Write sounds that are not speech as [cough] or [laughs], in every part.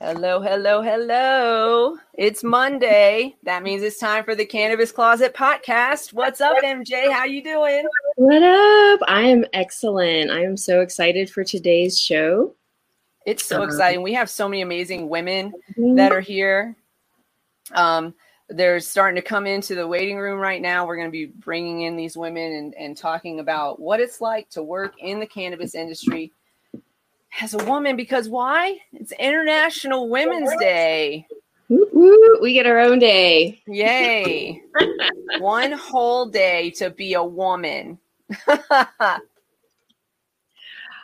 Hello, hello, hello. It's Monday. That means it's time for the Cannabis Closet podcast. What's up, MJ? How you doing? What up? I am excellent. I am so excited for today's show. It's so uh-huh. exciting. We have so many amazing women mm-hmm. that are here. Um, they're starting to come into the waiting room right now. We're going to be bringing in these women and, and talking about what it's like to work in the cannabis industry as a woman because why? It's International Women's Day. we get our own day. Yay. [laughs] One whole day to be a woman. [laughs] oh,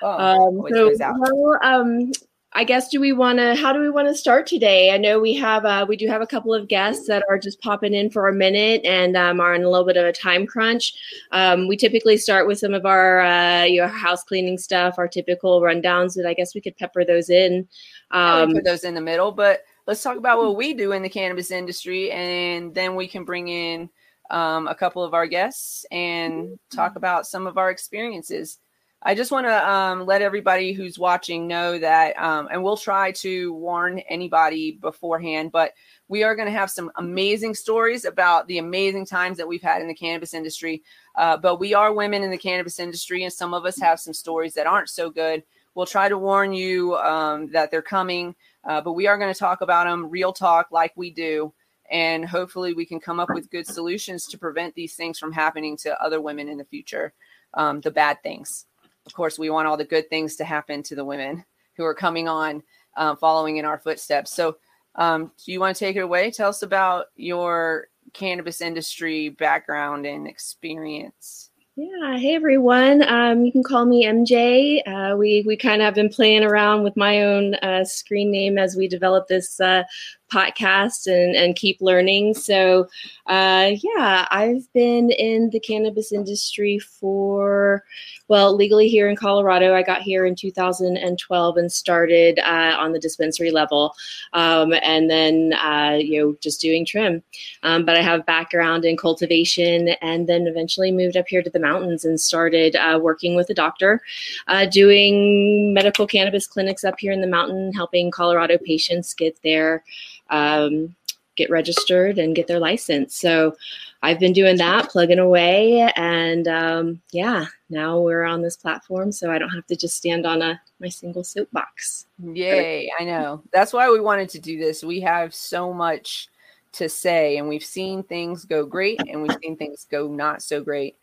um, so, well, um, I guess do we want to? How do we want to start today? I know we have uh, we do have a couple of guests that are just popping in for a minute and um, are in a little bit of a time crunch. Um, we typically start with some of our uh, your house cleaning stuff, our typical rundowns. But I guess we could pepper those in. Um, put those in the middle, but let's talk about what we do in the cannabis industry, and then we can bring in um, a couple of our guests and talk about some of our experiences. I just want to um, let everybody who's watching know that, um, and we'll try to warn anybody beforehand, but we are going to have some amazing stories about the amazing times that we've had in the cannabis industry. Uh, but we are women in the cannabis industry, and some of us have some stories that aren't so good. We'll try to warn you um, that they're coming, uh, but we are going to talk about them real talk like we do. And hopefully, we can come up with good solutions to prevent these things from happening to other women in the future, um, the bad things of course, we want all the good things to happen to the women who are coming on, um, following in our footsteps. So, um, do you want to take it away? Tell us about your cannabis industry background and experience. Yeah, hey everyone. Um, you can call me MJ. Uh, we we kind of have been playing around with my own uh, screen name as we develop this uh, podcast and, and keep learning. So, uh, yeah, I've been in the cannabis industry for, well, legally here in Colorado. I got here in 2012 and started uh, on the dispensary level, um, and then uh, you know just doing trim. Um, but I have background in cultivation, and then eventually moved up here to the mountains and started uh, working with a doctor, uh, doing medical cannabis clinics up here in the mountain, helping Colorado patients get their um, get registered and get their license. So I've been doing that, plugging away, and um, yeah, now we're on this platform, so I don't have to just stand on a my single soapbox. Yay! I know that's why we wanted to do this. We have so much to say, and we've seen things go great, and we've seen things go not so great.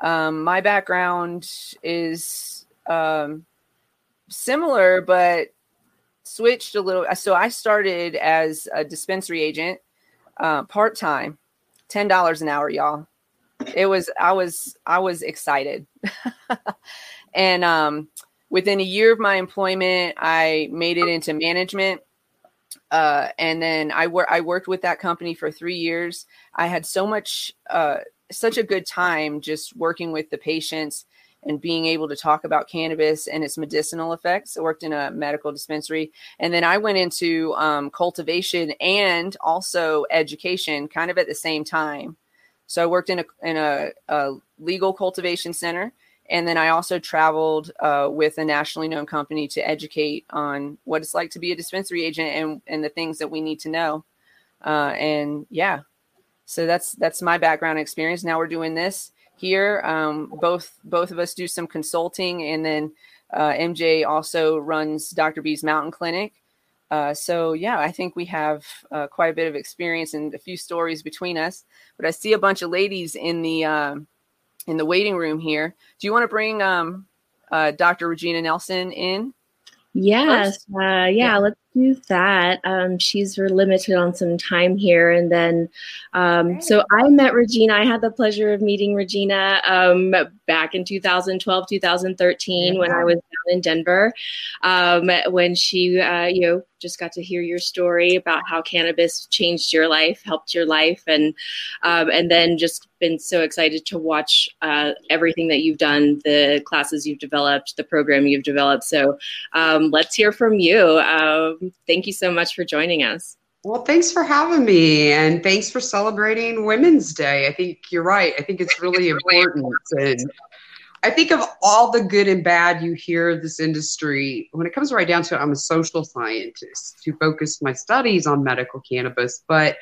Um, my background is um, similar, but switched a little. So I started as a dispensary agent, uh, part time, ten dollars an hour, y'all. It was I was I was excited, [laughs] and um, within a year of my employment, I made it into management. Uh, and then I work I worked with that company for three years. I had so much uh, such a good time just working with the patients and being able to talk about cannabis and its medicinal effects. I worked in a medical dispensary. And then I went into um, cultivation and also education kind of at the same time. So I worked in a, in a, a legal cultivation center. And then I also traveled uh, with a nationally known company to educate on what it's like to be a dispensary agent and, and the things that we need to know. Uh, and yeah, so that's that's my background experience. Now we're doing this here. Um, both both of us do some consulting, and then uh, MJ also runs Dr. B's Mountain Clinic. Uh, so yeah, I think we have uh, quite a bit of experience and a few stories between us. But I see a bunch of ladies in the um, in the waiting room here. Do you want to bring um, uh, Dr. Regina Nelson in? Yes, uh, yeah, yeah, let's do that. Um, she's limited on some time here. And then, um, so I met Regina. I had the pleasure of meeting Regina um, back in 2012, 2013 yeah. when I was down in Denver. Um, when she, uh, you know, just got to hear your story about how cannabis changed your life, helped your life, and um, and then just been so excited to watch uh, everything that you've done, the classes you've developed, the program you've developed. So um, let's hear from you. Um, thank you so much for joining us. Well, thanks for having me, and thanks for celebrating Women's Day. I think you're right. I think it's really important. And I think of all the good and bad you hear of this industry. When it comes right down to it, I'm a social scientist who focused my studies on medical cannabis, but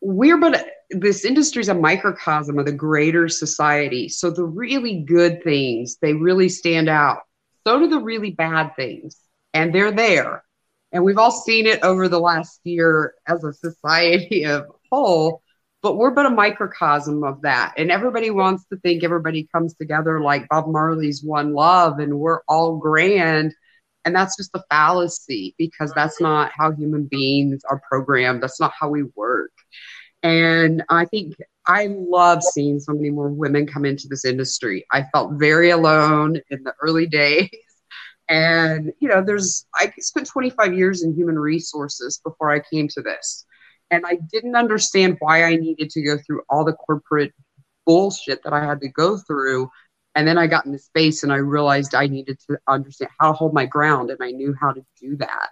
we're but this industry is a microcosm of the greater society. So the really good things, they really stand out. So do the really bad things. And they're there. And we've all seen it over the last year as a society [laughs] of whole but we're but a microcosm of that. And everybody wants to think everybody comes together like Bob Marley's One Love and we're all grand. And that's just a fallacy because that's not how human beings are programmed. That's not how we work. And I think I love seeing so many more women come into this industry. I felt very alone in the early [laughs] days. And, you know, there's, I spent 25 years in human resources before I came to this and I didn't understand why I needed to go through all the corporate bullshit that I had to go through. And then I got in the space and I realized I needed to understand how to hold my ground and I knew how to do that.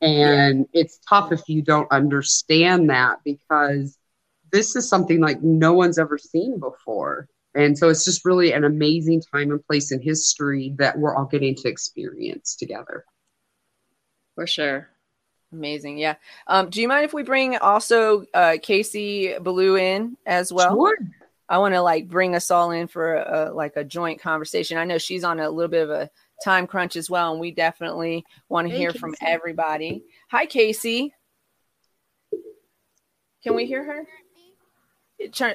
And it's tough if you don't understand that because this is something like no one's ever seen before. And so it's just really an amazing time and place in history that we're all getting to experience together. For sure. Amazing. Yeah. Um, do you mind if we bring also uh, Casey Ballou in as well? Sure. I want to like bring us all in for a, like a joint conversation. I know she's on a little bit of a time crunch as well, and we definitely want to hey, hear Casey. from everybody. Hi, Casey. Can we hear her?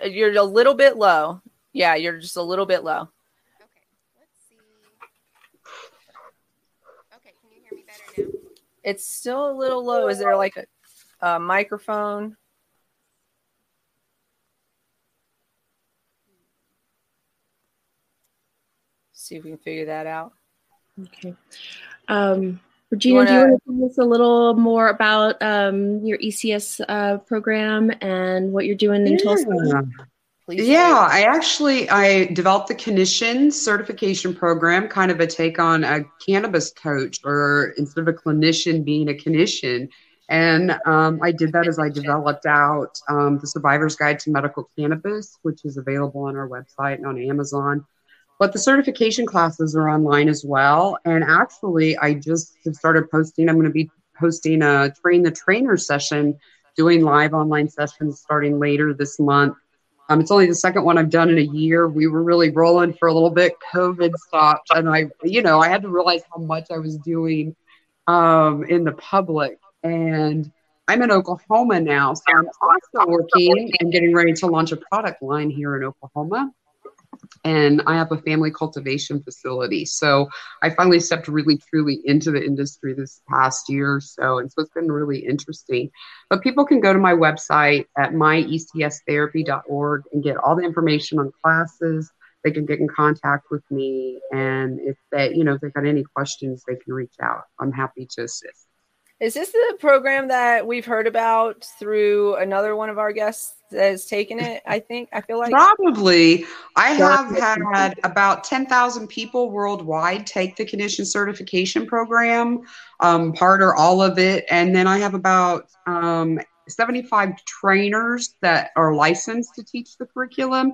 You're a little bit low. Yeah, you're just a little bit low. Okay, let's see. Okay, can you hear me better now? It's still a little low. Is there like a, a microphone? See if we can figure that out. Okay. Um, Regina, you wanna, do you want to tell us a little more about um, your ECS uh, program and what you're doing in yeah. Tulsa? Please yeah, I actually I developed the clinician certification program, kind of a take on a cannabis coach, or instead of a clinician being a clinician. And um, I did that as I developed out um, the Survivor's Guide to Medical Cannabis, which is available on our website and on Amazon. But the certification classes are online as well. And actually, I just started posting. I'm going to be hosting a train the trainer session, doing live online sessions starting later this month um, it's only the second one I've done in a year. We were really rolling for a little bit. COVID stopped, and I, you know, I had to realize how much I was doing um, in the public. And I'm in Oklahoma now, so I'm also working and getting ready to launch a product line here in Oklahoma and I have a family cultivation facility. So I finally stepped really truly into the industry this past year or so. And so it's been really interesting. But people can go to my website at myecstherapy.org and get all the information on classes. They can get in contact with me. And if they, you know, if they've got any questions, they can reach out. I'm happy to assist. Is this the program that we've heard about through another one of our guests that has taken it? I think I feel like probably. I have had about ten thousand people worldwide take the clinician certification program, um, part or all of it, and then I have about um, seventy-five trainers that are licensed to teach the curriculum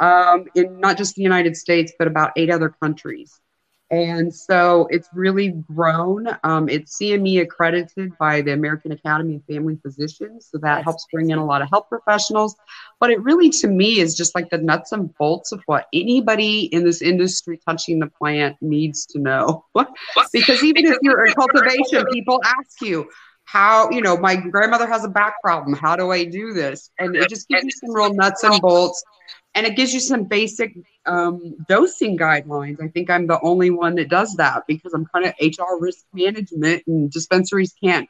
um, in not just the United States but about eight other countries. And so it's really grown. Um, it's CME accredited by the American Academy of Family Physicians. So that That's helps bring in a lot of health professionals. But it really, to me, is just like the nuts and bolts of what anybody in this industry touching the plant needs to know. [laughs] because even if you're in cultivation, [laughs] people ask you, how you know my grandmother has a back problem how do i do this and it just gives you some real nuts and bolts and it gives you some basic um, dosing guidelines. I think I'm the only one that does that because I'm kind of HR risk management and dispensaries can't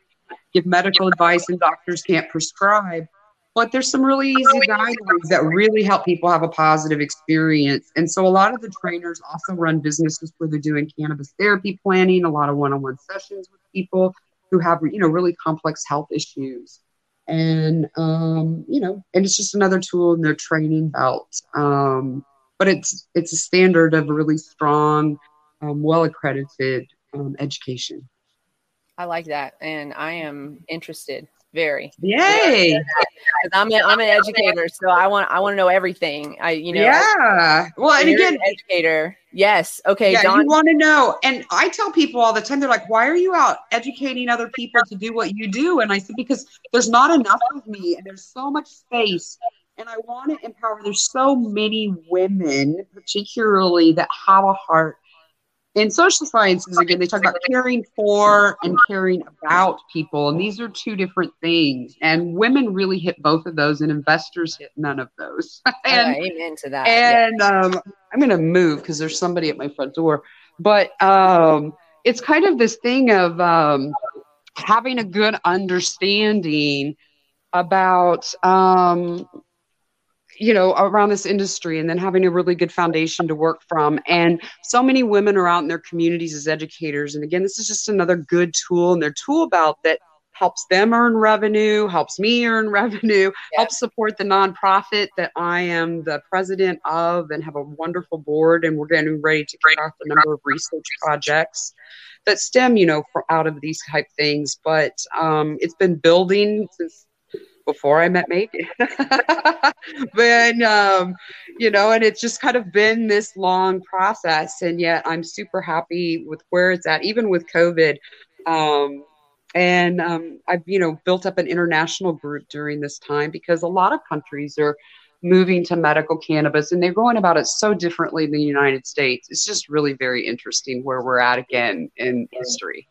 give medical advice and doctors can't prescribe. But there's some really easy guidelines that really help people have a positive experience. And so a lot of the trainers also run businesses where they're doing cannabis therapy planning, a lot of one-on-one sessions with people who have, you know, really complex health issues and um, you know, and it's just another tool in their training belt. Um, but it's it's a standard of a really strong, um, well accredited um, education. I like that, and I am interested, Very. Yay! Because I'm a, I'm an educator, so I want I want to know everything. I you know. Yeah. Well, and again, an educator. Yes. Okay. yeah, Don. you want to know. And I tell people all the time, they're like, why are you out educating other people to do what you do? And I said, because there's not enough of me and there's so much space. And I want to empower. There's so many women, particularly, that have a heart. In social sciences, again, they talk about caring for and caring about people. And these are two different things. And women really hit both of those, and investors hit none of those. [laughs] and, Oh, amen to that. And um, I'm going to move because there's somebody at my front door. But um, it's kind of this thing of um, having a good understanding about, um, you know, around this industry and then having a really good foundation to work from. And so many women are out in their communities as educators. And again, this is just another good tool in their tool belt that helps them earn revenue, helps me earn [laughs] revenue, Yeah. helps support the nonprofit that I am the president of and have a wonderful board. And we're getting ready to kick off a number of research projects that stem, you know, for, out of these type things. But um, it's been building since before I met Megan. [laughs] but, um, you know, and it's just kind of been this long process. And yet I'm super happy with where it's at, even with COVID. Um, and um, I've, you know, built up an international group during this time because a lot of countries are moving to medical cannabis and they're going about it so differently than the United States. It's just really very interesting where we're at again in history.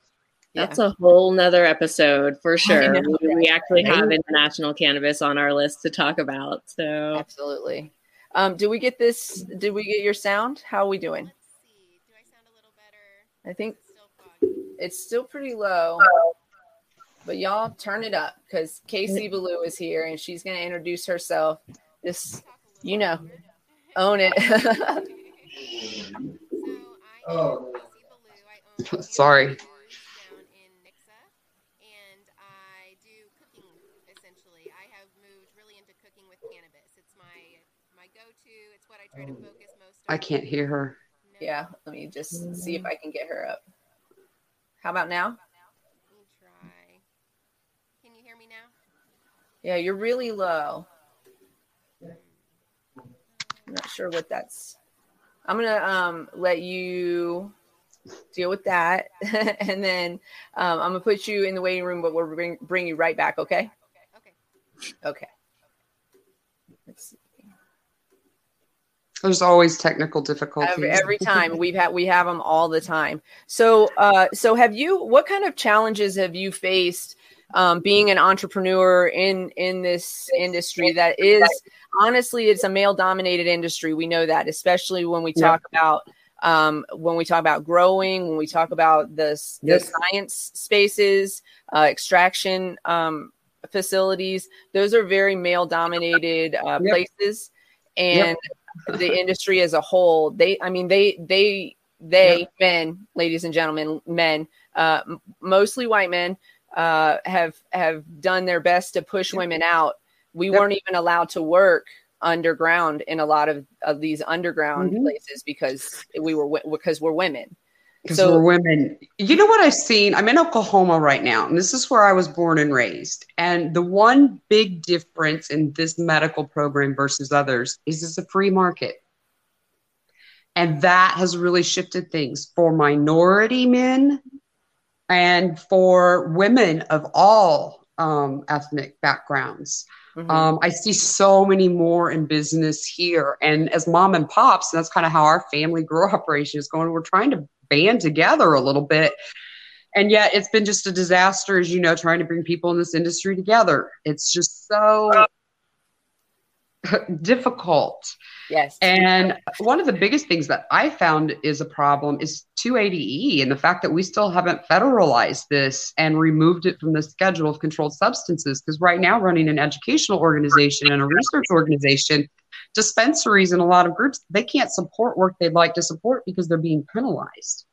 That's a whole nother episode for sure. know, We, we actually right? have international cannabis on our list to talk about. So Absolutely. Um, did we get this? Did we get your sound? How are we doing? Let's see. Do I sound a little better? I think Still it's still pretty low, but y'all turn it up because Casey Ballou is here and she's going to introduce herself. This, Talk a you know, own it. [laughs] So I am Casey Ballou. I own [laughs] Sorry. Ballou down in Nixa, and I do cooking essentially. I have moved really into cooking with cannabis. It's my my go-to. It's what I try to focus most. I can't hear her. Yeah, let me just see if I can get her up. How about now? Let me try. Can you hear me now? Yeah, you're really low. I'm not sure what that's. I'm gonna um let you deal with that, [laughs] and then um, I'm gonna put you in the waiting room, but we'll bring bring you right back. Okay. Okay. Okay. Let's see. There's always technical difficulties. Every, every [laughs] time we've had we have them all the time. So uh so have you what kind of challenges have you faced um being an entrepreneur in in this industry that is honestly it's a male dominated industry. We know that especially when we Yeah. talk about um when we talk about growing, when we talk about the the Yes. science spaces, uh extraction um facilities, those are very male dominated uh Yep. places and the industry as a whole they i mean they they they men ladies and gentlemen men uh m- mostly white men uh have have done their best to push women out we Yep. weren't even allowed to work underground in a lot of, of these underground Mhm. places because we were because we're women because So- we're women. You know what I've seen? I'm in Oklahoma right now, and this is where I was born and raised. And the one big difference in this medical program versus others is it's a free market. And that has really shifted things for minority men and for women of all um, ethnic backgrounds. Mhm. Um, I see so many more in business here. And as mom and pops, that's kind of how our family grow [laughs] operation is going. We're trying to band together a little bit. And yet it's been just a disaster, as you know, trying to bring people in this industry together. It's just so [laughs] difficult. yes And one of the biggest things that I found is a problem is 280E and the fact that we still haven't federalized this and removed it from the schedule of controlled substances. Because right now, running an educational organization and a research organization, dispensaries and a lot of groups, they can't support work they'd like to support because they're being penalized.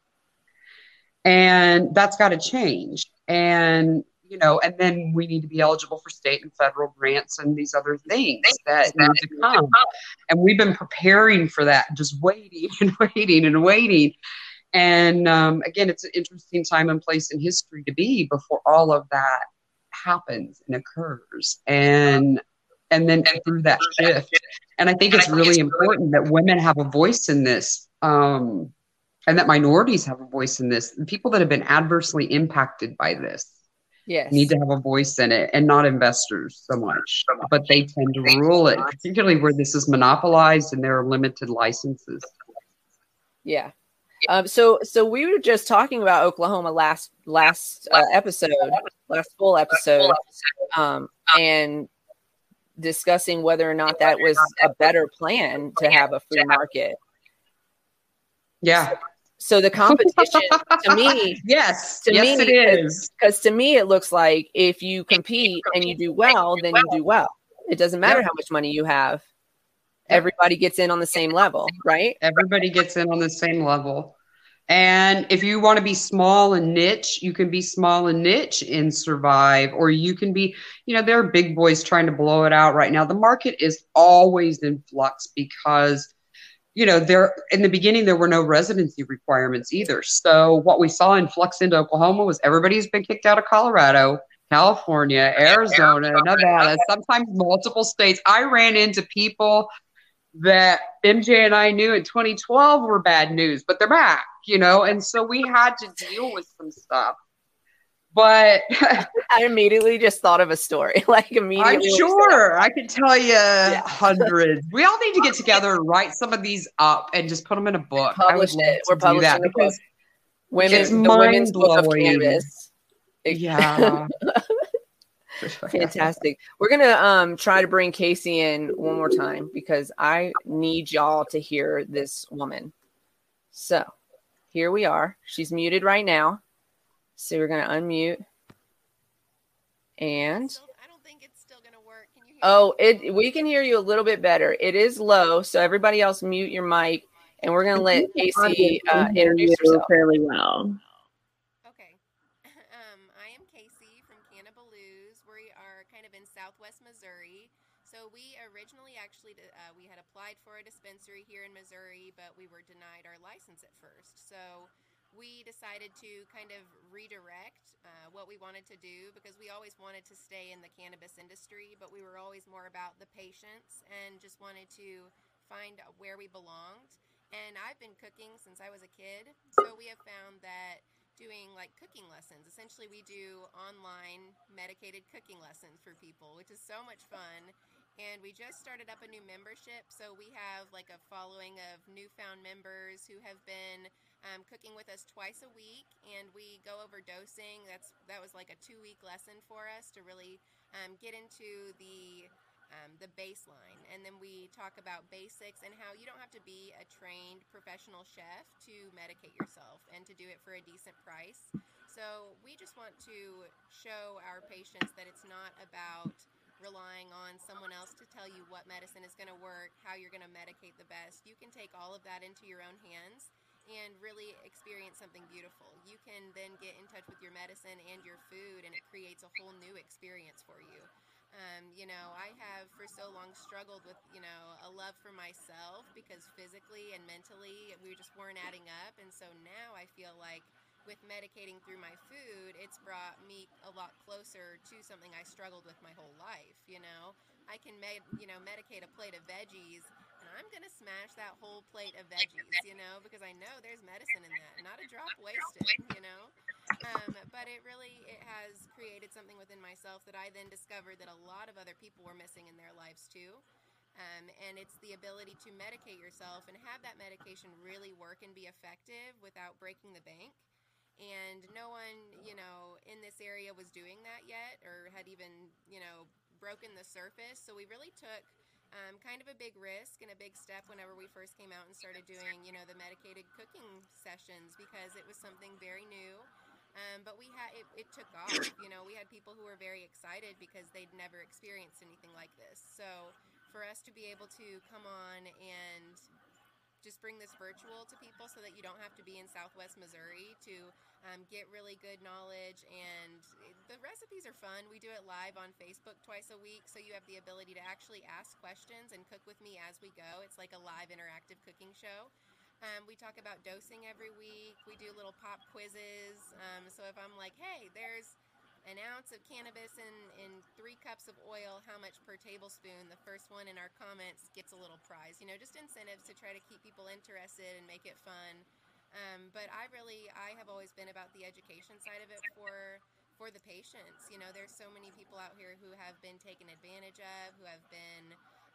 And that's got to change. And you know, and then we need to be eligible for state and federal grants and these other things that need to come. And we've been preparing for that, just waiting and [laughs] waiting and waiting. And um, again, it's an interesting time and place in history to be before all of that happens and occurs and and then through that shift. and i think it's really important that women have a voice in this um, and that minorities have a voice in this. People that have been adversely impacted by this yes. need to have a voice in it and not investors so much but they tend to rule it particularly where this is monopolized and there are limited licenses. Yeah. Um, so so we were just talking about Oklahoma last last uh, episode, last full episode, um, and discussing whether or not that was a better plan to have a free market. Yeah. So the competition to me, [laughs] yes, to yes, me, it is. because to me it looks like if you compete and you do well, then you do well. It doesn't matter how much money you have. Everybody gets in on the same level, right? Everybody gets in on the same level. And if you want to be small and niche, you can be small and niche and survive, or you can be, you know, there are big boys trying to blow it out right now. The market is always in flux because, you know, there in the beginning there were no residency requirements either. So what we saw in flux into Oklahoma was everybody's been kicked out of Colorado, California, Arizona, Nevada, sometimes multiple states. I ran into people that MJ and I knew in 2012 were bad news, but they're back, you know, and so we had to deal with some stuff. But [laughs] I immediately just thought of a story. [laughs] Like immediately, I'm when you said sure I could tell you [laughs] hundreds. We all need to get together and write some of these up and just put them in a book. I would love it. We're publishing that because women, It's the women's book of cannabis. Yeah. [laughs] Fantastic. We're gonna um try to bring Casey in one more time because I need y'all to hear this woman. So here we are. She's muted right now. So we're gonna unmute. And Still, I don't think it's still gonna work. Can you hear oh, it we can hear you a little bit better. It is low, so everybody else mute your mic, and we're gonna let Casey uh, introduce herself. fairly well. Okay. Um, I am Casey from Cannabelews. We are kind of in southwest Missouri. So we originally actually uh, we had applied for a dispensary here in Missouri, but we were denied our license at first. So we decided to kind of redirect uh, what we wanted to do because we always wanted to stay in the cannabis industry, but we were always more about the patients and just wanted to find where we belonged. And I've been cooking since I was a kid, so we have found that doing like cooking lessons. Essentially, we do online medicated cooking lessons for people, which is so much fun. And we just started up a new membership, so we have like a following of newfound members who have been um, cooking with us twice a week, and we go over dosing. That's that was like a two week lesson for us to really um, get into the um, the baseline, and then we talk about basics and how you don't have to be a trained professional chef to medicate yourself and to do it for a decent price. So we just want to show our patients that it's not about relying on someone else to tell you what medicine is going to work, how you're going to medicate the best. You can take all of that into your own hands and really experience something beautiful. You can then get in touch with your medicine and your food, and it creates a whole new experience for you. Um, you know, I have for so long struggled with, you know, a love for myself because physically and mentally we just weren't adding up. And so now I feel like with medicating through my food, it's brought me a lot closer to something I struggled with my whole life. You know, I can, med- you know, medicate a plate of veggies and I'm to smash that whole plate of veggies, you know, because I know there's medicine in that, not a drop wasted, you know. Um, but it really it has created something within myself that I then discovered that a lot of other people were missing in their lives too. Um, and it's the ability to medicate yourself and have that medication really work and be effective without breaking the bank. And no one, you know, in this area was doing that yet or had even, you know, broken the surface. So we really took um, kind of a big risk and a big step whenever we first came out and started doing, you know, the medicated cooking sessions because it was something very new. Um, but we had it, it took off. You know, we had people who were very excited because they'd never experienced anything like this. So for us to be able to come on and just bring this virtual to people so that you don't have to be in Southwest Missouri to um, get really good knowledge. And the recipes are fun. We do it live on Facebook twice a week, so you have the ability to actually ask questions and cook with me as we go. It's like a live interactive cooking show. Um, we talk about dosing every week. We do little pop quizzes. Um, so if I'm like, hey, there's an ounce of cannabis in, in three cups of oil, how much per tablespoon? The first one in our comments gets a little prize. You know, just incentives to try to keep people interested and make it fun. Um, but I really, I have always been about the education side of it for for the patients. You know, there's so many people out here who have been taken advantage of, who have been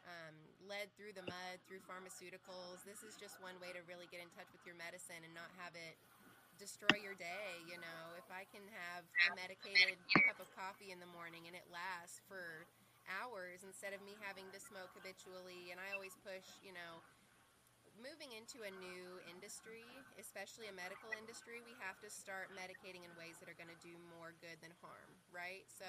um, led through the mud through pharmaceuticals. This is just one way to really get in touch with your medicine and not have it destroy your day. You know, if I can have a medicated cup of coffee in the morning and it lasts for hours instead of me having to smoke habitually, and I always push, you know, moving into a new industry, especially a medical industry, we have to start medicating in ways that are going to do more good than harm, right? So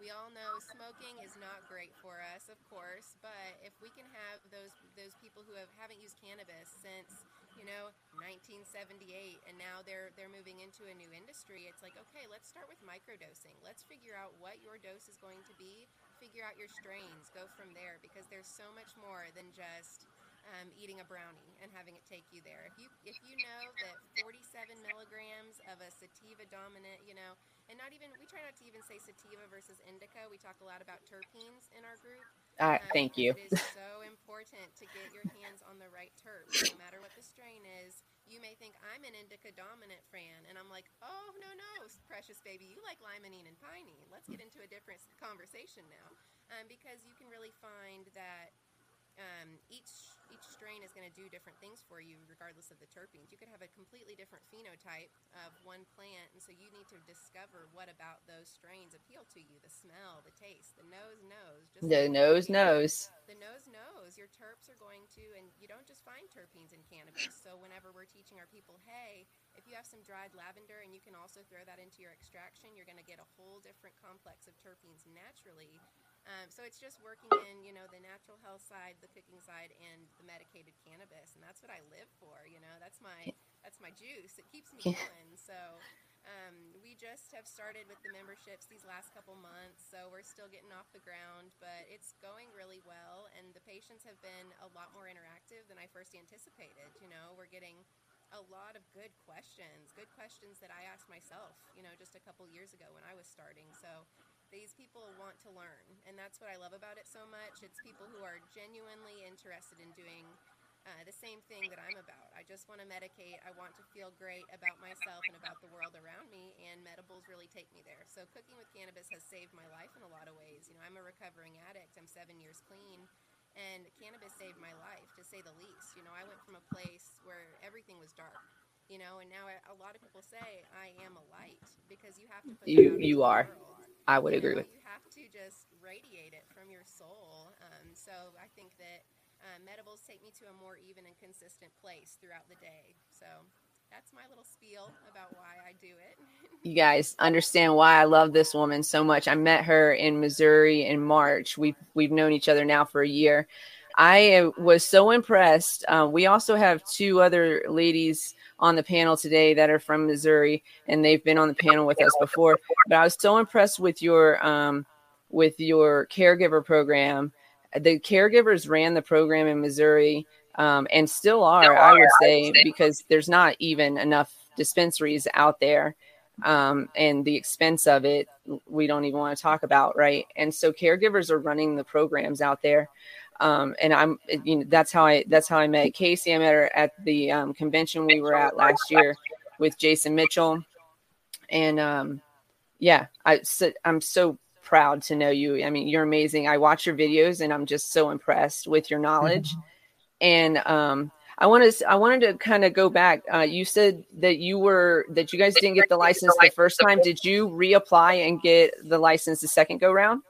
we all know smoking is not great for us, of course, but if we can have those those people who have haven't used cannabis since you know 1978 and now they're they're moving into a new industry it's like okay let's start with microdosing let's figure out what your dose is going to be figure out your strains go from there because there's so much more than just um, eating a brownie and having it take you there. If you if you know that 47 milligrams of a sativa dominant, you know, and not even we try not to even say sativa versus indica. We talk a lot about terpenes in our group. Uh, thank you. It is [laughs] so important to get your hands on the right terp. No matter what the strain is, you may think I'm an indica dominant fan, and I'm like, oh no no, precious baby, you like limonene and pinene. Let's get into a different conversation now, um, because you can really find that um, each each strain is going to do different things for you regardless of the terpenes. You could have a completely different phenotype of one plant, and so you need to discover what about those strains appeal to you: the smell, the taste, the nose knows. Just the nose knows. The nose knows. Your terps are going to, and you don't just find terpenes in cannabis. So whenever we're teaching our people, hey, if you have some dried lavender and you can also throw that into your extraction, you're going to get a whole different complex of terpenes naturally um, so it's just working in, you know, the natural health side, the cooking side, and the medicated cannabis, and that's what I live for. You know, that's my that's my juice. It keeps me going. So um, we just have started with the memberships these last couple months, so we're still getting off the ground, but it's going really well, and the patients have been a lot more interactive than I first anticipated. You know, we're getting a lot of good questions, good questions that I asked myself, you know, just a couple years ago when I was starting. So these people want to learn, and that's what I love about it so much. It's people who are genuinely interested in doing uh, the same thing that I'm about. I just want to medicate. I want to feel great about myself and about the world around me, and medibles really take me there. So, cooking with cannabis has saved my life in a lot of ways. You know, I'm a recovering addict, I'm seven years clean, and cannabis saved my life, to say the least. You know, I went from a place where everything was dark. You know, and now a lot of people say I am a light because you have to put you you are. World. I would agree with. You have to just radiate it from your soul. Um, so I think that uh, medibles take me to a more even and consistent place throughout the day. So that's my little spiel about why I do it. [laughs] you guys understand why I love this woman so much. I met her in Missouri in March. We've we've known each other now for a year. I was so impressed. Uh, we also have two other ladies on the panel today that are from Missouri, and they've been on the panel with us before. But I was so impressed with your um, with your caregiver program. The caregivers ran the program in Missouri um, and still are, I would say, because there's not even enough dispensaries out there. Um, and the expense of it, we don't even want to talk about, right? And so caregivers are running the programs out there. Um, and I'm, you know, that's how I, that's how I met Casey. I met her at the um, convention we were at last year with Jason Mitchell. And um, yeah, I, so, I'm so proud to know you. I mean, you're amazing. I watch your videos and I'm just so impressed with your knowledge. Mm-hmm. And um, I wanted to, I wanted to kind of go back. Uh, you said that you were that you guys didn't get the license the first time. Did you reapply and get the license the second go round?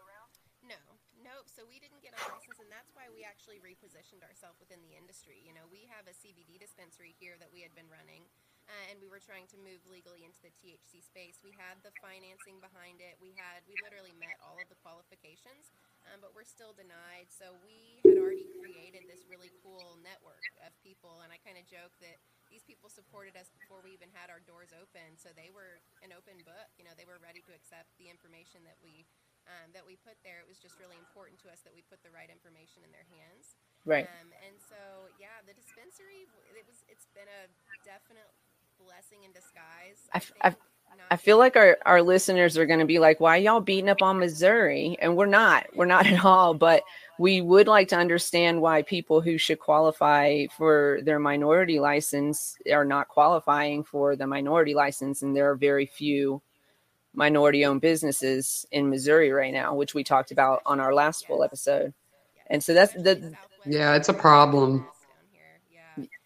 Trying to move legally into the THC space. We had the financing behind it. We had we literally met all of the qualifications, um, but we're still denied. So we had already created this really cool network of people, and I kind of joke that these people supported us before we even had our doors open. So they were an open book. You know, they were ready to accept the information that we um, that we put there. It was just really important to us that we put the right information in their hands. Right. Um, and so, yeah, the dispensary, it was, it's been a definite blessing in disguise. I, I, I feel like our, our listeners are going to be like, why y'all beating up on Missouri? And we're not, we're not at all. But we would like to understand why people who should qualify for their minority license are not qualifying for the minority license. And there are very few minority owned businesses in Missouri right now, which we talked about on our last full episode. And so that's the, yeah, it's a problem.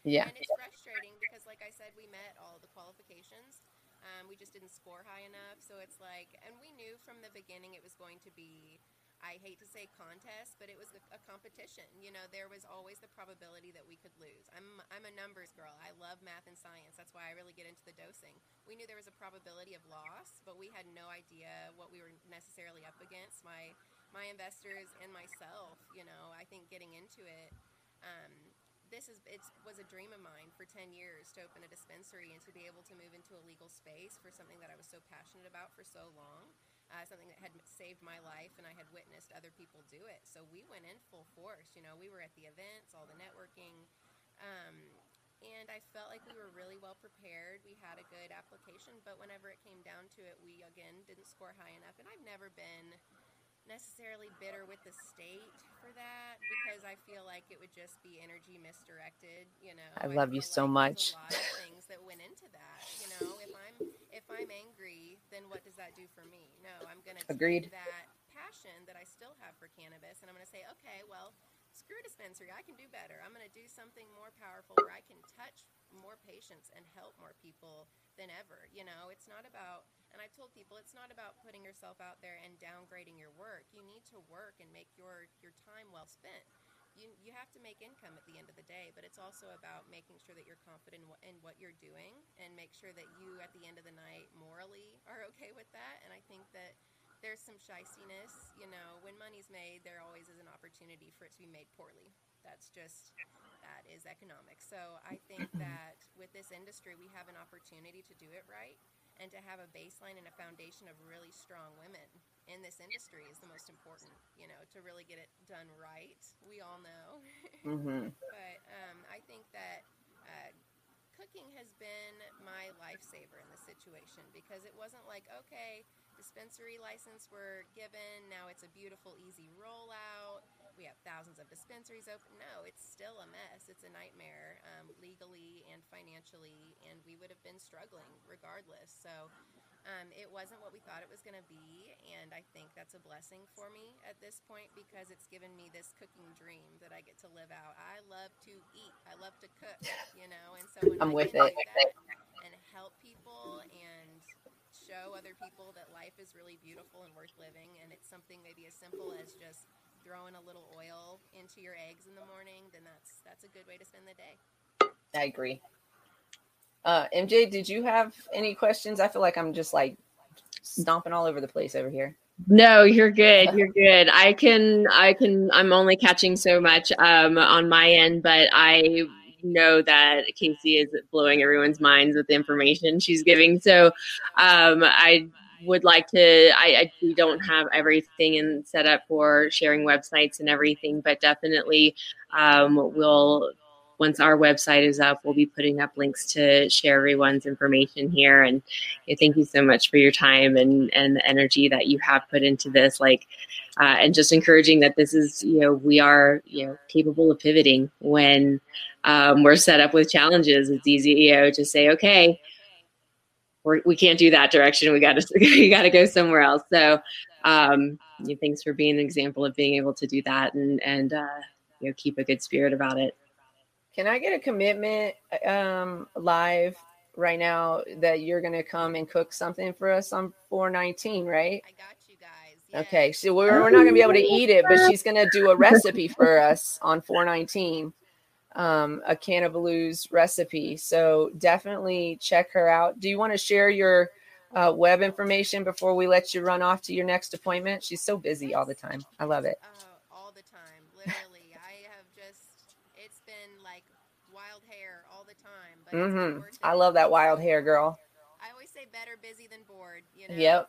Yeah. And it's frustrating because, like I said, we met all the qualifications. Um, we just didn't score high enough. So it's like, and we knew from the beginning it was going to be, I hate to say contest, but it was a, a competition. You know, there was always the probability that we could lose. I'm, I'm a numbers girl. I love math and science. That's why I really get into the dosing. We knew there was a probability of loss, but we had no idea what we were necessarily up against. My, my investors and myself, you know, I think getting into it, um, this is it was a dream of mine for 10 years to open a dispensary and to be able to move into a legal space for something that I was so passionate about for so long, uh, something that had saved my life and I had witnessed other people do it. So we went in full force. You know, we were at the events, all the networking, um, and I felt like we were really well prepared. We had a good application, but whenever it came down to it, we again didn't score high enough. And I've never been necessarily bitter with the state for that because I feel like it would just be energy misdirected. You know, I love you so like much. A lot of things that went into that. You know, if [laughs] if I'm angry, then what does that do for me? No, I'm gonna Agreed. take that passion that I still have for cannabis, and I'm gonna say, okay, well, screw dispensary. I can do better. I'm gonna do something more powerful where I can touch more patients and help more people than ever. You know, it's not about and I've told people it's not about putting yourself out there and downgrading your work. You need to work and make your your time well spent. You, you have to make income at the end of the day, but it's also about making sure that you're confident in what, in what you're doing and make sure that you, at the end of the night, morally are okay with that. And I think that there's some shistiness. You know, when money's made, there always is an opportunity for it to be made poorly. That's just, that is economics. So I think [clears throat] that with this industry, we have an opportunity to do it right and to have a baseline and a foundation of really strong women in this industry is the most important, you know, to really get it done right. We all know. [laughs] Mm-hmm. but um, I think that uh, cooking has been my lifesaver in this situation because it wasn't like, okay, dispensary license were given, now it's a beautiful, easy rollout. We have thousands of dispensaries open. No, it's still a mess. It's a nightmare um, legally and financially, and we would have been struggling regardless. So um, it wasn't what we thought it was going to be, and I think that's a blessing for me at this point because it's given me this cooking dream that I get to live out. I love to eat. I love to cook, [laughs] you know, and so when I'm I with it. and help people and show other people that life is really beautiful and worth living, and it's something maybe as simple as just throwing a little oil into your eggs in the morning, then that's that's a good way to spend the day. I agree. Uh, MJ, did you have any questions? I feel like I'm just like stomping all over the place over here. No, you're good. You're good. I can, I can, I'm only catching so much um, on my end, but I know that Casey is blowing everyone's minds with the information she's giving. So um, I would like to, I, I, we don't have everything in set up for sharing websites and everything, but definitely um, we'll once our website is up, we'll be putting up links to share everyone's information here. And thank you so much for your time and, and the energy that you have put into this. Like, uh, and just encouraging that this is, you know, we are, you know, capable of pivoting when um, we're set up with challenges. It's easy, you know, to say, okay, we're, we can't do that direction. We got to, [laughs] we got to go somewhere else. So, um, yeah, thanks for being an example of being able to do that and, and, uh, you know, keep a good spirit about it. Can I get a commitment um, live right now that you're going to come and cook something for us on 419, right? I got you guys. Yes. Okay, so we're, we're not going to be able to eat it, but she's going to do a [laughs] recipe for us on 419, um, a Cannabelew's recipe. So definitely check her out. Do you want to share your uh, web information before we let you run off to your next appointment? She's so busy all the time. I love it. Uh, all the time, literally. I have just, it's been like wild hair all the time. But it's been hmm I love that wild hair, girl. I always say better busy than bored. You know. Yep.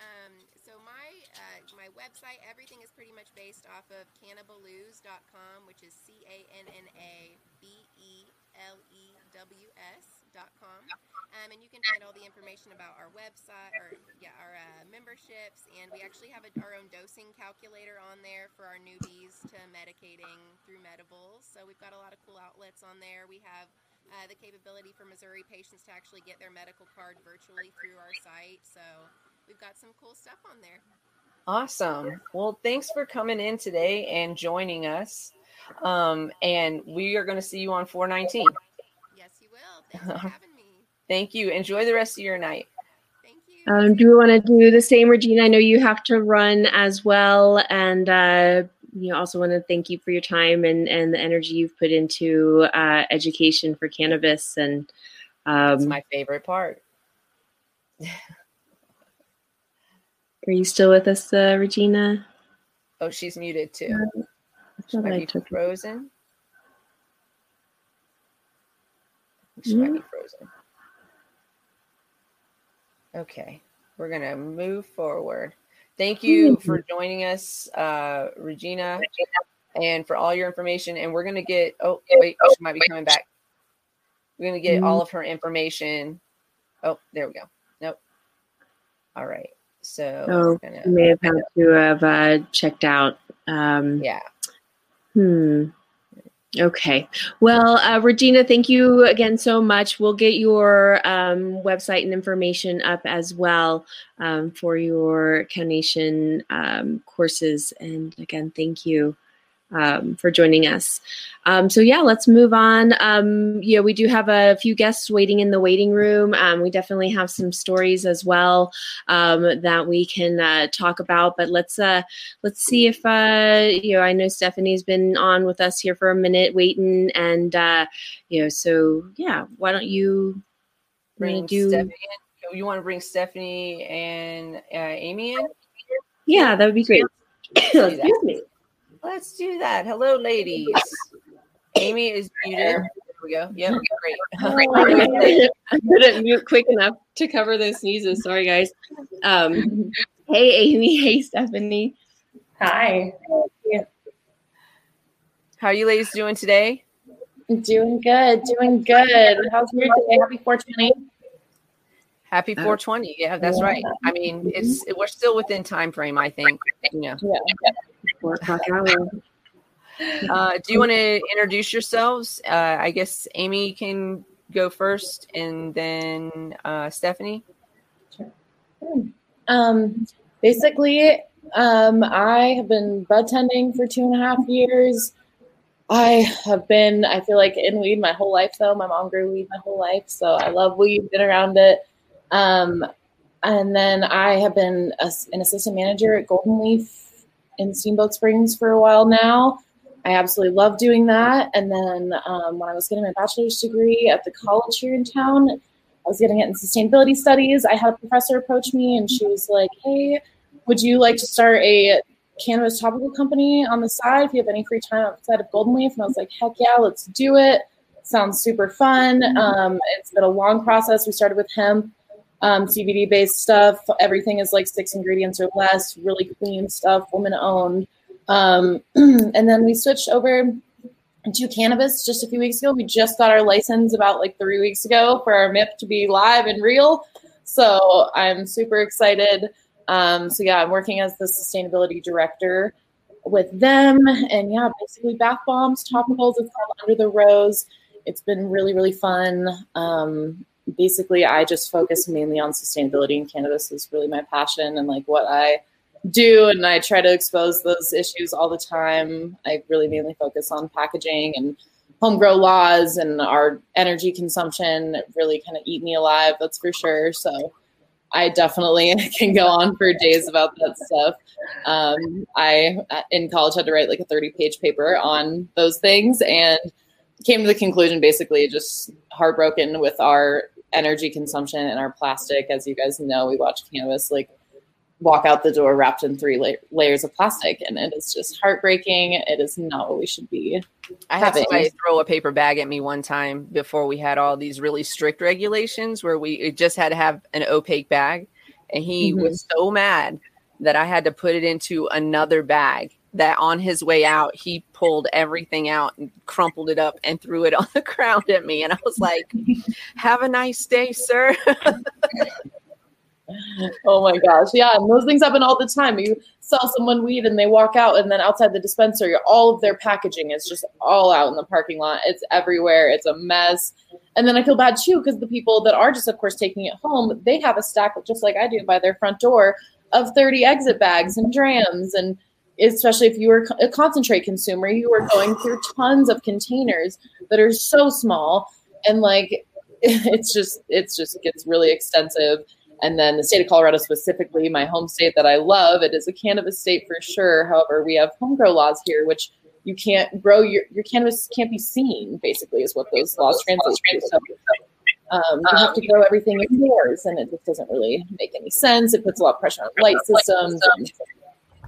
Um, so my uh, my website, everything is pretty much based off of cannabelews.com, which is C A N N A B E L E W S dot Um, and you can find all the information about our website or yeah our uh, memberships and we actually have a, our own dosing calculator on there for our newbies to medicating through medibles. So we've got a lot of cool outlets on there. We have uh, the capability for Missouri patients to actually get their medical card virtually through our site. So we've got some cool stuff on there. Awesome. Well, thanks for coming in today and joining us. Um, and we are going to see you on 419. Yes, you will. Thanks for [laughs] having me. Thank you. Enjoy the rest of your night. Thank you. Um, do we want to do the same, Regina? I know you have to run as well, and uh, you know, also want to thank you for your time and and the energy you've put into uh, education for cannabis. And That's um, my favorite part. [laughs] are you still with us, uh, Regina? Oh, she's muted too. She thought might I be took frozen. She might be Mm. frozen. Okay, we're gonna move forward. Thank you for joining us, uh, Regina, and for all your information. And we're gonna get. Oh, wait, she might be coming back. We're gonna get all of her information. Oh, there we go. Nope. All right. So Oh, gonna, may have had to have uh, checked out. Um, yeah. Hmm. Okay. Well, uh, Regina, thank you again so much. We'll get your um, website and information up as well um, for your Counation um, courses. And again, thank you um, for joining us. Um, so yeah, let's move on. Um, you know, we do have a few guests waiting in the waiting room. Um, we definitely have some stories as well um, that we can uh, talk about. But let's uh, let's see if uh, you know. I know Stephanie's been on with us here for a minute, waiting, and uh, you know, so yeah. Why don't you Bring do? Stephanie in. You want to bring Stephanie and uh, Amy in? Yeah, that would be great. Excuse me. Let's do that. Hello, ladies. Amy is muted. There we go. Yep, great. [laughs] I couldn't [laughs] mute quick enough to cover those sneezes. Sorry, guys. Um, hey, Amy. [laughs] Hey, Stephanie. Hi. How are you ladies doing today? Doing good. Doing good. How's your day? Happy 420. Happy 420. Yeah, that's right. I mean, it's we're still within time frame. I think. You know. Yeah. Four o'clock hour. Uh, do you want to introduce yourselves? Uh, I guess Amy can go first, and then uh, Stephanie. Um, basically, um, I have been bud tending for two and a half years. I have been, I feel like in weed my whole life though. My mom grew weed my whole life, so I love weed, been around it. Um, and then I have been a, an assistant manager at Golden Leaf in Steamboat Springs for a while now. I absolutely love doing that. And then um, when I was getting my bachelor's degree at the college here in town, I was getting it in sustainability studies. I had a professor approach me and she was like, Hey, would you like to start a cannabis topical company on the side if you have any free time outside of Golden Leaf? And I was like, Heck yeah, let's do it. Sounds super fun. Um, it's been a long process. We started with hemp, um, CBD based stuff. Everything is like six ingredients or less, really clean stuff, woman owned. Um, [clears throat] and then we switched over to cannabis just a few weeks ago. We just got our license about like three weeks ago for our MIP to be live and real. So I'm super excited. Um, so yeah, I'm working as the sustainability director with them, and yeah, basically bath bombs, topicals. It's called Under the Rose. It's been really really fun. Um, basically, I just focus mainly on sustainability and cannabis is really my passion and like what I do and I try to expose those issues all the time. I really mainly focus on packaging and home grow laws and our energy consumption really kind of eat me alive, that's for sure. So I definitely [laughs] can go on for days about that stuff. Um, I in college had to write like a 30 page paper on those things and came to the conclusion basically just heartbroken with our energy consumption and our plastic. As you guys know, we watch cannabis like walk out the door wrapped in three la- layers of plastic, and it is just heartbreaking. It is not what we should be. I had having. somebody throw a paper bag at me one time before we had all these really strict regulations where we it just had to have an opaque bag. And he Mhm. was so mad that I had to put it into another bag that on his way out, he pulled everything out and crumpled it up and threw it [laughs] on the ground at me. And I was like, Have a nice day, sir. [laughs] oh my gosh. Yeah. And those things happen all the time. You sell someone weed and they walk out, and then outside the dispensary, all of their packaging is just all out in the parking lot. It's everywhere. It's a mess. And then I feel bad too because the people that are just, of course, taking it home, they have a stack, just like I do, by their front door of 30 exit bags and drams. And especially if you were a concentrate consumer, you were going through tons of containers that are so small. And like, [laughs] it's just, it's just gets really extensive and then the state of Colorado, specifically, my home state that I love, it is a cannabis state for sure. However, we have home grow laws here, which you can't grow your, your cannabis can't be seen, basically, is what those laws translate. So, um, you have to grow everything indoors, and it just doesn't really make any sense. It puts a lot of pressure on light systems, and,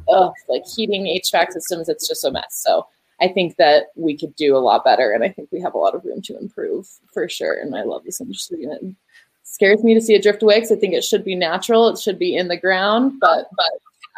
uh, like heating, HVAC systems. It's just a mess. So I think that we could do a lot better, and I think we have a lot of room to improve for sure. And I love this industry, and it scares me to see it drift away because I think it should be natural. It should be in the ground, but but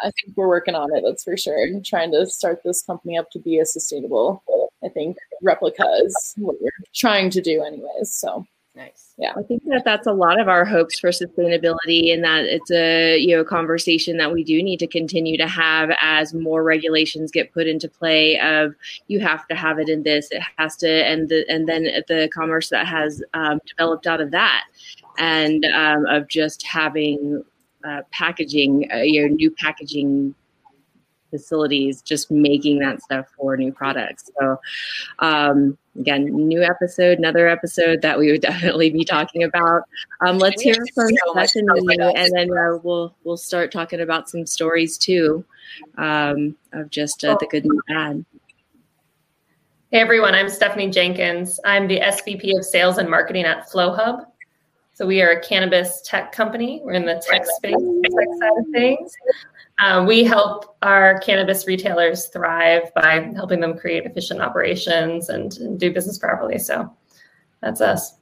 I think we're working on it. That's for sure. And trying to start this company up to be a sustainable. I think replica is what we're trying to do, anyways. So nice. Yeah, I think that that's a lot of our hopes for sustainability, and that it's a you know conversation that we do need to continue to have as more regulations get put into play. Of you have to have it in this, it has to, and the and then the commerce that has um, developed out of that and um, of just having uh, packaging, uh, new packaging facilities, just making that stuff for new products. So, um, again, new episode, another episode that we would [laughs] definitely be talking about. Um, let's hear from Stephanie, and then uh, we'll we'll start talking about some stories too um, of just uh, the good and bad. Hey everyone, I'm Stephanie Jenkins. I'm the SVP of Sales and Marketing at FlowHub. So we are a cannabis tech company. We're in the tech space, tech side of things. Um, we help our cannabis retailers thrive by helping them create efficient operations and, and do business properly. So that's us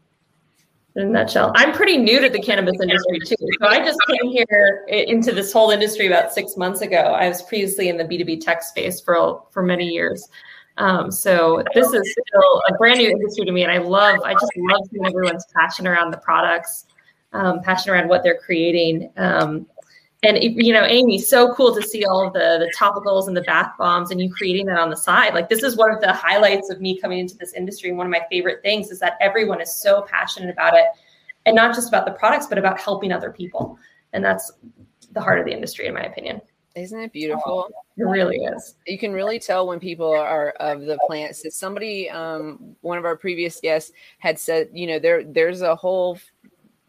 in a nutshell. I'm pretty new to the cannabis industry too. So I just came here into this whole industry about six months ago. I was previously in the B2B tech space for for many years. Um, so this is still a brand new industry to me, and I love. I just love seeing everyone's passion around the products, um, passion around what they're creating. Um, and you know, Amy, so cool to see all the the topicals and the bath bombs, and you creating that on the side. Like this is one of the highlights of me coming into this industry. And one of my favorite things is that everyone is so passionate about it, and not just about the products, but about helping other people. And that's the heart of the industry, in my opinion. Isn't it beautiful? It really is. You can really tell when people are of the plants. Somebody, um, one of our previous guests had said, you know, there there's a whole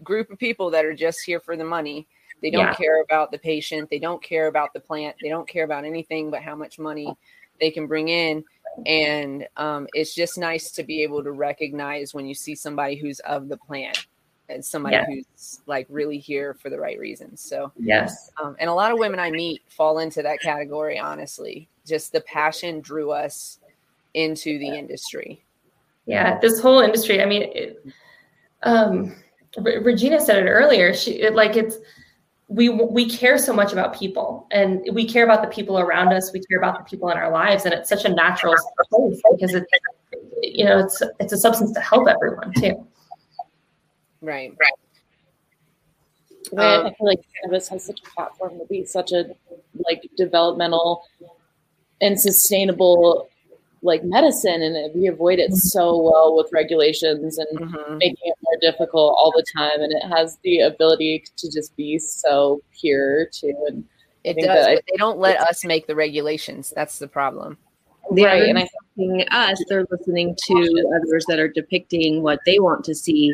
group of people that are just here for the money. They don't yeah. care about the patient. They don't care about the plant. They don't care about anything but how much money they can bring in. And um, it's just nice to be able to recognize when you see somebody who's of the plant as somebody yeah. who's like really here for the right reasons. So yes, um, and a lot of women I meet fall into that category. Honestly, just the passion drew us into the industry. Yeah, this whole industry. I mean, it, um, Regina said it earlier. She it, like it's we we care so much about people and we care about the people around us we care about the people in our lives and it's such a natural place because it's you know it's it's a substance to help everyone too Right. Right. Um, I feel like cannabis has such a platform to be such a like developmental and sustainable like medicine and we avoid it so well with regulations and mm-hmm. making it more difficult all the time. And it has the ability to just be so pure too. And it does I, they don't let us make the regulations. That's the problem. Right and i think us they're listening to others that are depicting what they want to see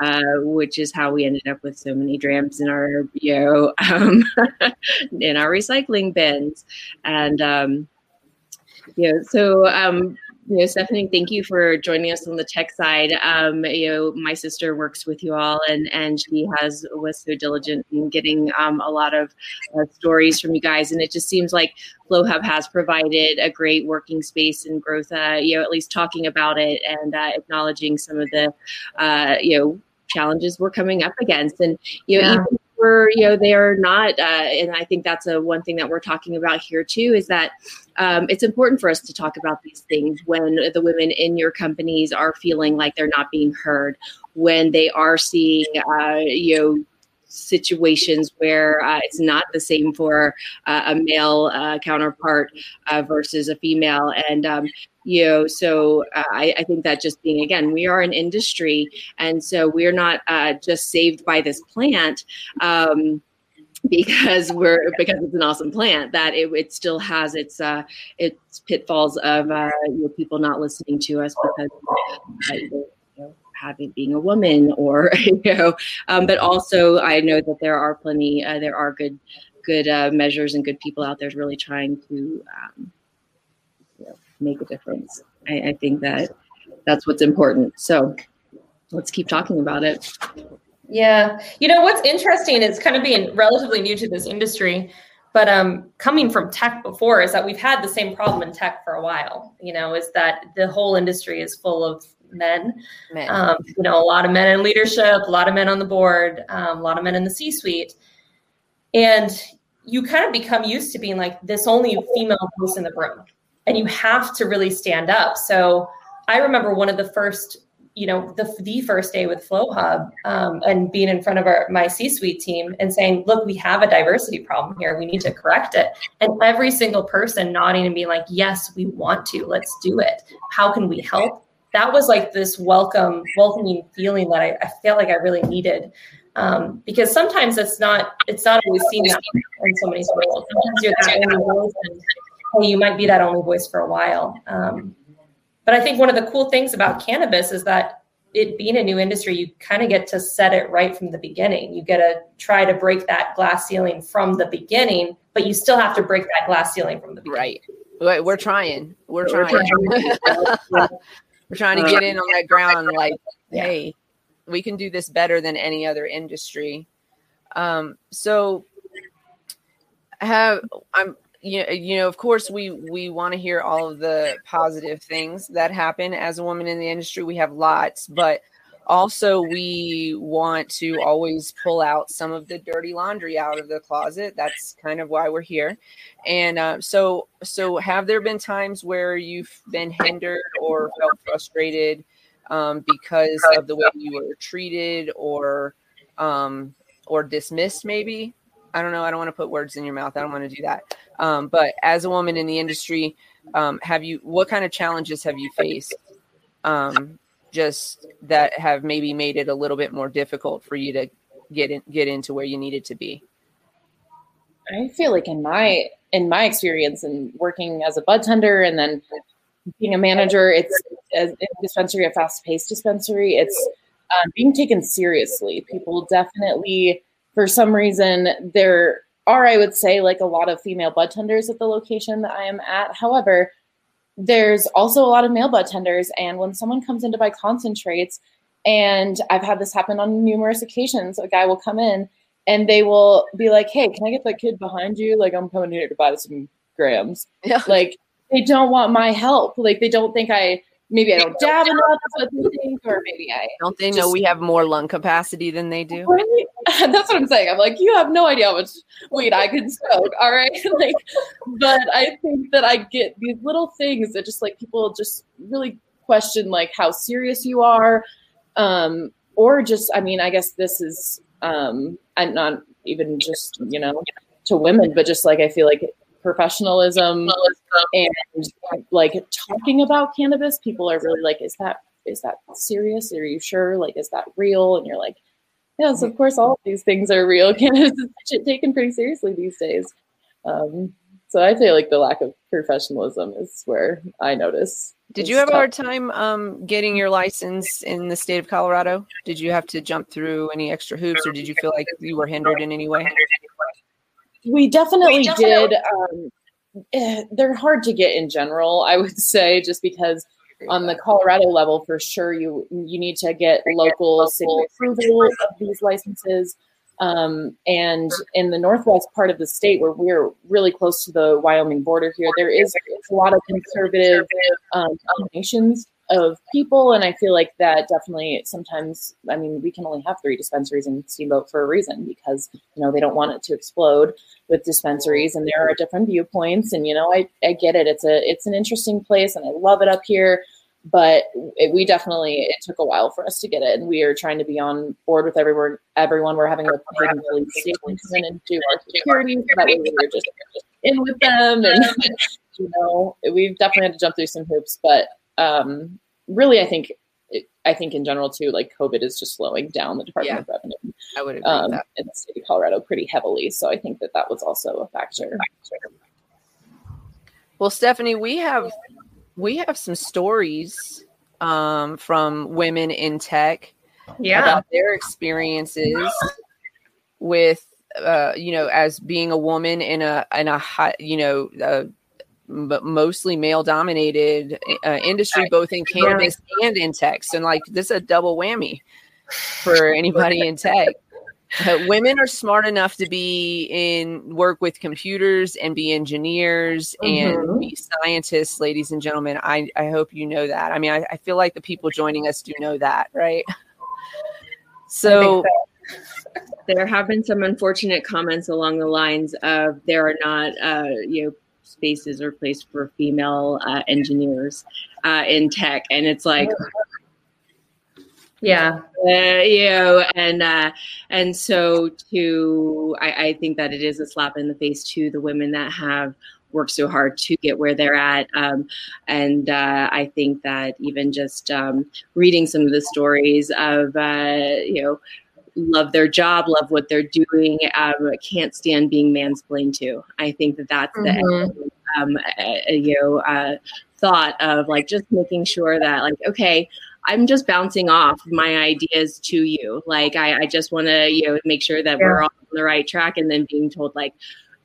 uh, which is how we ended up with so many drams in our you know um, [laughs] in our recycling bins. And um, know so um, you know, Stephanie, thank you for joining us on the tech side. Um, you know, my sister works with you all, and and she has was so diligent in getting um, a lot of uh, stories from you guys. And it just seems like FlowHub has provided a great working space and growth. Uh, you know, at least talking about it and uh, acknowledging some of the uh, you know challenges we're coming up against. And you know, yeah. even you know, they are not, uh, and I think that's a one thing that we're talking about here too is that um, it's important for us to talk about these things when the women in your companies are feeling like they're not being heard, when they are seeing, uh, you know, situations where uh, it's not the same for uh, a male uh, counterpart uh, versus a female. And um, you know so uh, I, I, think that just being again we are an industry and so we're not uh, just saved by this plant um, because we're because it's an awesome plant that it, it still has its uh its pitfalls of uh you know, people not listening to us because uh, you know, having being a woman or [laughs] you know um, but also i know that there are plenty uh, there are good good uh, measures and good people out there really trying to um, make a difference I, I think that that's what's important so let's keep talking about it yeah. You know, what's interesting is kind of being relatively new to this industry, but um, coming from tech before is that we've had the same problem in tech for a while, you know, is that the whole industry is full of men. men. Um, you know, a lot of men in leadership, a lot of men on the board, um, a lot of men in the C suite. And you kind of become used to being like this only female voice in the room. And you have to really stand up. So I remember one of the first you know the, the first day with flowhub um, and being in front of our my c-suite team and saying look we have a diversity problem here. We need to correct it. And every single person nodding and being like yes we want to. Let's do it. How can we help? That was like this welcome welcoming feeling that i, I like i really needed um, because sometimes it's not it's not always seen that in so many circles sometimes you're that only and hey, you might be that only voice for a while um, but I think one of the cool things about cannabis is that it being a new industry, you kind of get to set it right from the beginning. You get to try to break that glass ceiling from the beginning, but you still have to break that glass ceiling from the beginning. Right. We're trying. We're trying. [laughs] We're trying to get in on that ground. Like, hey, we can do this better than any other industry. Um, so have I'm you, you know of course we we want to hear all of the positive things that happen as a woman in the industry. We have lots but also we want to always pull out some of the dirty laundry out of the closet. That's kind of why we're here. And uh, so so have there been times where you've been hindered or felt frustrated um, because of the way you were treated or um, or dismissed maybe i don't know i don't want to put words in your mouth i don't want to do that um, but as a woman in the industry, um, have you what kind of challenges have you faced? Um, just that have maybe made it a little bit more difficult for you to get in, get into where you needed to be. I feel like in my in my experience and working as a bud tender and then being a manager, it's a dispensary, a fast paced dispensary. It's um, being taken seriously. People definitely, for some reason, there are I would say, like a lot of female bud tenders at the location that I am at. However, there's also a lot of male bud tenders. And when someone comes in to buy concentrates, and I've had this happen on numerous occasions, a guy will come in and they will be like, Hey, can I get that kid behind you? Like, I'm coming here to buy some grams. Yeah. Like, they don't want my help. Like, they don't think I maybe I don't dab enough. That's what they think, or maybe I don't. They just, know we have more lung capacity than they do. Really? [laughs] That's what I'm saying. I'm like, you have no idea how much weed I can smoke. All right, [laughs] like, but I think that I get these little things that just like people just really question like how serious you are, um, or just I mean, I guess this is um, and not even just you know to women, but just like I feel like professionalism and like talking about cannabis people are really like is that is that serious? Are you sure? Like is that real? And you're like yes of course all of these things are real. [laughs] Cannabis is taken pretty seriously these days. Um, so i feel like the lack of professionalism is where i notice did you have tough. a hard time um, getting your license in the state of colorado? Did you have to jump through any extra hoops or did you feel like you were hindered in any way we definitely, we definitely did. Um, eh, they're hard to get in general, I would [laughs] say, just because on the Colorado level, for sure, you you need to get local city approval of these licenses. Um, and in the northwest part of the state, where we're really close to the Wyoming border here, there is a lot of conservative um, donations of people. And I feel like that definitely sometimes, I mean, we can only have three dispensaries in Steamboat for a reason because, you know, they don't want it to explode with dispensaries and there are different viewpoints. And, you know, I, I get it. It's a, it's an interesting place and I love it up here but it, we definitely it took a while for us to get it and we are trying to be on board with everyone everyone we're having a paid police come in and do our security that way we were just in with them and [laughs] you know we've definitely had to jump through some hoops but um really i think I think in general too, like COVID is just slowing down the Department yeah, of Revenue. I would agree um, in the state of Colorado pretty heavily, so I think that that was also a factor. Well, Stephanie, we have we have some stories um, from women in tech yeah. about their experiences with uh, you know as being a woman in a in a high, you know uh, mostly male dominated uh, industry both in cannabis and in tech. And like this is a double whammy for [laughs] anybody in tech. Women are smart enough to be in work with computers and be engineers mm-hmm. and be scientists ladies and gentlemen. I i hope you know that. I mean i, I feel like the people joining us do know that right? So, so. There have been some unfortunate comments along the lines of there are not uh, you know spaces or place for female uh, engineers uh, in tech. And it's like yeah. Uh, you know and uh, and so to I, I think that it is a slap in the face to the women that have worked so hard to get where they're at. Um, and uh, i think that even just um, reading some of the stories of uh, you know love their job love what they're doing um, can't stand being mansplained to i think that that's mm-hmm. the um, uh, you know uh, thought of like just making sure that like okay I'm just bouncing off my ideas to you. Like I, I just want to, you know, make sure that yeah. we're all on the right track, and then being told like,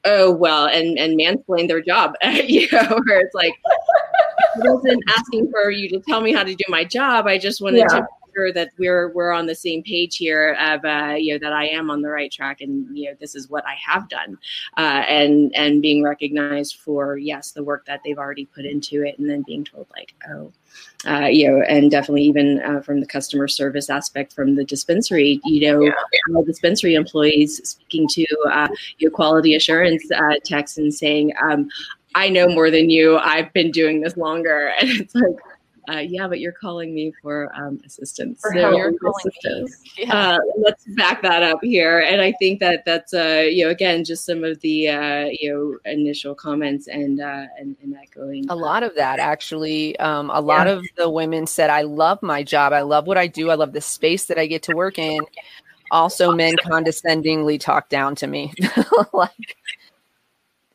oh well, and and mansplain their job, [laughs] you know, where it's like, I wasn't asking for you to tell me how to do my job. I just wanted yeah. to sure that we're we're on the same page here of uh, you know that I am on the right track and you know this is what I have done uh, and and being recognized for yes the work that they've already put into it and then being told like oh uh, you know, and definitely even uh, from the customer service aspect from the dispensary, you know, yeah. dispensary employees speaking to uh, your quality assurance uh, techs and saying, um, I know more than you. I've been doing this longer. [laughs] And it's like, uh, yeah, but you're calling me for um, assistance. For so you're assistance. [laughs] Yeah. Uh, let's back that up here. And I think that that's, uh, you know, again, just some of the, uh, you know, initial comments and, uh, and, and echoing. A lot of that actually. Um, a lot yeah. of the women said, I love my job. I love what I do. I love the space that I get to work in. Also, men condescendingly talk down to me. [laughs] like,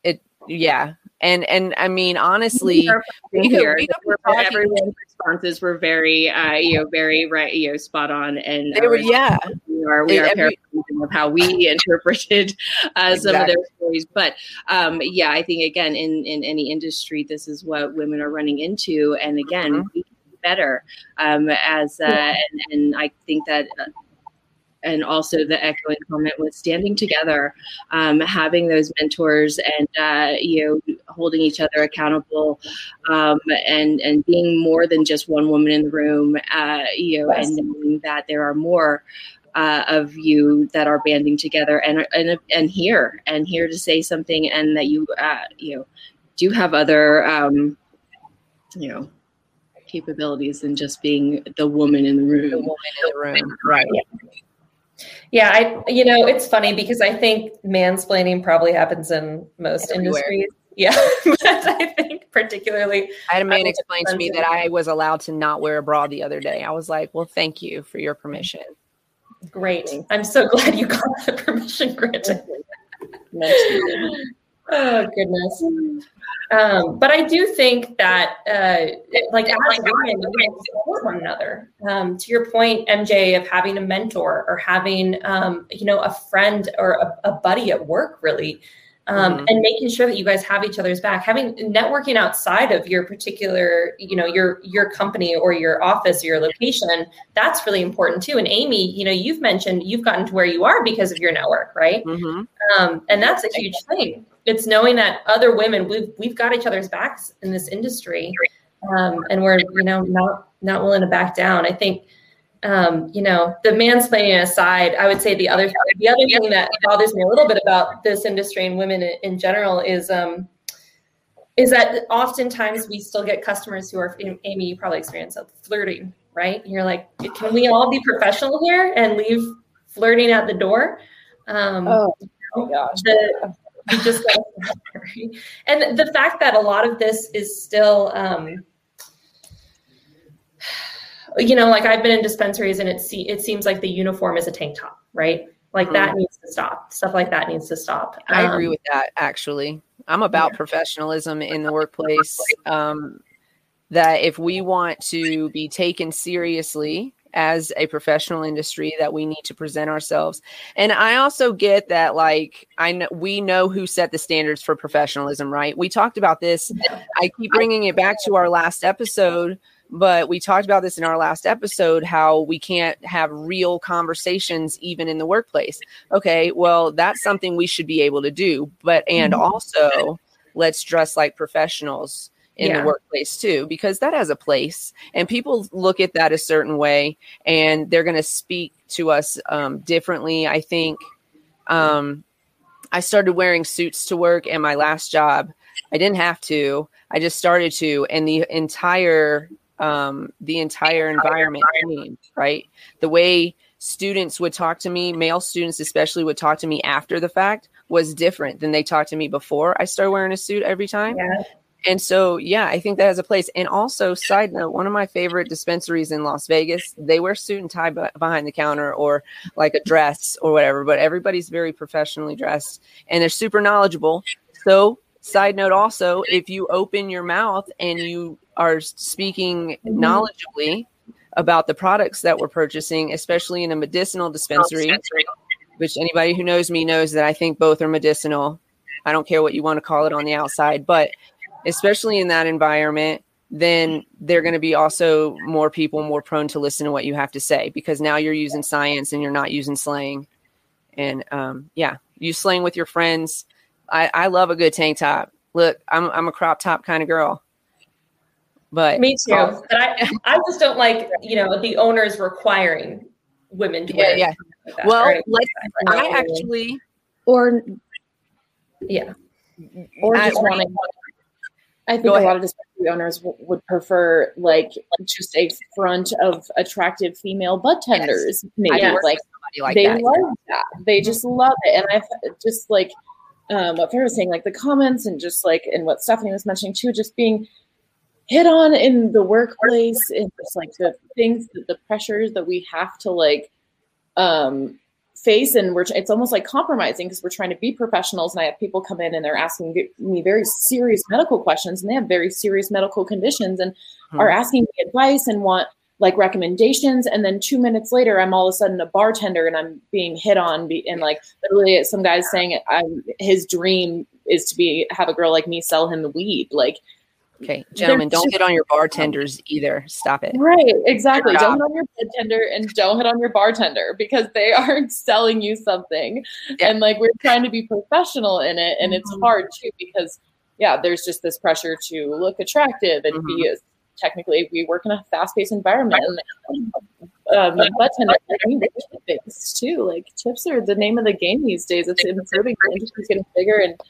it, yeah, and and I mean honestly, we here, everyone's responses were very uh, you know very right you know spot on, and they were yeah. We are we are every, of how we [laughs] interpreted uh, some exactly. of their stories, but um, yeah, I think again in in any industry, this is what women are running into, and again. Mm-hmm. We better um, as uh, yeah. and, and I think that uh, and also the echoing comment with standing together, um, having those mentors, and uh, you know, holding each other accountable, um, and and being more than just one woman in the room. Uh, you know, yes. and knowing that there are more. Uh, of you that are banding together and and and here and here to say something and that you uh, you know do have other um, you know capabilities than just being the woman in the room. The woman in the room, right? Yeah. Yeah, I you know, it's funny because I think mansplaining probably happens in most Everywhere. industries. [laughs] Yeah, but I think particularly I had a man explain to me that I was allowed to not wear a bra the other day. I was like, "Well, thank you for your permission." Great. I'm so [laughs] glad you got the permission granted. [laughs] oh goodness. Um, but I do think that, uh, like, as women, we support one another. Um, to your point, MJ, of having a mentor or having, um, you know, a friend or a, a buddy at work, really, um, mm-hmm. and making sure that you guys have each other's back. Having networking outside of your particular, you know, your your company or your office or your location, that's really important too. And Amy, you know, you've mentioned you've gotten to where you are because of your network, right? Mm-hmm. Um, and that's a huge thing it's knowing that other women we've we've got each other's backs in this industry um, and we're you know not not willing to back down. I think um, you know the mansplaining aside, I would say the other the other thing that bothers me a little bit about this industry and women in, in general is um, is that oftentimes we still get customers who are Amy, you probably experience of flirting, right? You're like, can we all be professional here and leave flirting at the door? Um, oh my gosh. The, you just [laughs] and the fact that a lot of this is still um, you know like i've been in dispensaries and it, se- it seems like the uniform is a tank top right? Like mm-hmm. that needs to stop. Stuff like that needs to stop. I agree um, with that actually. I'm about yeah. professionalism in the workplace um, that if we want to be taken seriously as a professional industry that we need to present ourselves. And I also get that like I know we know who set the standards for professionalism, right? We talked about this. I keep bringing it back to our last episode, but we talked about this in our last episode how we can't have real conversations even in the workplace. Okay, well, that's something we should be able to do, but and mm-hmm. also let's dress like professionals in yeah. the workplace too because that has a place and people look at that a certain way and they're going to speak to us um, differently i think um, i started wearing suits to work and my last job i didn't have to i just started to and the entire um, the entire environment changed right the way students would talk to me male students especially would talk to me after the fact was different than they talked to me before I started wearing a suit every time. Yeah. And so, yeah, I think that has a place. And also, side note, one of my favorite dispensaries in Las Vegas, they wear suit and tie behind the counter or like a dress or whatever, but everybody's very professionally dressed and they're super knowledgeable. So, side note also, if you open your mouth and you are speaking mm-hmm. knowledgeably about the products that we're purchasing, especially in a medicinal dispensary, which anybody who knows me knows that I think both are medicinal. I don't care what you want to call it on the outside, but especially in that environment, then they're going to be also more people more prone to listen to what you have to say because now you're using science and you're not using slang. And um, yeah, you slang with your friends. I, I love a good tank top. Look, I'm I'm a crop top kind of girl. But me too. but I I just don't like you know the owners requiring women to yeah, wear. Yeah. Like well, right? I actually or yeah, or just wanting I think a lot of dispensary owners w- would prefer like just a front of attractive female bud tenders. Yes. Maybe like, like, they that, love yeah. that. They just love it. And I've just like um, what Farrah was saying, like the comments and just like and what Stephanie was mentioning too, just being hit on in the workplace and just like the things that the pressures that we have to like um face and we're it's almost like compromising because we're trying to be professionals and i have people come in and they're asking me very serious medical questions and they have very serious medical conditions and hmm. are asking me advice and want like recommendations and then two minutes later i'm all of a sudden a bartender and i'm being hit on and like literally some guys saying I'm, his dream is to be have a girl like me sell him the weed like Okay, gentlemen, don't just, hit on your [laughs] bartenders either. Stop it. Right, exactly. Don't hit on your bartender and don't hit on your bartender because they [laughs] aren't selling you something. Yeah. And like we're trying to be professional in it, and it's mm-hmm. hard too because yeah, there's just this pressure to look attractive and mm-hmm. be technically we work in a fast-paced environment and um, bartender too. Like tips are the name of the game these days. It's improving. The industry's getting bigger and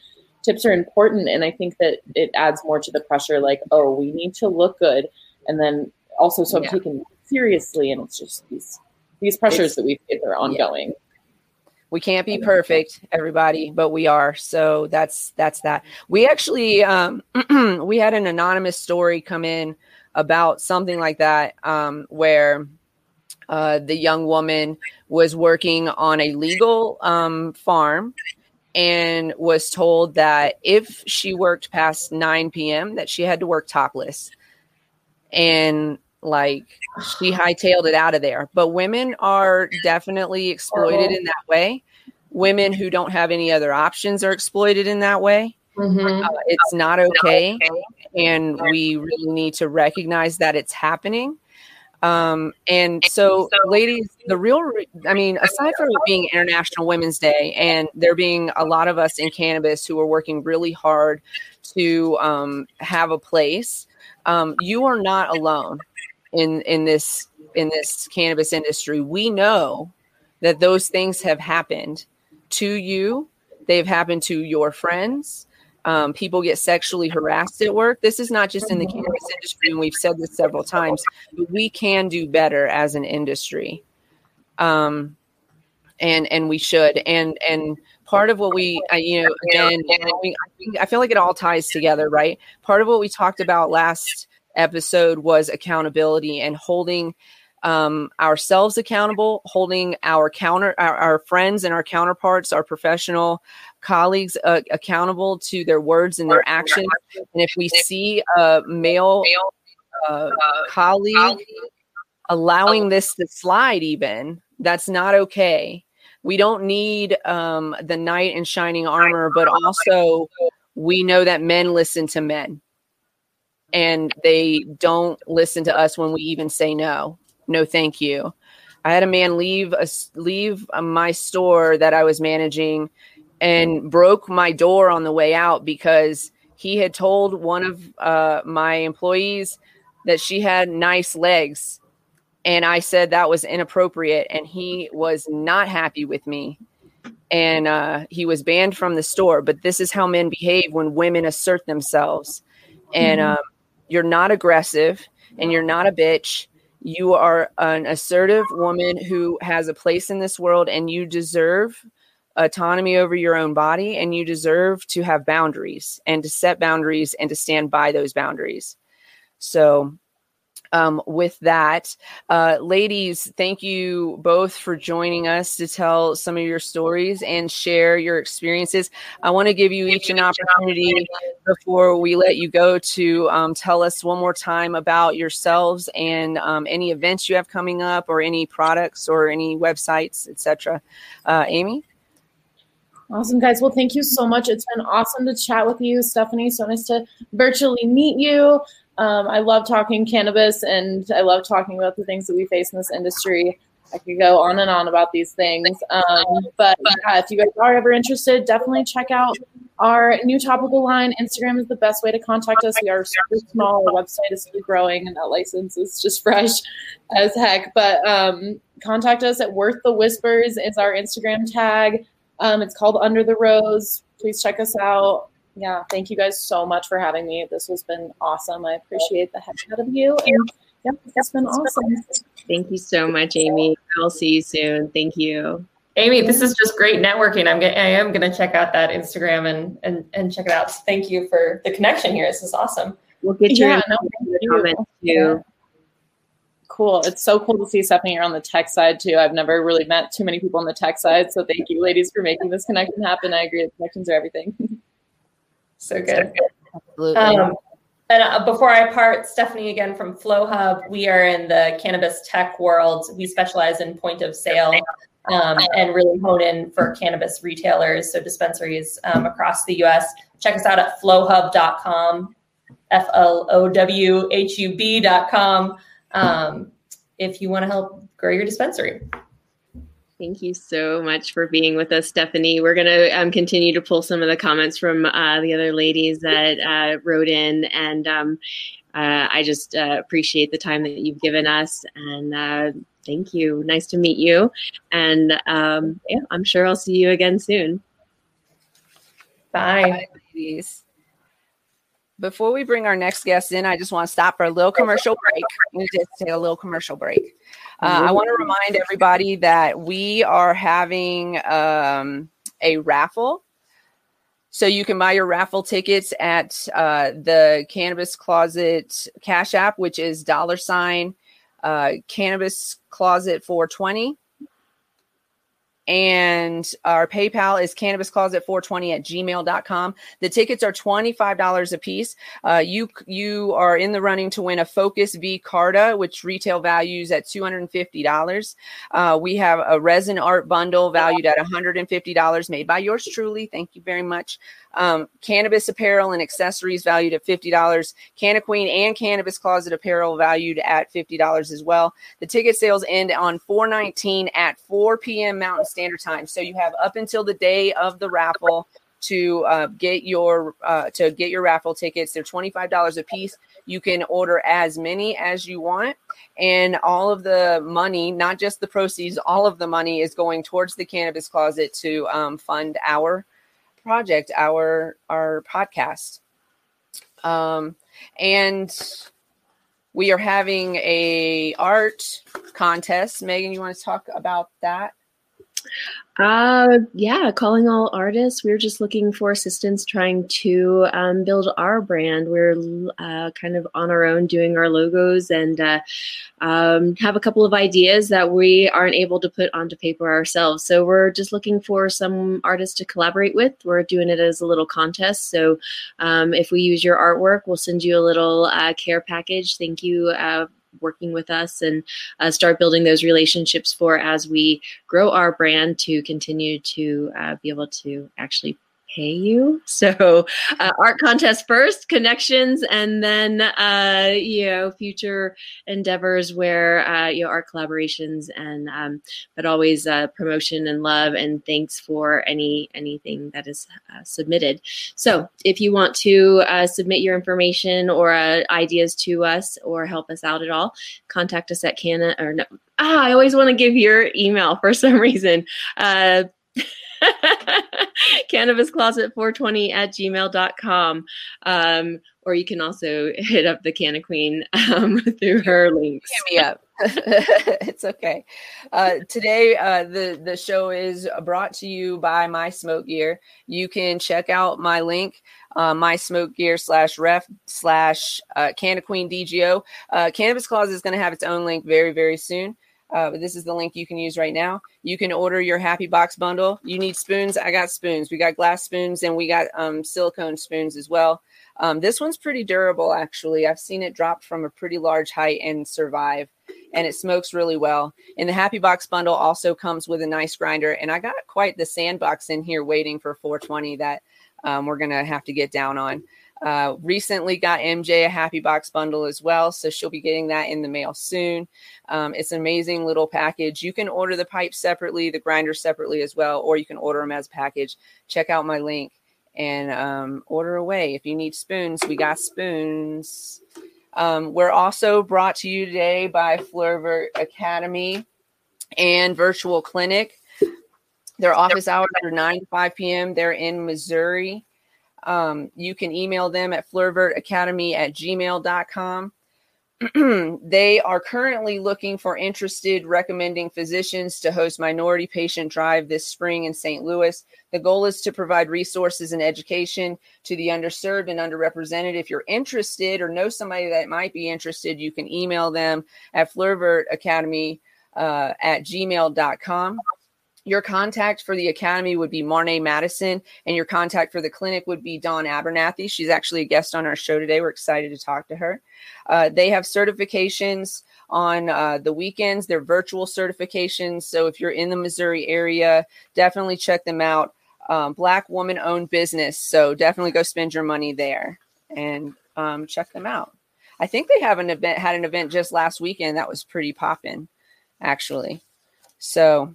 tips are important and i think that it adds more to the pressure like oh we need to look good. And then also so i'm yeah. taken seriously and it's just these these pressures it's, that we face are ongoing. Yeah. we can't be perfect everybody but we are. So that's that's that. We actually um [clears throat] we had an anonymous story come in about something like that um where uh, the young woman was working on a legal um, farm and was told that if she worked past 9 p.m. that she had to work topless. And like she hightailed it out of there. But women are definitely exploited in that way. Women who don't have any other options are exploited in that way. Mm-hmm. Uh, it's not okay. And we really need to recognize that it's happening. Um, and so, ladies, the real, re- I mean, aside from it being International Women's Day, and there being a lot of us in cannabis who are working really hard to um, have a place, um, you are not alone in in this in this cannabis industry. We know that those things have happened to you. They've happened to your friends um, people get sexually harassed at work. This is not just in the cannabis industry, and we've said this several times. But we can do better as an industry, um, and and we should. And and part of what we, uh, you know, again, I feel like it all ties together, right? Part of what we talked about last episode was accountability and holding um, ourselves accountable, holding our counter, our, our, friends and our counterparts, our professional colleagues uh, accountable to their words and their actions. And if we see a male uh, colleague allowing this to slide, even that's not okay. We don't need um, the knight in shining armor, but also we know that men listen to men and they don't listen to us when we even say no no thank you i had a man leave a, leave my store that i was managing and broke my door on the way out because he had told one of uh, my employees that she had nice legs. And i said that was inappropriate and he was not happy with me. And uh, he was banned from the store but this is how men behave when women assert themselves. And mm-hmm. um, you're not aggressive and you're not a bitch. You are an assertive woman who has a place in this world and you deserve autonomy over your own body and you deserve to have boundaries and to set boundaries and to stand by those boundaries. So um, with that. Uh, ladies, thank you both for joining us to tell some of your stories and share your experiences. I want to give you each an opportunity before we let you go to um, tell us one more time about yourselves and um, any events you have coming up or any products or any websites, etc. Uh, Amy? Awesome, guys. Well, thank you so much. It's been awesome to chat with you, Stephanie. So nice to virtually meet you. Um, I love talking cannabis and I love talking about the things that we face in this industry. I could go on and on about these things. Um, but yeah, if you guys are ever interested, definitely check out our new topical line. Instagram is the best way to contact us. We are super small. Our website is still growing and that license is just [laughs] fresh as heck. But um, contact us at Worth the Whispers is our Instagram tag. Um, it's called Under the Rose. Please check us out yeah, thank you guys so much for having me. This has been awesome. I appreciate the heck out of you. And yeah, it's been awesome. Thank you so much, Amy. I'll see you soon. Thank you. Amy, this is just great networking. I'm I am going to check out that Instagram and, and and check it out. Thank you for the connection here. This is awesome. We'll get your yeah, no, comments too. Cool. It's so cool to see Stephanie here on the tech side too. I've never really met too many people on the tech side. So thank you, ladies, for making this connection happen. I agree. The connections are everything. [laughs] So good. Absolutely. Um, and uh, before I part, Stephanie again from Flow Hub, we are in the cannabis tech world. We specialize in point of sale um, and really hone in for cannabis retailers, so dispensaries um, across the US. Check us out at flowhub.com, F L O W H U B.com, um, if you want to help grow your dispensary. Thank you so much for being with us, Stephanie. We're going to um, continue to pull some of the comments from uh, the other ladies that uh, wrote in. And um, uh, I just uh, appreciate the time that you've given us. And uh, thank you. Nice to meet you. And um, yeah, I'm sure I'll see you again soon. Bye. Bye ladies. Before we bring our next guest in, I just want to stop for a little commercial break. We just take a little commercial break. Uh, I want to remind everybody that we are having um, a raffle. So you can buy your raffle tickets at uh, the Cannabis Closet Cash App, which is dollar sign uh, Cannabis Closet 420 and our PayPal is cannabiscloset420 at gmail.com. The tickets are $25 a piece. Uh, you, you are in the running to win a Focus V Carta, which retail values at $250. Uh, we have a resin art bundle valued at $150 made by yours truly. Thank you very much. Um, cannabis apparel and accessories valued at $50. Canna Queen and Cannabis Closet apparel valued at $50 as well. The ticket sales end on 419 at 4 p.m. Mountain Standard Time. So you have up until the day of the raffle to uh, get your uh, to get your raffle tickets. They're twenty five dollars a piece. You can order as many as you want, and all of the money, not just the proceeds, all of the money is going towards the cannabis closet to um, fund our project, our our podcast. Um, and we are having a art contest. Megan, you want to talk about that? Uh, yeah, calling all artists. We are just looking for assistance trying to um, build our brand. We're uh, kind of on our own doing our logos and uh, um, have a couple of ideas that we aren't able to put onto paper ourselves. So we're just looking for some artists to collaborate with. We're doing it as a little contest. So um, if we use your artwork, we'll send you a little uh, care package. Thank you uh, working with us and uh, start building those relationships for as we grow our brand to continue to uh, be able to actually pay you. [laughs] So uh, art contest first, connections, and then uh, you know future endeavors where uh, you know art collaborations and um, but always uh, promotion and love and thanks for any anything that is uh, submitted. So if you want to uh, submit your information or ideas to us or help us out at all, contact us at Canna or no. Ah, I always want to give your email for [laughs] some reason. [laughs] cannabis closet 420 at gmail.com um, or you can also [laughs] hit up the canna queen um, [laughs] through her links. hit me up. It's okay. Uh, today uh, the the show is brought to you by my smoke gear. You can check out my link uh, my smoke gear slash ref slash uh, canna queen dgo uh, cannabis closet is going to have its own link very very soon uh, this is the link you can use right now. You can order your Happy Box bundle. You need spoons. I got spoons. We got glass spoons and we got um, silicone spoons as well. Um, this one's pretty durable, actually. I've seen it drop from a pretty large height and survive, and it smokes really well. And the Happy Box bundle also comes with a nice grinder. And I got quite the sandbox in here waiting for 420 that um, we're going to have to get down on. Uh, recently got MJ a Happy Box bundle as well, so she'll be getting that in the mail soon. Um, it's an amazing little package. You can order the pipe separately, the grinder separately as well, or you can order them as package. Check out my link and um, order away. If you need spoons, we got spoons. Um, we're also brought to you today by Fleurvert Academy and Virtual Clinic. Their office hours are 9 to 5 p.m. They're in Missouri. Um, you can email them at fleurvertacademy at gmail.com. [clears throat] they are currently looking for interested recommending physicians to host minority patient drive this spring in St. Louis. The goal is to provide resources and education to the underserved and underrepresented. If you're interested or know somebody that might be interested, you can email them at fleurvertacademy uh, at gmail.com your contact for the academy would be Marnay Madison, and your contact for the clinic would be Dawn Abernathy. She's actually a guest on our show today. We're excited to talk to her. Uh, they have certifications on uh, the weekends, they're virtual certifications. So if you're in the Missouri area, definitely check them out. Um, black woman owned business. So definitely go spend your money there and um, check them out. I think they have an event, had an event just last weekend that was pretty popping, actually. So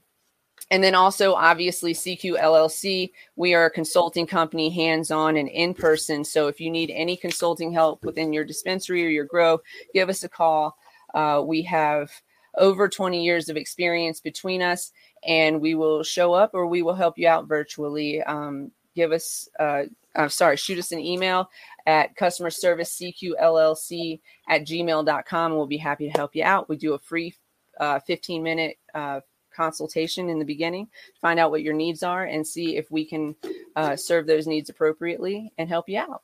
and then also, obviously, CQ LLC, we are a consulting company, hands on and in person. So if you need any consulting help within your dispensary or your grow, give us a call. Uh, we have over 20 years of experience between us, and we will show up or we will help you out virtually. Um, give us, uh, uh, sorry, shoot us an email at customer service cqllc at gmail.com. And we'll be happy to help you out. We do a free uh, 15 minute uh, consultation in the beginning, find out what your needs are, and see if we can uh, serve those needs appropriately and help you out.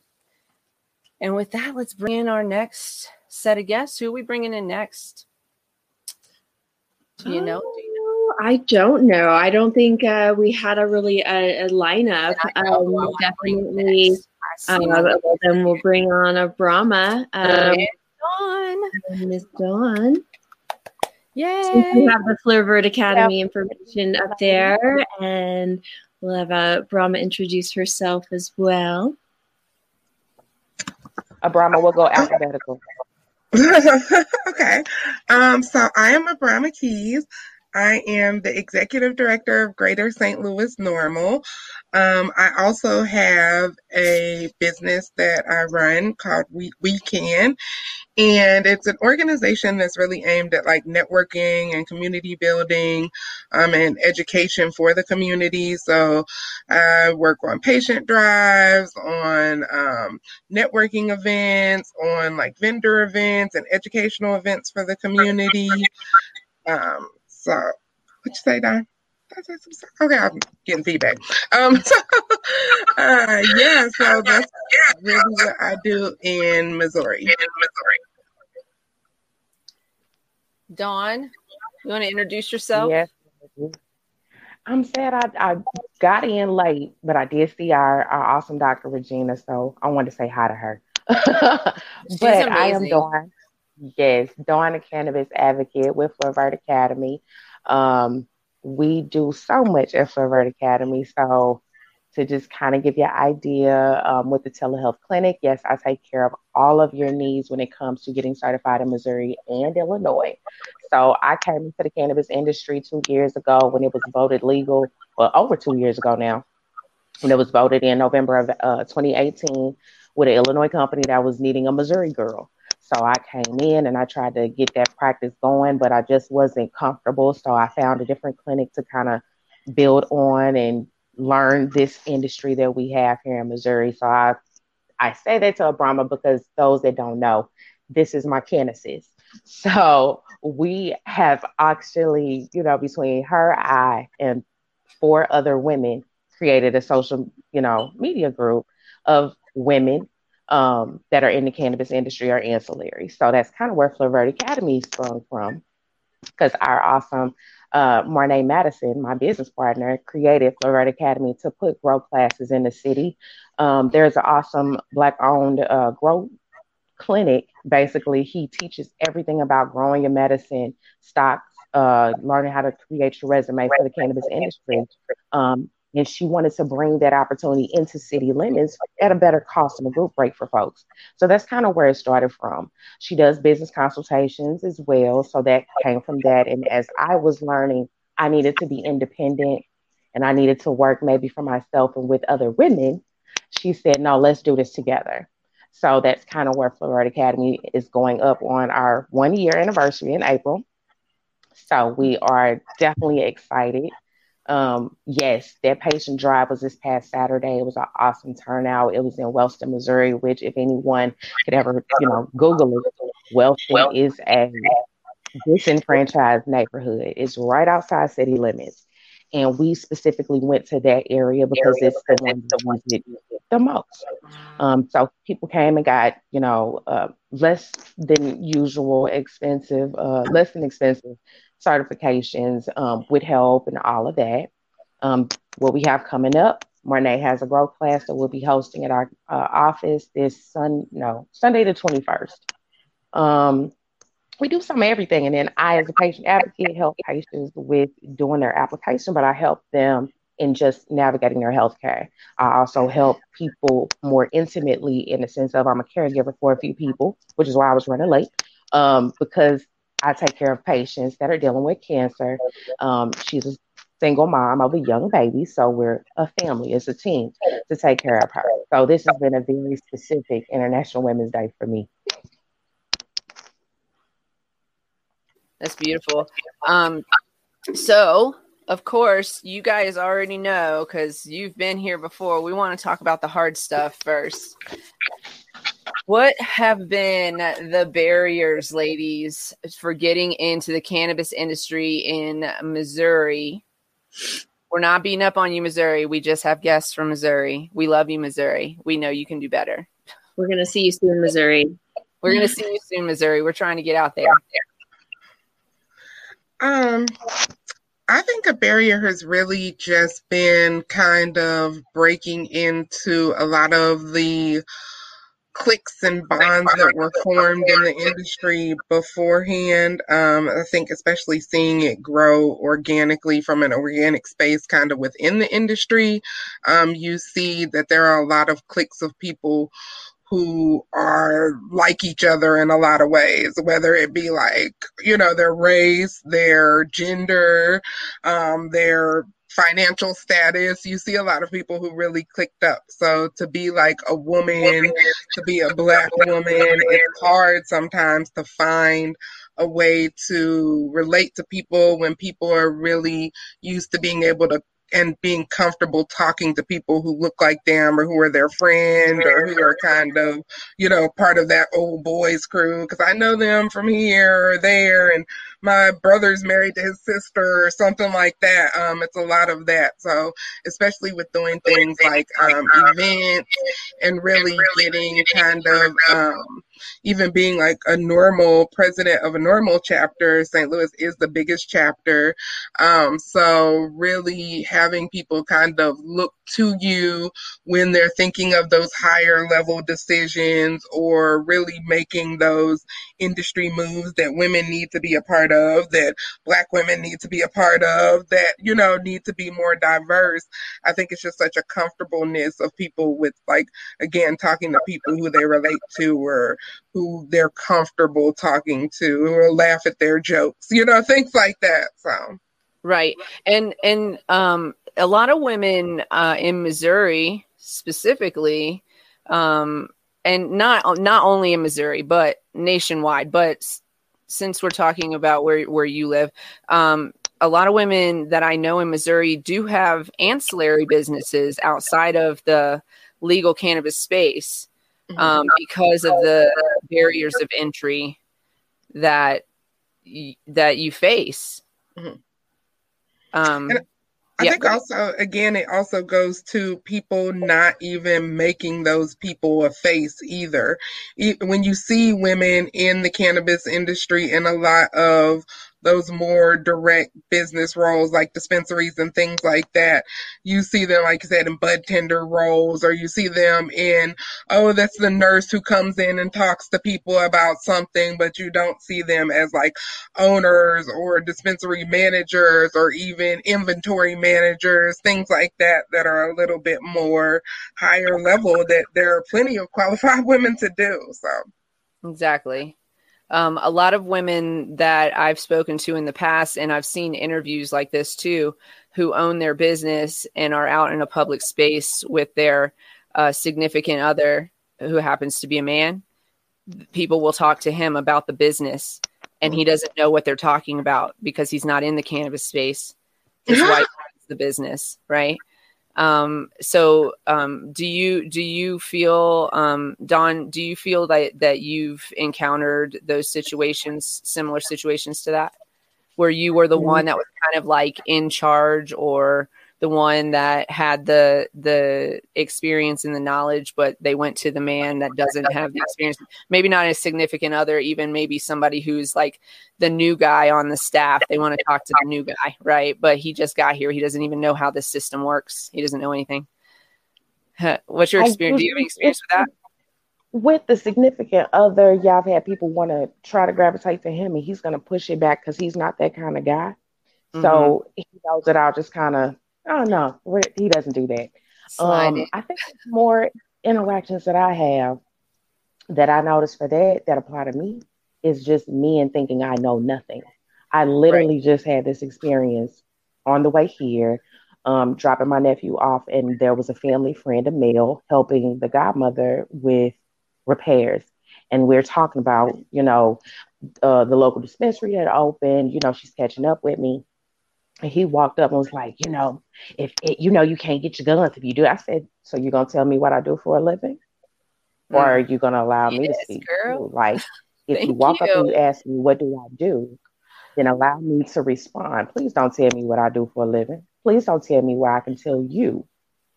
And with that, let's bring in our next set of guests. Who are we bringing in next? Do you know? Do you know? I don't know. I don't think uh, we had a really a, a lineup. Um, definitely. Uh, well, then we'll bring on Abrama. Um, Dawn. Miss Dawn. Yay! Since we have the Fleurvert Academy yep. information up there, and we'll have uh, Brahma introduce herself as well. Abrama will go alphabetical. [laughs] okay. Um, so I am Abrama Keys. I am the executive director of Greater St. Louis NORML. Um, I also have a business that I run called We, we Can, and it's an organization that's really aimed at like networking and community building um, and education for the community. So I work on patient drives, on um, networking events, on like vendor events and educational events for the community. Um, so, what you say, Dawn? Okay, I'm getting feedback. Um, [laughs] so, uh, yeah, so that's really what I do in Missouri. In Missouri. Dawn, you want to introduce yourself? Yes. I'm sad I, I got in late, but I did see our, our awesome Dr. Regina, so I wanted to say hi to her. [laughs] but I am Dawn. Yes, Dawn, a cannabis advocate with Fleurvert Academy. Um, we do so much at Fleurvert Academy. So to just kind of give you an idea um, with the telehealth clinic, yes, I take care of all of your needs when it comes to getting certified in Missouri and Illinois. So I came into the cannabis industry two years ago when it was voted legal, well, over two years ago now, when it was voted in November of uh, 2018 with an Illinois company that was needing a Missouri girl. So I came in and I tried to get that practice going, but I just wasn't comfortable. So I found a different clinic to kind of build on and learn this industry that we have here in Missouri. So I I say that to Abrama because those that don't know, this is my Genesis. [laughs] So we have actually, you know, between her, I, and four other women created a social, you know, media group of women um, that are in the cannabis industry are ancillary. So that's kind of where Fleurvert Academy sprung from because our awesome uh, Marnay Madison, my business partner, created Fleurvert Academy to put grow classes in the city. Um, there's an awesome Black owned uh, grow clinic. Basically, he teaches everything about growing your medicine, stocks, uh, learning how to create your resume for the cannabis industry. Um, and she wanted to bring that opportunity into city limits at a better cost and a group rate for folks. So that's kind of where it started from. She does business consultations as well. So that came from that. And as I was learning, I needed to be independent and I needed to work maybe for myself and with other women. She said, no, let's do this together. So that's kind of where Fleurvert Academy is going up on our one year anniversary in April. So we are definitely excited um, yes, that patient drive was this past Saturday. It was an awesome turnout. It was in Wellston, Missouri, which, if anyone could ever, you know, Google it, Wellston is a disenfranchised neighborhood. It's right outside city limits. And we specifically went to that area because it's the one that the most. Um, so people came and got, you know, uh, less than usual expensive, uh, less than expensive certifications um, with help and all of that. Um, what we have coming up, Marnay has a growth class that we'll be hosting at our uh, office this sun no Sunday the 21st. Um, we do some everything, and then I, as a patient advocate, help patients with doing their application, but I help them in just navigating their healthcare. I also help people more intimately in the sense of I'm a caregiver for a few people, which is why I was running late. Um, because I take care of patients that are dealing with cancer. Um, she's a single mom of a young baby, so we're a family, as a team to take care of her. So this has been a very specific International Women's Day for me. That's beautiful. Um, so, of course, you guys already know because you've been here before. We want to talk about the hard stuff first. What have been the barriers, ladies, for getting into the cannabis industry in Missouri? We're not beating up on you, Missouri. We just have guests from Missouri. We love you, Missouri. We know you can do better. We're going to see you soon, Missouri. We're going to see you soon, Missouri. We're trying to get out there. Um, I think a barrier has really just been kind of breaking into a lot of the cliques and bonds that were formed in the industry beforehand. Um, I think, especially seeing it grow organically from an organic space kind of within the industry, um, you see that there are a lot of cliques of people who are like each other in a lot of ways, whether it be like, you know, their race, their gender, um, their financial status. You see a lot of people who really clicked up. So to be like a woman, to be a black woman, it's hard sometimes to find a way to relate to people when people are really used to being able to and being comfortable talking to people who look like them or who are their friend or who are kind of, you know, part of that old boys crew. Cause I know them from here or there and my brother's married to his sister or something like that. Um, it's a lot of that. So especially with doing things like um, events and really getting kind of um, even being like a NORML president of a NORML chapter, St. Louis is the biggest chapter. Um, so really having people kind of look to you when they're thinking of those higher level decisions or really making those industry moves that women need to be a part of, that black women need to be a part of, that, you know, need to be more diverse. I think it's just such a comfortableness of people with like, again, talking to people who they relate to or who they're comfortable talking to or laugh at their jokes, you know, things like that. So right. And and um a lot of women uh in Missouri specifically um and not not only in Missouri but nationwide but since we're talking about where where you live um a lot of women that I know in Missouri do have ancillary businesses outside of the legal cannabis space. Um, because of the barriers of entry that y- that you face. Mm-hmm. Um, I yeah. think also, again, it also goes to people not even making those people a face either. When you see women in the cannabis industry in a lot of those more direct business roles like dispensaries and things like that. You see them, like I said, in bud tender roles, or you see them in, oh, that's the nurse who comes in and talks to people about something, but you don't see them as like owners or dispensary managers or even inventory managers, things like that, that are a little bit more higher level that there are plenty of qualified [laughs] women to do. So, exactly um, a lot of women that I've spoken to in the past, and I've seen interviews like this too, who own their business and are out in a public space with their uh, significant other who happens to be a man. People will talk to him about the business, and he doesn't know what they're talking about because he's not in the cannabis space. His wife runs the business, right? Um, so um, do you do you feel um, Dawn? Do you feel that that you've encountered those situations, similar situations to that, where you were the mm-hmm. one that was kind of like in charge or the one that had the the experience and the knowledge but they went to the man that doesn't have the experience. Maybe not a significant other even maybe somebody who's like the new guy on the staff. They want to talk to the new guy right? But he just got here. He doesn't even know how the system works. He doesn't know anything. What's your experience do you have any experience with that? With the significant other, y'all have had people want to try to gravitate to him, and he's going to push it back because he's not that kind of guy. Mm-hmm. So he knows that I'll just kind of Oh no, he doesn't do that. Um, I think more interactions that I have that I notice for that that apply to me is just men thinking I know nothing. I literally right. just had this experience on the way here, um, dropping my nephew off, and there was a family friend, a male, helping the godmother with repairs. And we're talking about, you know, uh, the local dispensary had opened. You know, she's catching up with me. And he walked up and was like, you know, if it, you know you can't get your guns if you do. I said, so you're gonna tell me what I do for a living, mm. or are you gonna allow yes, me to speak? Girl. Like, [laughs] if you walk you. up and you ask me what do I do, then allow me to respond. Please don't tell me what I do for a living. Please don't tell me where I can tell you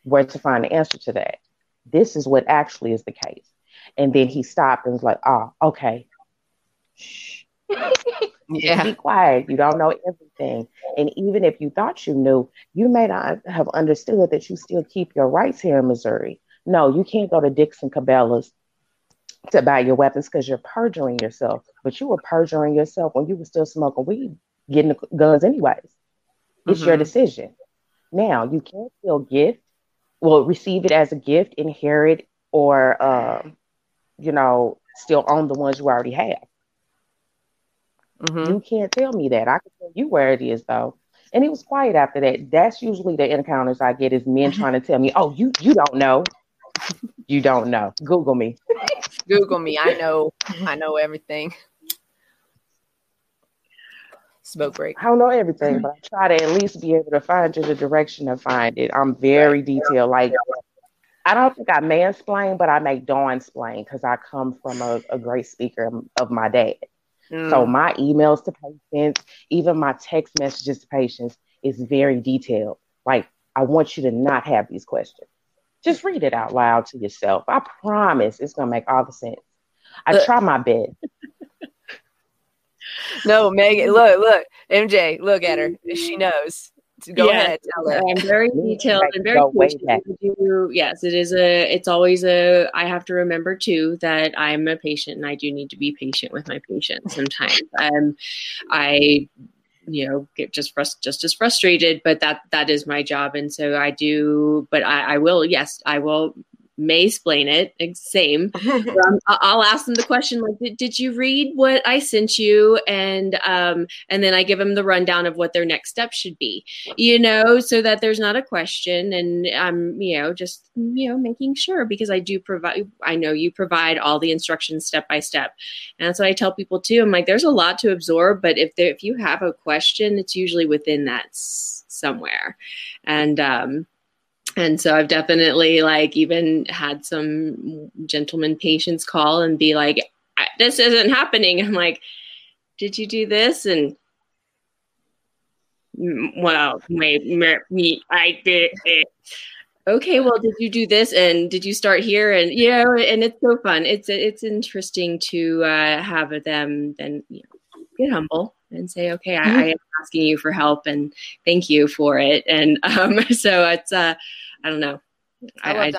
where to find the answer to that. This is what actually is the case. And then he stopped and was like, oh, okay. Shh yeah. Be quiet. You don't know everything. And even if you thought you knew, you may not have understood that you still keep your rights here in Missouri. No, you can't go to Dixon Cabela's to buy your weapons because you're perjuring yourself. But you were perjuring yourself when you were still smoking weed, getting the guns anyways. It's mm-hmm. your decision. Now you can still gift, well, receive it as a gift, inherit, or uh, you know, still own the ones you already have. Mm-hmm. You can't tell me that. I can tell you where it is though. And it was quiet after that. That's usually the encounters I get is men trying to tell me, "Oh, you you don't know, you don't know." Google me. [laughs] Google me. I know. I know everything. Smoke break. I don't know everything, but I try to at least be able to find you the direction to find it. I'm very detailed. Like I don't think I mansplain, but I make dawn explain because I come from a, a great speaker of my dad. Mm. So my emails to patients, even my text messages to patients is very detailed. Like I want you to not have these questions. Just read it out loud to yourself. I promise it's gonna make all the sense. I try my best. [laughs] no, Megan, look, look, MJ, look at her. She knows. Go yeah, ahead. I'm very detailed and very do, yes, it is a. It's always a. I have to remember too that I'm a patient and I do need to be patient with my patients. Sometimes, um, I you know get just frust- just as frustrated but that that is my job and so i do but i, I will yes i will may explain it same. [laughs] Um, i'll ask them the question like did, did you read what i sent you? And um and then i give them the rundown of what their next step should be. You know so that there's not a question and i'm you know just you know making sure because i do provide i know you provide all the instructions step by step. And that's what i tell people too. I'm like there's a lot to absorb but if there if you have a question it's usually within that somewhere. And um and so I've definitely like even had some gentleman patients call and be like, "This isn't happening." I'm like, "Did you do this?" And well, my, me, I did it. Okay, well, did you do this and did you start here? And know, and it's so fun. It's it's interesting to uh, have them then you know, get humble and say, okay, I, I, am asking you for help and thank you for it. And [laughs] um, so it's, uh, I don't know. I, I, I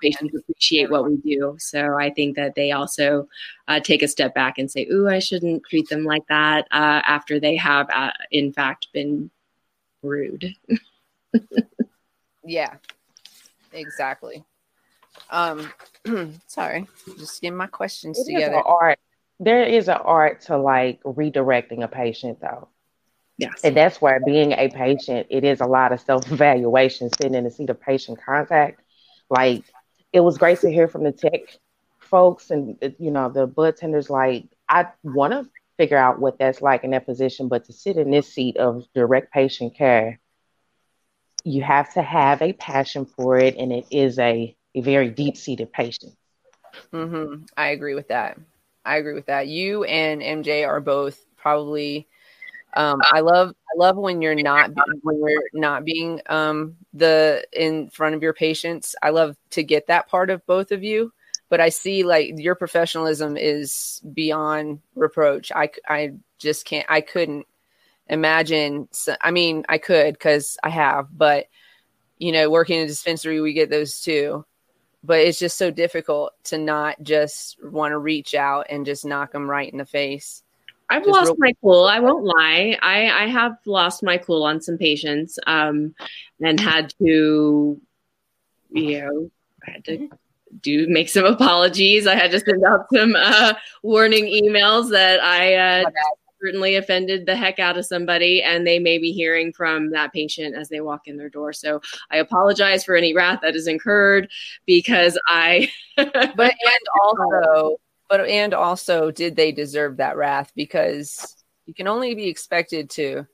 patients appreciate what we do. So I think that they also uh, take a step back and say, ooh, I shouldn't treat them like that uh, after they have, uh, in fact, been rude. yeah, exactly. Um, [clears throat] sorry, just getting my questions it together. art there is an art to like redirecting a patient though. Yes. And that's where being a patient, it is a lot of self evaluation, sitting in the seat of patient contact. Like it was great to hear from the tech folks and you know the bud tenders. Like I want to figure out what that's like in that position, but to sit in this seat of direct patient care, you have to have a passion for it, and it is a a very deep seated patient. Mm-hmm. I agree with that. I agree with that. You and MJ are both probably. Um, I love I love when you're not when you're not being um, the in front of your patients. I love to get that part of both of you, but I see like your professionalism is beyond reproach. I I just can't. I couldn't imagine. I mean, I could because I have, but you know, working in a dispensary, we get those too but it's just so difficult to not just want to reach out and just knock them right in the face. I've just lost real- my cool. I won't lie. I, I have lost my cool on some patients um, and had to, you know, I had to do make some [laughs] apologies. I had to send out some uh, warning emails that I uh, certainly offended the heck out of somebody and they may be hearing from that patient as they walk in their door. So I apologize for any wrath that is incurred because I [laughs] but and also but and also did they deserve that wrath because you can only be expected to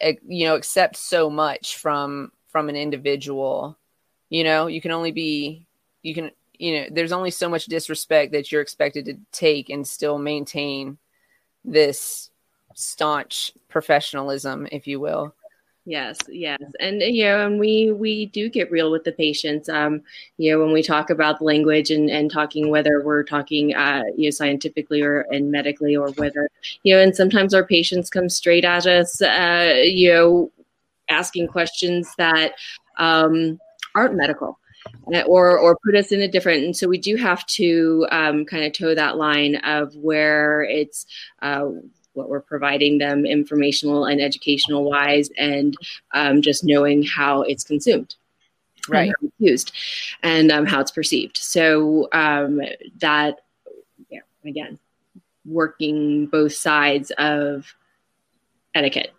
eh, you know accept so much from from an individual you know you can only be you can you know there's only so much disrespect that you're expected to take and still maintain this staunch professionalism, if you will. Yes, yes, and you know, and we we do get real with the patients. Um, you know, when we talk about language and and talking whether we're talking uh, you know scientifically or and medically or whether you know, and sometimes our patients come straight at us, uh, you know, asking questions that um, aren't medical or or put us in a different. And so we do have to um, kind of toe that line of where it's. Uh, what we're providing them informational and educational wise and um, just knowing how it's consumed right and used and um, how it's perceived so um, that yeah, again working both sides of etiquette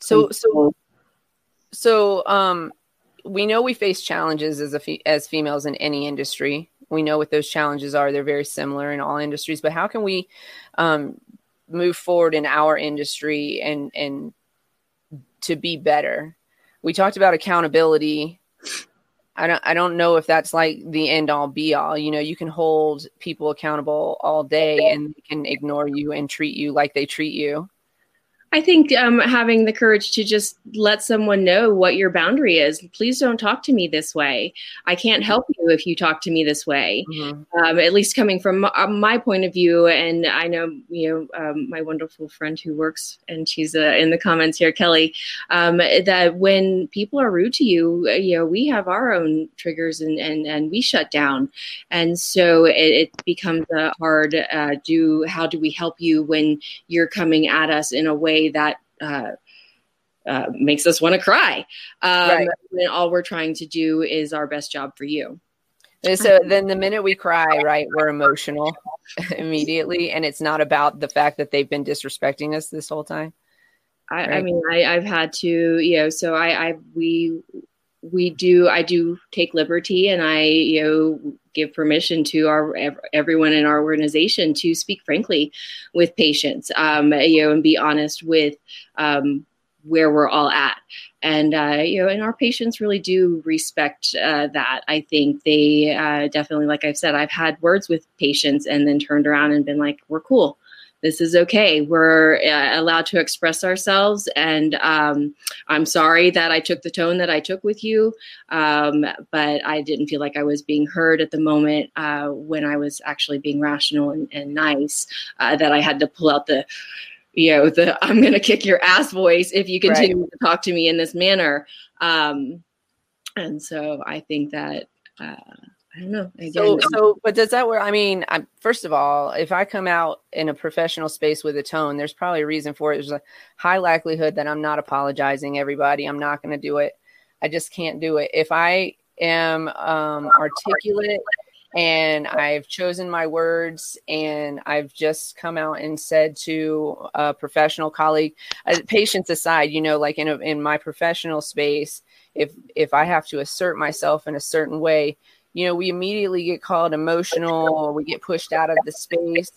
so so so um we know we face challenges as a fe- as females in any industry we know what those challenges are they're very similar in all industries but how can we um, move forward in our industry and and to be better we talked about accountability I don't I don't know if that's like the end all be all. You know, you can hold people accountable all day and they can ignore you and treat you like they treat you. I think um, having the courage to just let someone know what your boundary is. Please don't talk to me this way. I can't help you if you talk to me this way. Mm-hmm. Um, at least coming from my, uh, my, point of view, and I know you know um, my wonderful friend who works, and she's uh, in the comments here, Kelly. Um, that when people are rude to you, uh, you know we have our own triggers, and and and we shut down, and so it, it becomes a hard. Uh, do how do we help you when you're coming at us in a way way that uh, uh, makes us want to cry. Um, right. When all we're trying to do is our best job for you. So then the minute we cry, right, we're emotional [laughs] immediately. And it's not about the fact that they've been disrespecting us this whole time. I, right? I mean, I, have had to, you know, so I, I, we, we do, I do take liberty and I, you know, give permission to our everyone in our organization to speak frankly with patients, um, you know, and be honest with um, where we're all at. And uh, you know, and our patients really do respect uh, that. I think they uh, definitely, like I've said, I've had words with patients and then turned around and been like, "We're cool." This is okay. We're uh, allowed to express ourselves. And um, I'm sorry that I took the tone that I took with you, um, but I didn't feel like I was being heard at the moment uh, when I was actually being rational and, and nice, uh, that I had to pull out the you know the i'm going to kick your ass voice if you continue right. to talk to me in this manner um, and so i think that uh, I don't know. Again, so, so, but does that work? I mean, I, first of all, if I come out in a professional space with a tone, there's probably a reason for it. There's a high likelihood that I'm not apologizing. Everybody, I'm not going to do it. I just can't do it. If I am um, articulate and I've chosen my words and I've just come out and said to a professional colleague, uh, patience aside, you know, like in a, in my professional space, if if I have to assert myself in a certain way you know, we immediately get called emotional or we get pushed out of the space.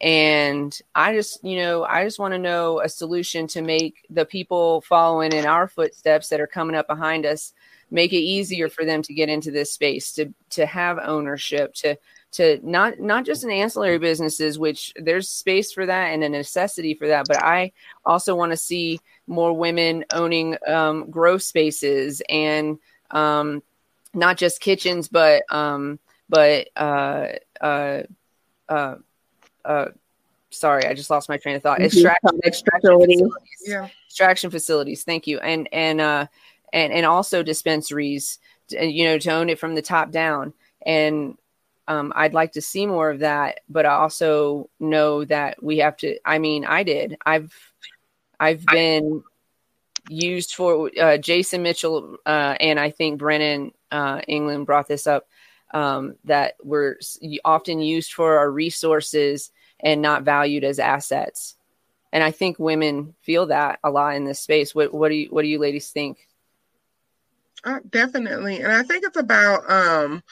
And I just, you know, I just want to know a solution to make the people following in our footsteps that are coming up behind us make it easier for them to get into this space, to to have ownership, to to not not just in ancillary businesses, which there's space for that and a necessity for that, but I also want to see more women owning um, grow spaces and um, not just kitchens, but um, but uh, uh, uh, uh, sorry, I just lost my train of thought. Extraction, extraction facilities. Yeah. Extraction facilities. Thank you. And and uh and and also dispensaries. You know, to own it from the top down. And um, I'd like to see more of that, but I also know that we have to. I mean, I did. I've I've been used for uh, Jason Mitchell uh, and I think Brennan uh, England brought this up um, that we're often used for our resources and not valued as assets. And I think women feel that a lot in this space. What, what do you what do you ladies think? Uh, definitely, and I think it's about um,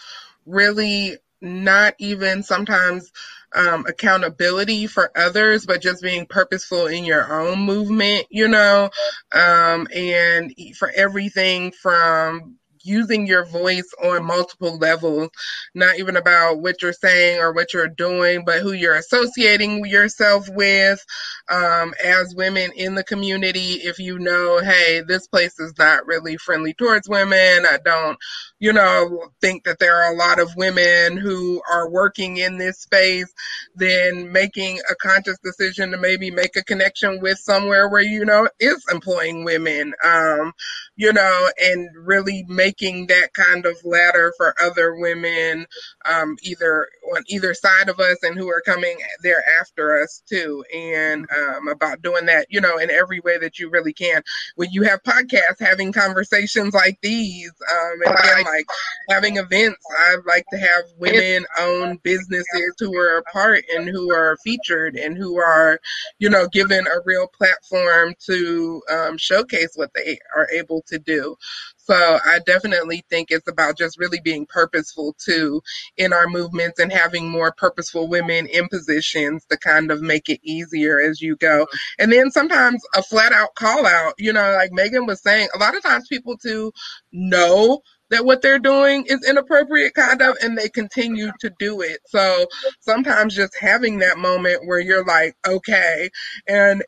really not even sometimes um, accountability for others, but just being purposeful in your own movement, you know, um, and for everything from using your voice on multiple levels, not even about what you're saying or what you're doing, but who you're associating yourself with um, as women in the community. If you know, hey, this place is not really friendly towards women, I don't, you know, think that there are a lot of women who are working in this space, then making a conscious decision to maybe make a connection with somewhere where, you know, is employing women. Um, you know, and really making that kind of ladder for other women, um, either on either side of us and who are coming there after us too. And um, about doing that, you know, in every way that you really can. When you have podcasts, having conversations like these, um, and again, like having events, I like to have women owned businesses who are a part and who are featured and who are, you know, given a real platform to um, showcase what they are able to do. So I definitely think it's about just really being purposeful too in our movements and having more purposeful women in positions to kind of make it easier as you go. And then sometimes a flat out call out, you know, like Megan was saying, a lot of times people to know that what they're doing is inappropriate kind of and they continue to do it so sometimes just having that moment where you're like okay and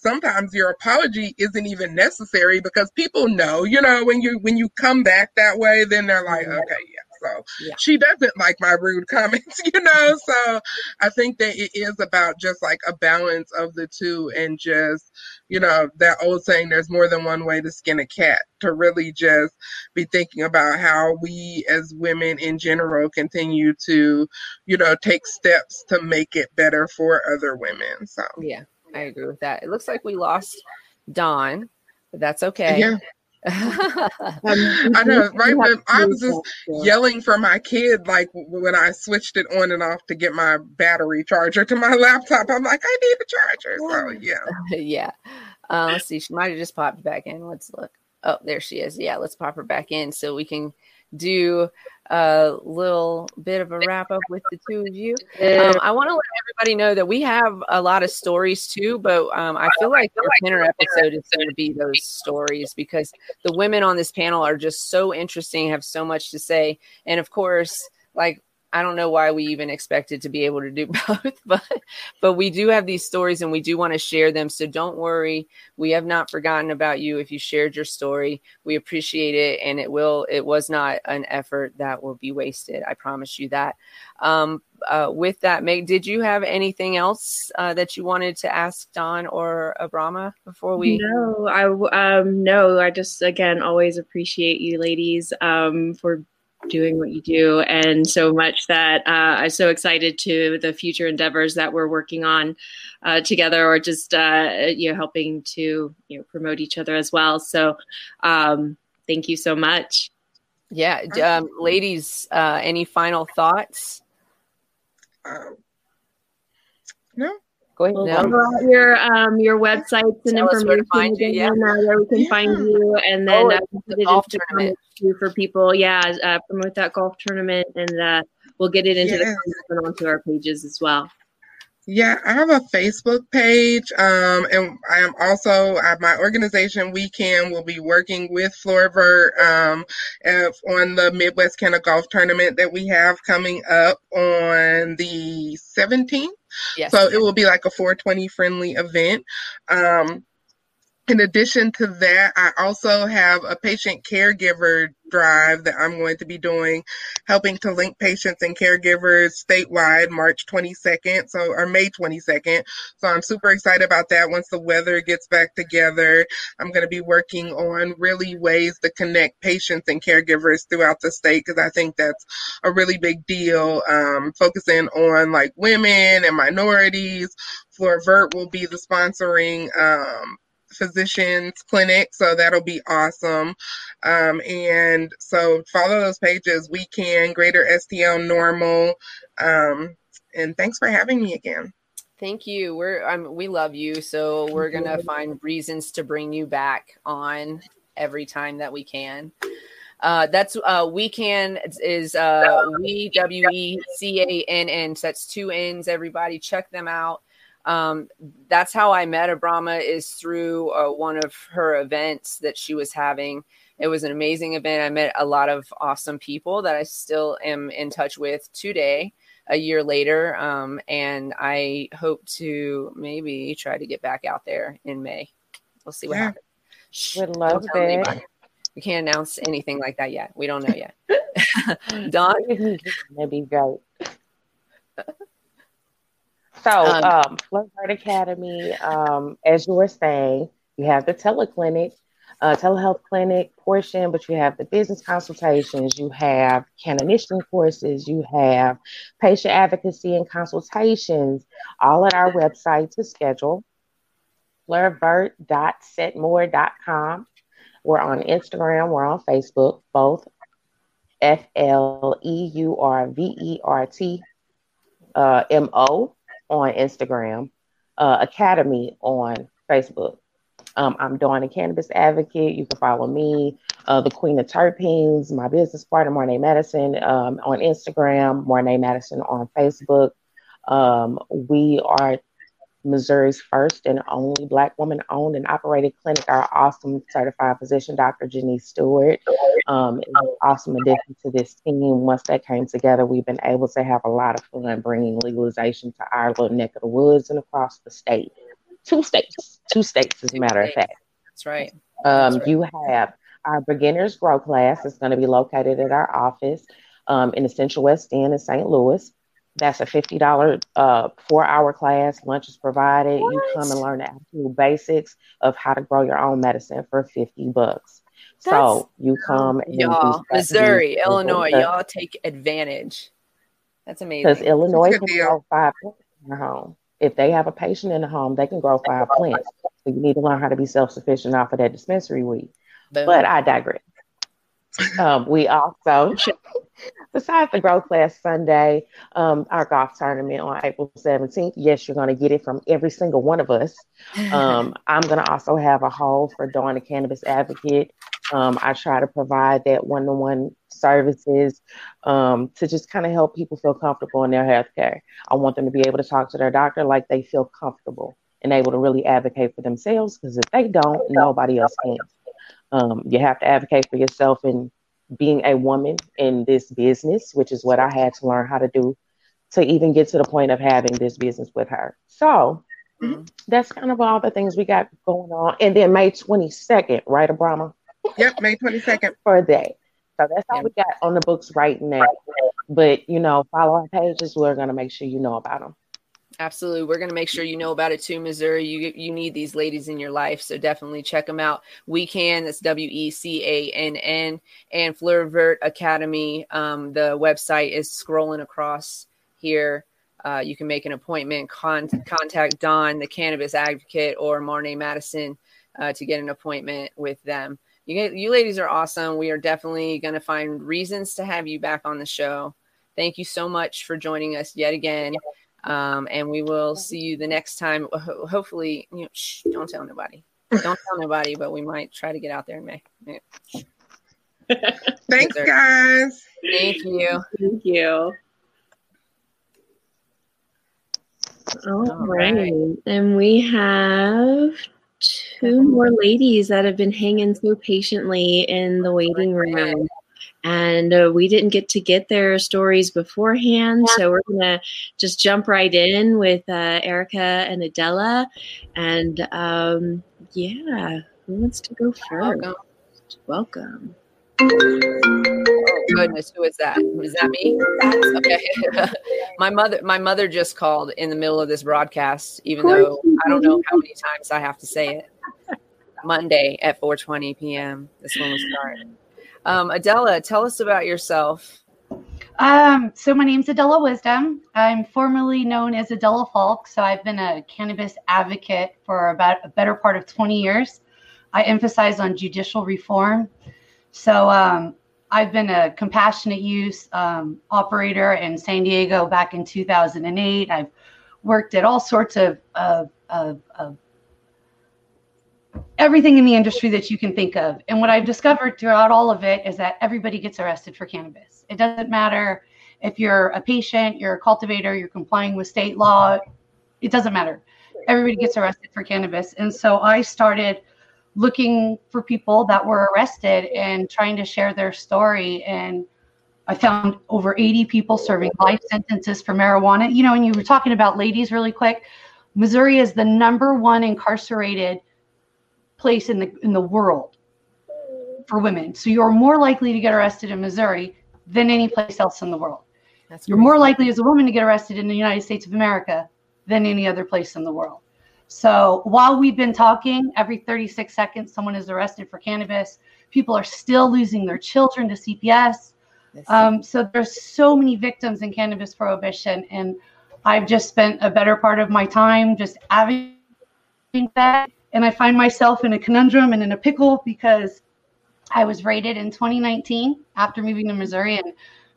sometimes your apology isn't even necessary because people know, you know, when you when you come back that way, then they're like, okay, yeah. So yeah. she doesn't like my rude [laughs] comments, you know. Mm-hmm. So I think that it is about just like a balance of the two and just, you know, that old saying, there's more than one way to skin a cat, to really just be thinking about how we as women in general continue to, you know, take steps to make it better for other women. So, yeah. I agree with that. It looks like we lost Dawn, but that's okay. Yeah. [laughs] um, I know, right? But I was just yelling for my kid, like when I switched it on and off to get my battery charger to my [laughs] laptop. I'm like, I need a charger. So yeah, [laughs] yeah. Uh, let's see. She might have just popped back in. Let's look. Oh, there she is. Yeah, let's pop her back in so we can do a little bit of a wrap up with the two of you. [laughs] Um, I want to let everybody know that we have a lot of stories too, but um, I feel like the dinner episode is going to be those stories because the women on this panel are just so interesting, have so much to say, and of course, like I don't know why we even expected to be able to do [laughs] both, but but we do have these stories and we do want to share them. So don't worry, we have not forgotten about you. If you shared your story, we appreciate it, and it will. It was not an effort that will be wasted. I promise you that. Um, uh, with that, Meg, did you have anything else uh, that you wanted to ask Dawn or Abrama before we? No, I um, no. I just again always appreciate you, ladies, um, for doing what you do and so much that uh, i'm so excited to the future endeavors that we're working on uh, together or just uh, you know helping to you know promote each other as well. So um, thank you so much. Yeah um, ladies uh, any final thoughts? Um, no Go ahead. No. your um your websites and Tell information again, you, yeah. uh, where we can yeah. find you, and then oh, uh, the golf tournament for people. Yeah, uh, promote that golf tournament, and uh, we'll get it into yes. the and onto our pages as well. Yeah, I have a Facebook page, um, and I am also uh, my organization WeCann will be working with Fleurvert um, on the Midwest Canada Golf Tournament that we have coming up on the 17th. Yes. So it will be like a 420 friendly event. Um, in addition to that, I also have a patient caregiver drive that I'm going to be doing, helping to link patients and caregivers statewide March 22nd, so or May 22nd. So I'm super excited about that. Once the weather gets back together, I'm going to be working on really ways to connect patients and caregivers throughout the state because I think that's a really big deal. Um, focusing on like women and minorities. Floorvert will be the sponsoring um, physicians clinic so that'll be awesome. Um, and so follow those pages we can greater stl normal. Um, and thanks for having me again. Thank you. We're um, we love you so we're gonna find reasons to bring you back on every time that we can. Uh, that's uh, we can is uh, we w e c a n n. So that's two n's. Everybody. Check them out um, that's how I met Abrama is through uh, one of her events that she was having. It was an amazing event. I met a lot of awesome people that I still am in touch with today, a year later. Um, and I hope to maybe try to get back out there in May. We'll see what yeah. happens. Would love it. We can't announce anything like that yet. We don't know yet. [laughs] Dawn, that'd be great. So, um, um Academy, um, as you were saying, you have the teleclinic. uh, telehealth clinic portion, but you have the business consultations, you have clinician courses, you have patient advocacy and consultations, all at our website to schedule. Fleurvert.setmore.com. We're on Instagram, we're on Facebook, both F L E U R V E R T uh, M O on Instagram, uh, Academy on Facebook. Um, I'm Dawn, a cannabis advocate. You can follow me, uh, the Queen of Terpenes, my business partner, Mornay Madison, um, on Instagram, Mornay Madison on Facebook. Um, we are Missouri's first and only Black woman owned and operated clinic. Our awesome certified physician, Dr. Janice Stewart, um, is an awesome addition to this team. Once that came together, we've been able to have a lot of fun bringing legalization to our little neck of the woods and across the state. Two states, two states, as a matter of fact. That's right. Um, That's right. You have our beginners grow class. It's going to be located at our office um, in the Central West End in St. Louis. That's a $50 uh, four hour class. Lunch is provided. What? You come and learn the absolute basics of how to grow your own medicine for 50 bucks. so you come and Y'all, Missouri, you- Illinois, y'all take advantage. That's amazing. Because amazing. Illinois can deal. grow five plants in their home. If they have a patient in the home, they can grow five plants. So you need to learn how to be self sufficient off of that dispensary weed. Boom. But I digress. Um, we also, [laughs] besides the Grow Class Sunday, um, our golf tournament on April 17th, yes, you're going to get it from every single one of us. Um, [laughs] I'm going to also have a hole for Dawn the Cannabis Advocate. Um, I try to provide that one to one services um, to just kind of help people feel comfortable in their healthcare. I want them to be able to talk to their doctor like they feel comfortable and able to really advocate for themselves because if they don't, nobody else can. Um, you have to advocate for yourself and being a woman in this business, which is what I had to learn how to do to even get to the point of having this business with her. So Mhm. that's kind of all the things we got going on. And then May 22nd, right, Abrama, Yep, May 22nd. for that. So that's all we got on the books right now. But, you know, follow our pages. We're going to make sure you know about them. Absolutely. We're going to make sure you know about it too, Missouri. You you need these ladies in your life, so definitely check them out. WeCann. That's W E C A N N and Fleurvert Academy. Um, the website is scrolling across here. Uh, you can make an appointment. Con- contact Dawn, the cannabis advocate, or Marnay Madison uh, to get an appointment with them. You get, you ladies are awesome. We are definitely going to find reasons to have you back on the show. Thank you so much for joining us yet again. Um, and we will see you the next time. Ho- hopefully, you know, shh, don't tell nobody. Don't tell nobody, but we might try to get out there in May. Yeah. Thanks, Dessert. guys. Thank you. Thank you. All All right. right. And we have two more ladies that have been hanging so patiently in the waiting room. And uh, we didn't get to get their stories beforehand. So we're going to just jump right in with uh, Erica and Adela. And um, yeah, who wants to go first? Welcome. Welcome. Oh goodness, who is that? Is that me? Okay. [laughs] my mother my mother just called in the middle of this broadcast, even though I don't know how many times I have to say it. Monday at 4:20 p.m. This one will start. Um, Adela, tell us about yourself. Um, so my name's Adela Wisdom. I'm formerly known as Adela Falk. So I've been a cannabis advocate for about a better part of 20 years. I emphasize on judicial reform. So um, I've been a compassionate use um, operator in San Diego back in 2008. I've worked at all sorts of, of, of, of everything in the industry that you can think of. And what I've discovered throughout all of it is that everybody gets arrested for cannabis. It doesn't matter if you're a patient, you're a cultivator, you're complying with state law, it doesn't matter. Everybody gets arrested for cannabis. And so I started looking for people that were arrested and trying to share their story. And I found over 80 people serving life sentences for marijuana. You know, and you were talking about ladies really quick. Missouri is the number one incarcerated place in the in the world for women. So you're more likely to get arrested in Missouri than any place else in the world. That's You're more likely as a woman to get arrested in the United States of America than any other place in the world. So while we've been talking, every 36 seconds, someone is arrested for cannabis. People are still losing their children to CPS. Um, so there's so many victims in cannabis prohibition, and I've just spent a better part of my time just advocating that. And I find myself in a conundrum and in a pickle because I was raided in 2019 after moving to Missouri and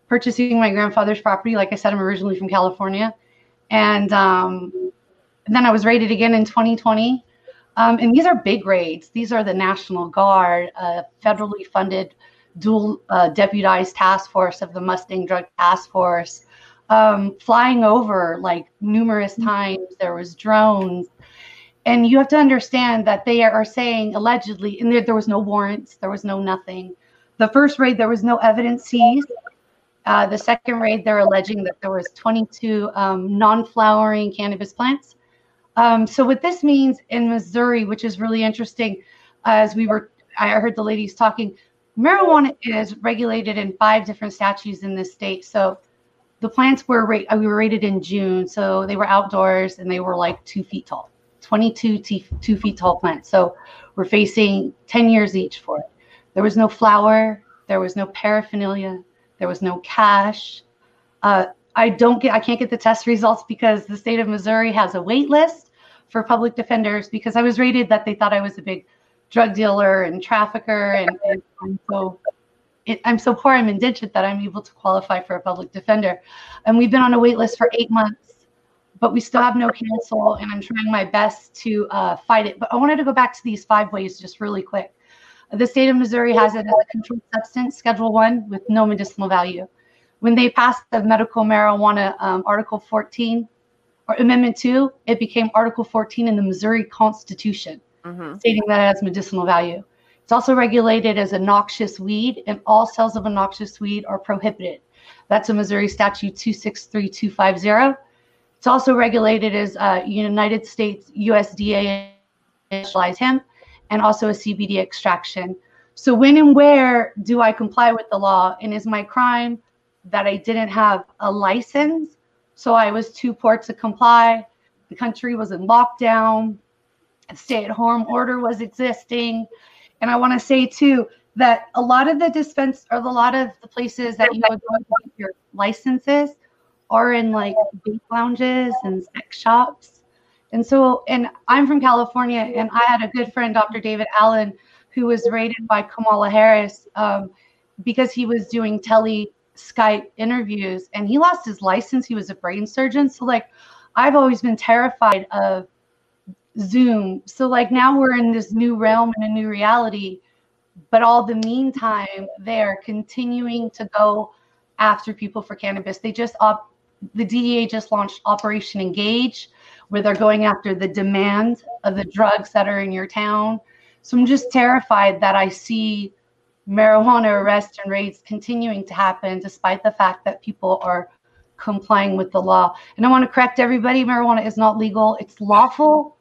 purchasing my grandfather's property. Like I said, I'm originally from California, and, um, and then I was raided again in 2020. Um, and these are big raids. These are the National Guard, uh, federally funded dual uh, deputized task force of the Mustang Drug Task Force, um, flying over like numerous times. There was drones. And you have to understand that they are saying allegedly, and there, there was no warrants, there was no nothing. The first raid, there was no evidence seized. Uh, the second raid, they're alleging that there was 22 um, non-flowering cannabis plants. Um, so what this means in Missouri, which is really interesting, as we were, I heard the ladies talking, marijuana is regulated in five different statutes in this state. So the plants were ra- we were rated in June, so they were outdoors and they were like two feet tall, 22 t- two feet tall plants. So we're facing 10 years each for it. There was no flower, there was no paraphernalia, there was no cash. Uh, I don't get, I can't get the test [laughs] results because the state of Missouri has a wait list for public defenders because I was rated that they thought I was a big drug dealer and trafficker, and, and I'm so it, I'm so poor, I'm indigent that I'm able to qualify for a public defender. And we've been on a wait list for eight months, but we still have no cancel, and I'm trying my best to uh, fight it. But I wanted to go back to these five ways just really quick. The state of Missouri has it as a controlled substance, Schedule One, with no medicinal value. When they passed the medical marijuana um, Article 14 or Amendment 2, it became Article 14 in the Missouri Constitution mm-hmm. stating that it has medicinal value. It's also regulated as a noxious weed, and all sales of a noxious weed are prohibited. That's a Missouri Statute 263250. It's also regulated as a United States USDA specialized hemp and also a CBD extraction. So, when and where do I comply with the law? And is my crime that I didn't have a license? So, I was too poor to comply. The country was in lockdown A stay at home order was existing. And I want to say too that a lot of the dispense or a lot of the places that you would go to get your licenses are in like vape lounges and sex shops. And so, and I'm from California, and I had a good friend, Dr. David Allen, who was raided by Kamala Harris um, because he was doing tele Skype interviews and he lost his license. He was a brain surgeon. So, like, I've always been terrified of Zoom. So like now we're in this new realm and a new reality, but all the meantime they're continuing to go after people for cannabis. They just op- the DEA just launched Operation Engage, where they're going after the demand of the drugs that are in your town. So I'm just terrified that I see marijuana arrests and raids continuing to happen despite the fact that people are complying with the law. And I want to correct everybody marijuana is not legal, it's lawful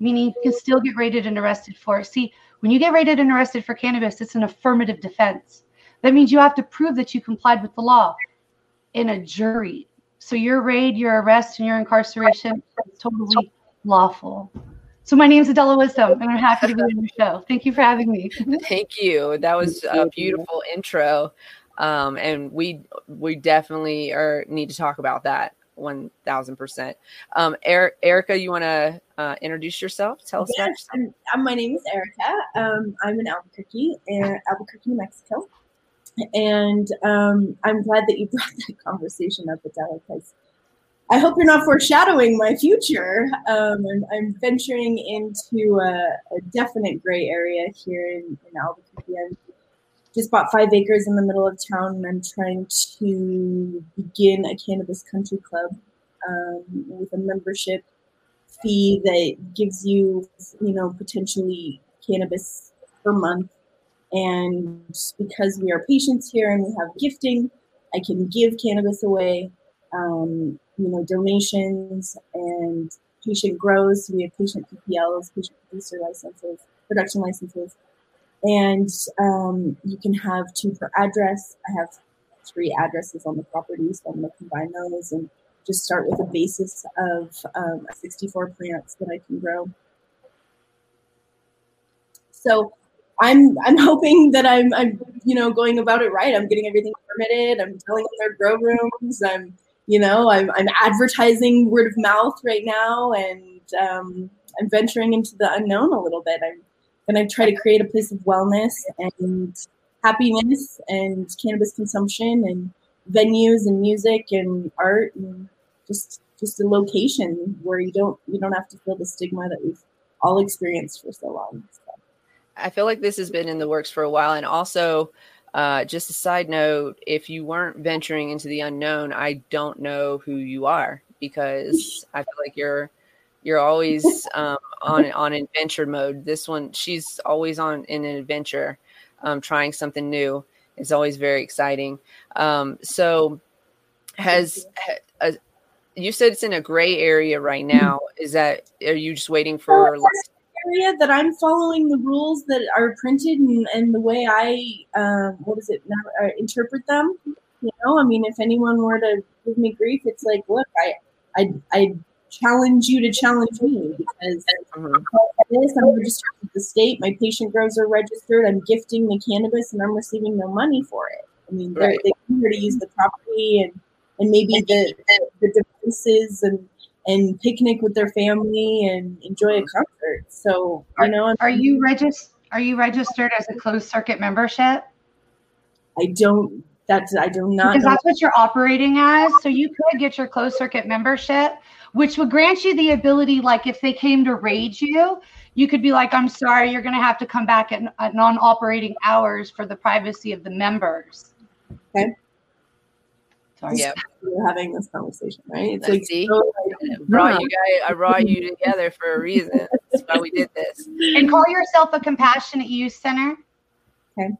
meaning you can still get raided and arrested for it. See, when you get raided and arrested for cannabis, it's an affirmative defense. That means you have to prove that you complied with the law in a jury. So your raid, your arrest, and your incarceration is totally lawful. So my name is Adela Wisdom, and I'm happy to be on your show. Thank you for having me. [laughs] Thank you. That was a beautiful intro, um, and we we definitely are need to talk about that one thousand percent. Um, Erica, you want to uh, introduce yourself? Tell us yes, about yourself. I'm, my name is Erica. Um, I'm in Albuquerque, in Albuquerque, Mexico, and um, I'm glad that you brought that conversation up, Adela, because I hope you're not foreshadowing my future. Um, I'm, I'm, venturing into a, a, definite gray area here in, in Albuquerque. I'm just bought five acres in the middle of town and I'm trying to begin a cannabis country club um, with a membership fee that gives you, you know, potentially cannabis per month. And because we are patients here and we have gifting, I can give cannabis away, um, you know, donations and patient grows. We have patient PPLs, patient producer licenses, production licenses and um, you can have two per address. I have three addresses on the property, so I'm going to combine those and just start with a basis of um, 64 plants that I can grow. So I'm I'm [laughs] hoping that I'm I'm you know going about it right. I'm getting everything permitted. I'm telling them their grow rooms. I'm you know I'm I'm advertising word of mouth right now, and um, I'm venturing into the unknown a little bit. I'm gonna try to create a place of wellness and happiness and cannabis consumption and venues and music and art and just just a location where you don't you don't have to feel the stigma that we've all experienced for so long. So. I feel like this has been in the works for a while, and also. Uh, just a side note: if you weren't venturing into the unknown, I don't know who you are because [laughs] I feel like you're you're always um, on on adventure mode. This one, she's always on in an adventure, um, trying something new. It's always very exciting. Um, so, has uh, you said it's in a gray area right now? Is that are you just waiting for? Area that I'm following the rules that are printed and, and the way I um, what is it now uh, interpret them. You know, I mean, if anyone were to give me grief, it's like, look, I I I challenge you to challenge me because mm-hmm. this I'm registered with the state. My patient grows are registered. I'm gifting the cannabis and I'm receiving no money for it. I mean, right. they come here to use the property and and maybe the the, the devices and and picnic with their family and enjoy a concert. So you know, are you registered? Are you registered as a closed circuit membership? I don't. That's I do not. Because that's what you're operating as. So you could get your closed circuit membership, which would grant you the ability, like if they came to raid you, you could be like, "I'm sorry, you're going to have to come back at, at non-operating hours for the privacy of the members." Okay. Sorry. Yeah. [laughs] We're having this conversation, right? It's like, see, so, like, brought you guys, I brought you together for a reason. That's why we did this. And call yourself a compassionate use center. Okay.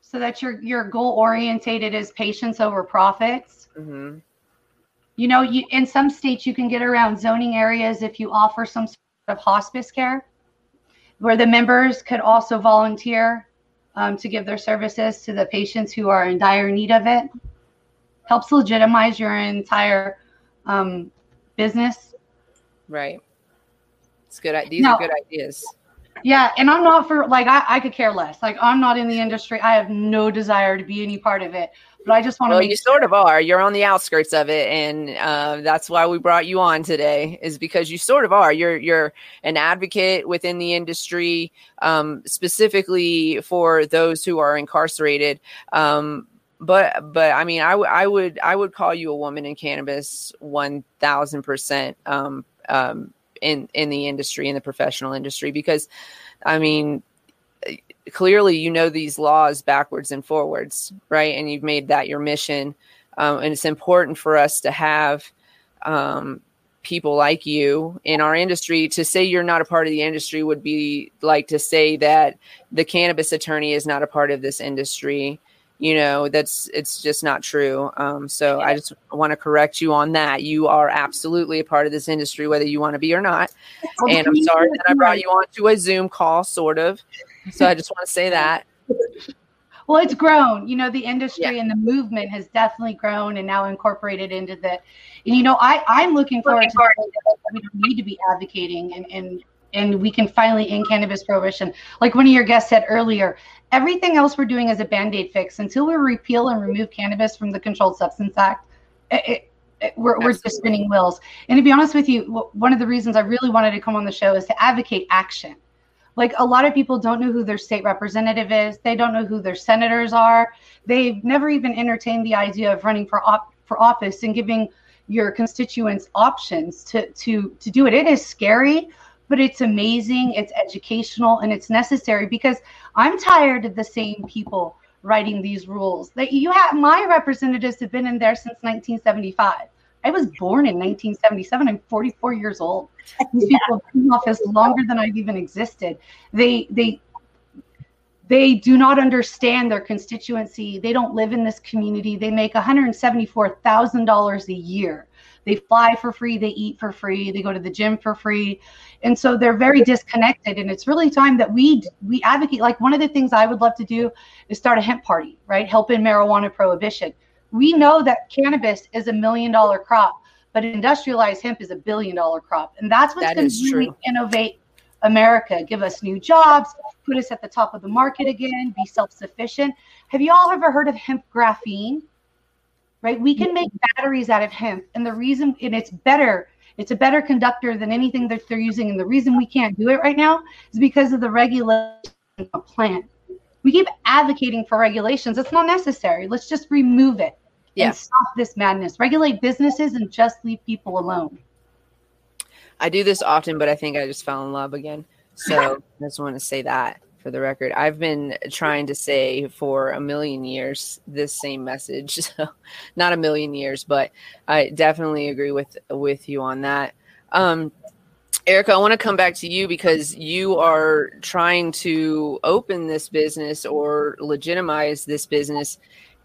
So that you're you're goal orientated is patients over profits. Mm-hmm. You know, you in some states you can get around zoning areas if you offer some sort of hospice care, where the members could also volunteer um, to give their services to the patients who are in dire need of it helps legitimize your entire um, business. Right. It's good. These now, are good ideas. Yeah, and I'm not for like I, I could care less. Like I'm not in the industry. I have no desire to be any part of it. But I just want to. Well, you sure. sort of are. You're on the outskirts of it, and uh, that's why we brought you on today. Is because you sort of are. You're you're an advocate within the industry, um, specifically for those who are incarcerated. Um, but but I mean, I, w- I would I would call you a woman in cannabis one thousand percent um, um, in in the industry in the professional industry because I mean clearly you know these laws backwards and forwards right? And you've made that your mission um, and it's important for us to have um, people like you in our industry. To say you're not a part of the industry would be like to say that the cannabis attorney is not a part of this industry you know that's it's just not true. Um, so i just want to correct you on that. You are absolutely a part of this industry whether you want to be or not. And i'm sorry that i brought you on to a zoom call sort of. So i just want to say that. Well it's grown. You know the industry yeah. and the movement has definitely grown and now incorporated into the and you know i i'm looking forward to we don't need to be advocating and and and we can finally end cannabis prohibition. Like one of your guests said earlier, everything else we're doing is a band aid fix until we repeal and remove cannabis from the Controlled Substance Act. It, it, we're, we're just spinning wheels. And to be honest with you, one of the reasons I really wanted to come on the show is to advocate action. Like a lot of people don't know who their state representative is, they don't know who their senators are. They've never even entertained the idea of running for op- for office and giving your constituents options to to to do it. It is scary, but it's amazing, it's educational, and it's necessary because I'm tired of the same people writing these rules. That you have my representatives have been in there since 1975. I was born in 1977. I'm 44 years old. These yeah. people have been in office longer than I've even existed. They they they do not understand their constituency. They don't live in this community. They make $174,000 a year. They fly for free, they eat for free, they go to the gym for free. And so they're very disconnected. And it's really time that we we advocate. Like one of the things I would love to do is start a hemp party, right? Help in marijuana prohibition. We know that cannabis is a million dollar crop, but industrialized hemp is a billion dollar crop. And that's what's That going to really innovate America, give us new jobs, put us at the top of the market again, be self sufficient. Have you all ever heard of hemp graphene? Right? We can make batteries out of hemp. And the reason, and it's better, it's a better conductor than anything that they're using. And the reason we can't do it right now is because of the regulation of the plant. We keep advocating for regulations. It's not necessary. Let's just remove it Yeah. and stop this madness. Regulate businesses and just leave people alone. I do this often, but I think I just fell in love again. So I just want to say that for the record. I've been trying to say for a million years this same message. [laughs] So not a million years, but I definitely agree with with you on that. Um, Erica, I want to come back to you because you are trying to open this business or legitimize this business.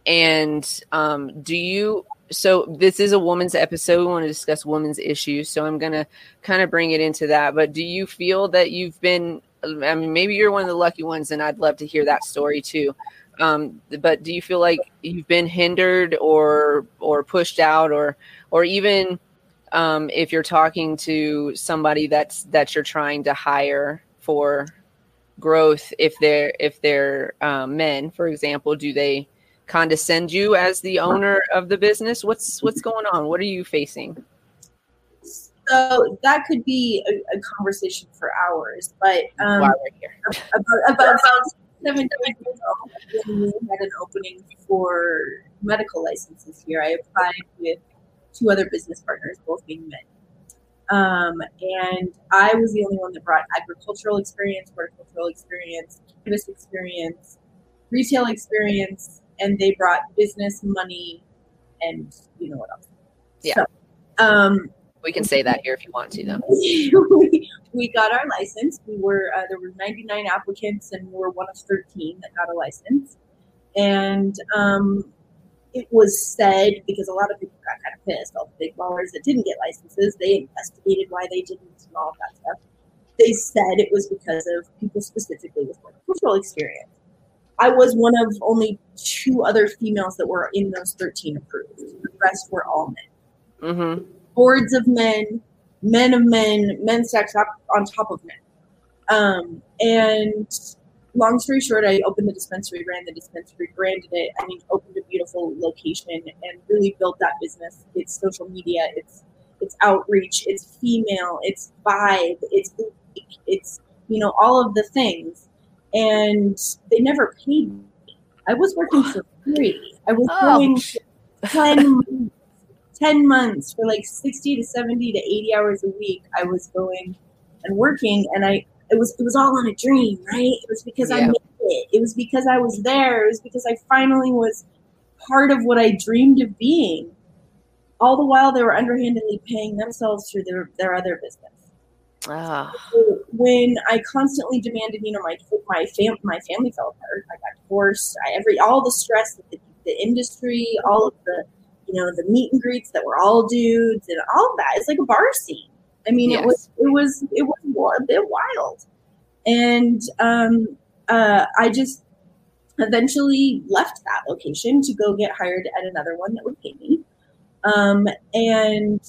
And um, do you? So this is a woman's episode. We want to discuss women's issues. So I'm going to kind of bring it into that. But do you feel that you've been? I mean, maybe you're one of the lucky ones, and I'd love to hear that story too. Um, but do you feel like you've been hindered or or pushed out or or even um, if you're talking to somebody that's that you're trying to hire for growth if they're if they're um, men for example do they condescend you as the owner of the business? What's what's going on? What are you facing So that could be a, a conversation for hours, but um, we're here. about, about seven years ago, when we had an opening for medical licenses here, I applied with two other business partners, both being men. Um, and I was the only one that brought agricultural experience, horticultural experience, cannabis experience, retail experience, and they brought business, money, and you know what else. Yeah. So, um, we can say that here if you want to though we, [laughs] we got our license. We were uh, there were 99 applicants, and we were one of 13 that got a license. And um, it was said because a lot of people got kind of pissed. All the big ballers that didn't get licenses, they investigated why they didn't and all that stuff. They said it was because of people specifically with horticultural experience. I was one of only two other females that were in those 13 approved. The rest were all men mm-hmm. Boards of men, men of men, men stacks up on top of men. Um, and long story short, I opened the dispensary, ran the dispensary, branded it. I mean, opened a beautiful location and really built that business. It's social media, it's it's outreach, it's female, it's vibe, it's it's you know all of the things. And they never paid me. I was working for free. I was Oh. going [laughs] ten 10 months for like 60 to 70 to 80 hours a week i was going and working and i it was it was all on a dream right? It was because i made it. It was because i was there. It was because i finally was part of what i dreamed of being. All the while they were underhandedly paying themselves through their, their other business. Ah, so when I constantly demanded, you know, my my fam my family fell apart. I got divorced. I every all the stress that the, the industry, all of the you know the meet and greets that were all dudes and all of that. It's like a bar scene. I mean, it was it was it was wa- a bit wild, and um, uh, I just eventually left that location to go get hired at another one that would pay me. Um, and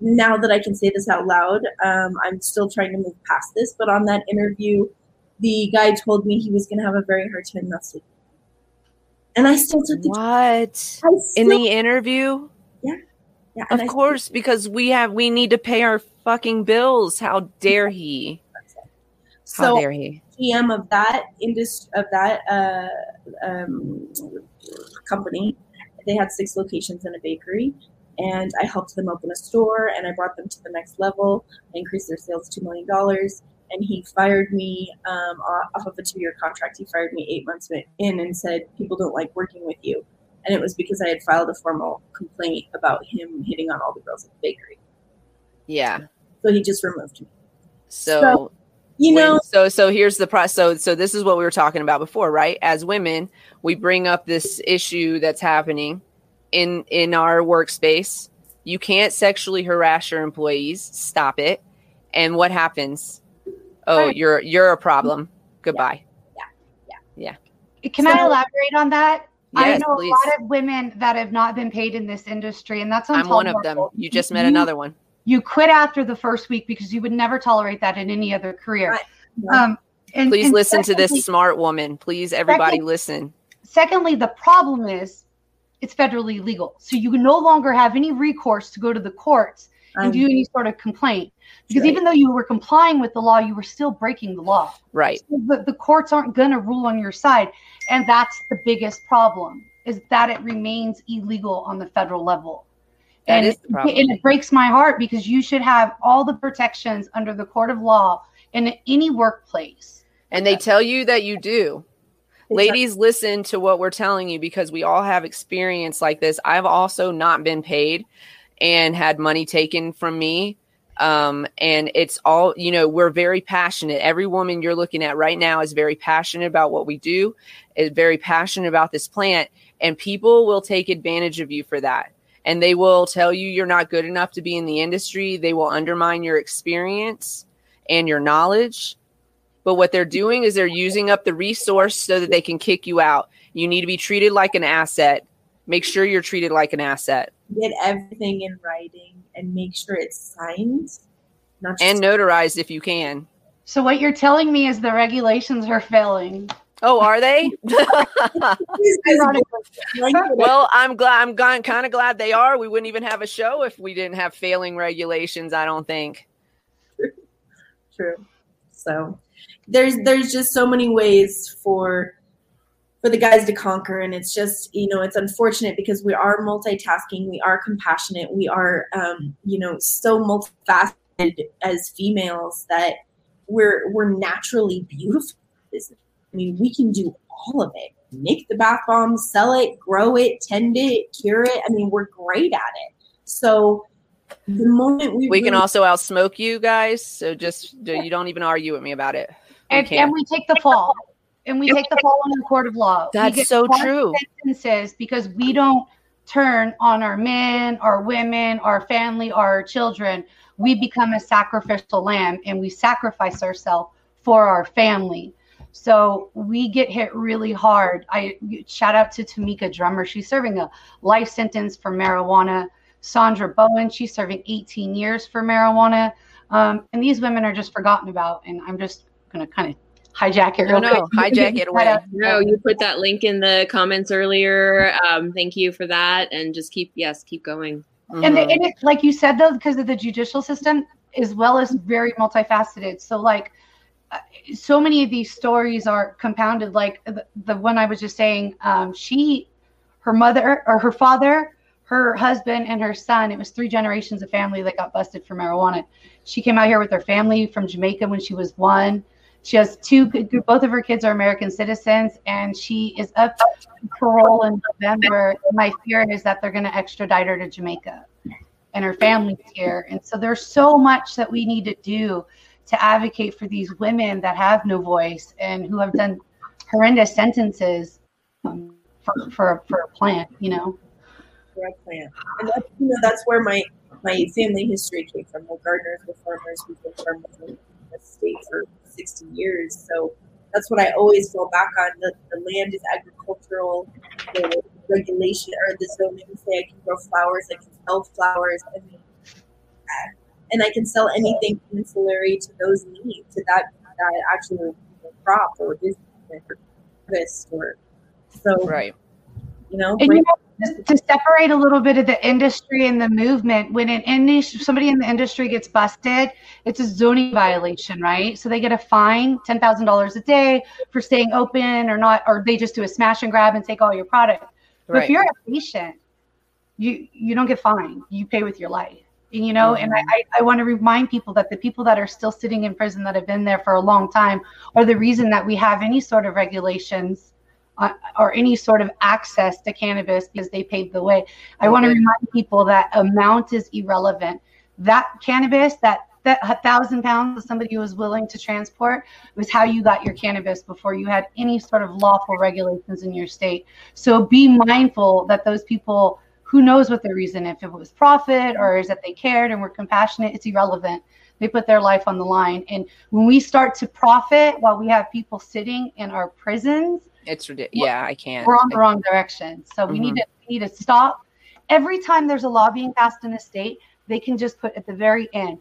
now that I can say this out loud, um, I'm still trying to move past this. But on that interview, the guy told me he was going to have a very hard time not sleeping. And I still took the what I in the interview yeah, yeah. of I course because we have we need to pay our fucking bills how dare he how So dare he GM of that industry of that uh, um, company. They had six locations in a bakery, and I helped them open a store, and I brought them to the next level. I increased their sales two million dollars, and he fired me um, off of a two-year contract. He fired me eight months in and said, "People don't like working with you," and it was because I had filed a formal complaint about him hitting on all the girls at the bakery. yeah. So he just removed me. so, So, You when- know, so so here's the process so so this is what we were talking about before right? As women we bring up this issue that's happening in in our workspace. You can't sexually harass your employees. Stop it. And what happens oh Right. you're you're a problem goodbye Yeah. Yeah. Yeah. Can I elaborate on that? Yes, I know please. a lot of women that have not been paid in this industry, and that's I'm one of them. You just met another one. You quit after the first week because you would never tolerate that in any other career. Um, and, Please and listen to this smart woman. Please, everybody, Second- listen. Secondly, the problem is it's federally illegal. So you no longer have any recourse to go to the courts and Um, do any sort of complaint. Because right. even though you were complying with the law, you were still breaking the law. Right. So the, the courts aren't going to rule on your side. And that's the biggest problem is that it remains illegal on the federal level. That and, is and it breaks my heart because you should have all the protections under the court of law in any workplace. And they tell you that you do. Ladies, listen to what we're telling you because we all have experience like this. I've also not been paid and had money taken from me. Um, and it's all, you know, we're very passionate. Every woman you're looking at right now is very passionate about what we do, is very passionate about this plant, and people will take advantage of you for that. And they will tell you you're not good enough to be in the industry. They will undermine your experience and your knowledge. But what they're doing is they're using up the resource so that they can kick you out. You need to be treated like an asset. Make sure you're treated like an asset get everything in writing and make sure it's signed, not and notarized if you can. So what you're telling me is the regulations are failing. Oh, are they? Please, please, blanket it. well, I'm glad. I'm gone, kind of glad they are. We wouldn't even have a show if we didn't have failing regulations. I don't think. True. So there's there's just so many ways for for the guys to conquer. And it's just you know it's unfortunate because we are multitasking. We are compassionate. We are um, you know so multifaceted as females that we're we're naturally beautiful. I mean we can do all of it. Make the bath bombs sell it grow it tend it cure it. I mean we're great at it. So the moment we We can also outsmoke you guys. So just you don't even argue with me about it. We And, and we take the fall. And we take the fall in the court of law. That's so true. Sentences because we don't turn on our men, our women, our family, our children. We become a sacrificial lamb and we sacrifice ourselves for our family. So we get hit really hard. I shout out to Tamika Drummer. She's serving a life sentence for marijuana. Sandra Bowen, she's serving 18 years for marijuana. Um, and these women are just forgotten about. And I'm just going to kind of hijack it No, real no, quick. [laughs] hijack it away. No, you put that link in the comments earlier. Um, thank you for that, and just keep yes, keep going. And, the, and it, like you said, though, because of the judicial system, as well as very multifaceted. So, like, uh, so many of these stories are compounded. Like the, the one I was just saying, um, she, her mother or her father, her husband, and her son. It was three generations of family that got busted for marijuana. She came out here with her family from Jamaica when she was one. She has two. Both of her kids are American citizens, and she is up for parole in November. My fear is that they're going to extradite her to Jamaica, and her family's here. And so there's so much that we need to do to advocate for these women that have no voice and who have done horrendous sentences um, for, for for a plant. You know. direct plant. And that's you know that's where my my family history came from. My gardeners were farmers. We've farmers in the state for sixty years. So that's what I always fall back on. The, the land is agricultural. The regulation or the zoning say I can grow flowers. I can sell flowers. I mean, uh, and I can sell anything ancillary to those needs to that that actual crop or business or or so. Right. You know, And you know, to separate a little bit of the industry and the movement, when an industry, somebody in the industry gets busted, it's a zoning violation, right? So they get a fine, ten thousand dollars a day for staying open or not, or they just do a smash and grab and take all your product. But if you're a patient, you you don't get fined. You pay with your life. And, you know, and I, I, I want to remind people that the people that are still sitting in prison that have been there for a long time are the reason that we have any sort of regulations uh, or any sort of access to cannabis because they paved the way. I want to remind people that amount is irrelevant. That cannabis, that that a thousand pounds that somebody was willing to transport was how you got your cannabis before you had any sort of lawful regulations in your state. So be mindful that those people who knows what their reason if it was profit or is that they cared and were compassionate it's irrelevant they put their life on the line and when we start to profit while we have people sitting in our prisons It's ridiculous. Yeah, I can't. We're on the wrong direction. So we mm-hmm. need to we need to stop. Every time there's a law being passed in a state, they can just put at the very end,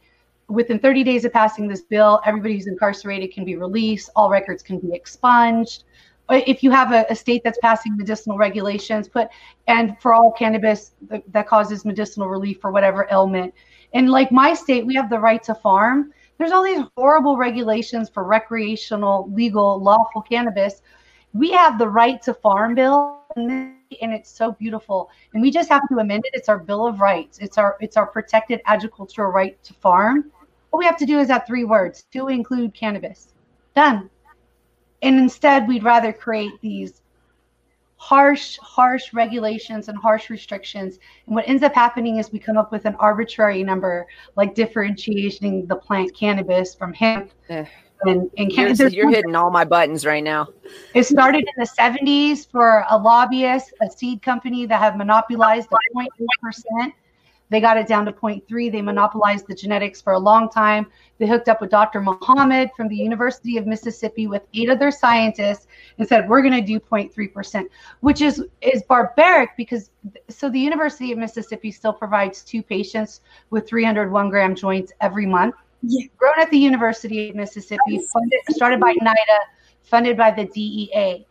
within 30 days of passing this bill, everybody who's incarcerated can be released, all records can be expunged. If you have a, a state that's passing medicinal regulations, put and for all cannabis that, that causes medicinal relief for whatever ailment. And like my state, we have the right to farm. There's all these horrible regulations for recreational, legal, lawful cannabis. We have the right to farm bill, and it's so beautiful. And we just have to amend it. It's our Bill of Rights. It's our it's our protected agricultural right to farm. What we have to do is add three words to include cannabis. Done. And instead, we'd rather create these harsh, harsh regulations and harsh restrictions. And what ends up happening is we come up with an arbitrary number, like differentiating the plant cannabis from hemp. And, and you're, you're hitting all my buttons right now. It started in the 70s for a lobbyist, a seed company that have monopolized the 0.8% they got it down to 0.3. They monopolized the genetics for a long time. They hooked up with Dr. Muhammad from the University of Mississippi with eight other scientists and said, we're going to do 0.3%, which is, is barbaric because so the University of Mississippi still provides two patients with 301 gram joints every month. Yeah. Grown at the University of Mississippi, funded, started by NIDA, funded by the DEA.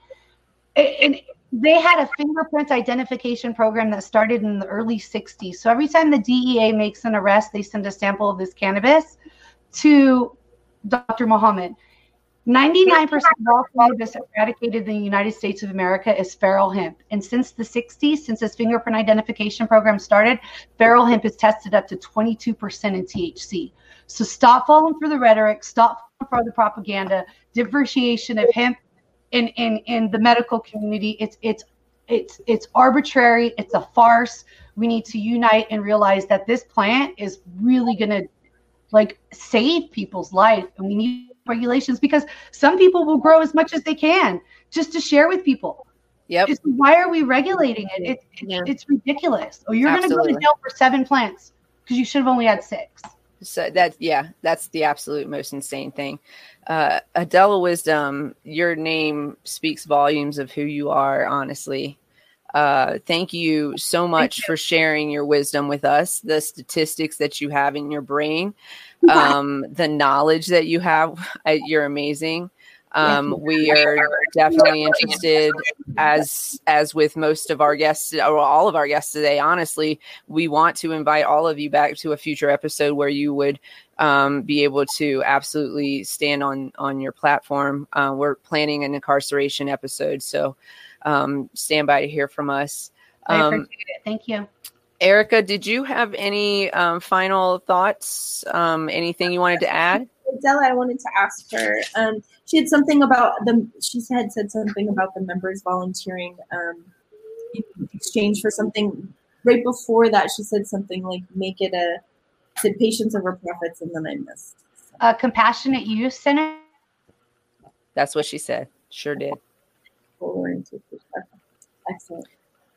And they had a fingerprint identification program that started in the early 60s. So every time the DEA makes an arrest, they send a sample of this cannabis to Dr. Muhammad. 99% of all cannabis eradicated in the United States of America is feral hemp. And since the 60s, since this fingerprint identification program started, feral hemp is tested up to 22% in THC. So stop falling for the rhetoric, stop for the propaganda. Differentiation of hemp in in in the medical community it's it's it's it's arbitrary it's a farce we need to unite and realize that this plant is really going to like save people's life and we need regulations because some people will grow as much as they can just to share with people Yep. Just, why are we regulating it? it, it yeah. It's ridiculous. Oh, you're going to go to jail for seven plants because you should have only had six. So that yeah, that's the absolute most insane thing. Uh, Adela Wisdom, your name speaks volumes of who you are. Honestly, uh, thank you so much you. for sharing your wisdom with us. The statistics that you have in your brain, um, the knowledge that you have, you're amazing. Um, we are definitely interested, as as with most of our guests or all of our guests today. Honestly, we want to invite all of you back to a future episode where you would um, be able to absolutely stand on on your platform. Uh, we're planning an incarceration episode, so um, stand by to hear from us. I um, appreciate it. Thank you. Erica, did you have any um, final thoughts? Um, anything you wanted to add? Della, I wanted to ask her. Um, she had something about the. She had said something about the members volunteering um, in exchange for something. Right before that, she said something like, "Make it a." Said patients over profits, and then I missed. A compassionate use center. That's what she said. Sure did. Excellent.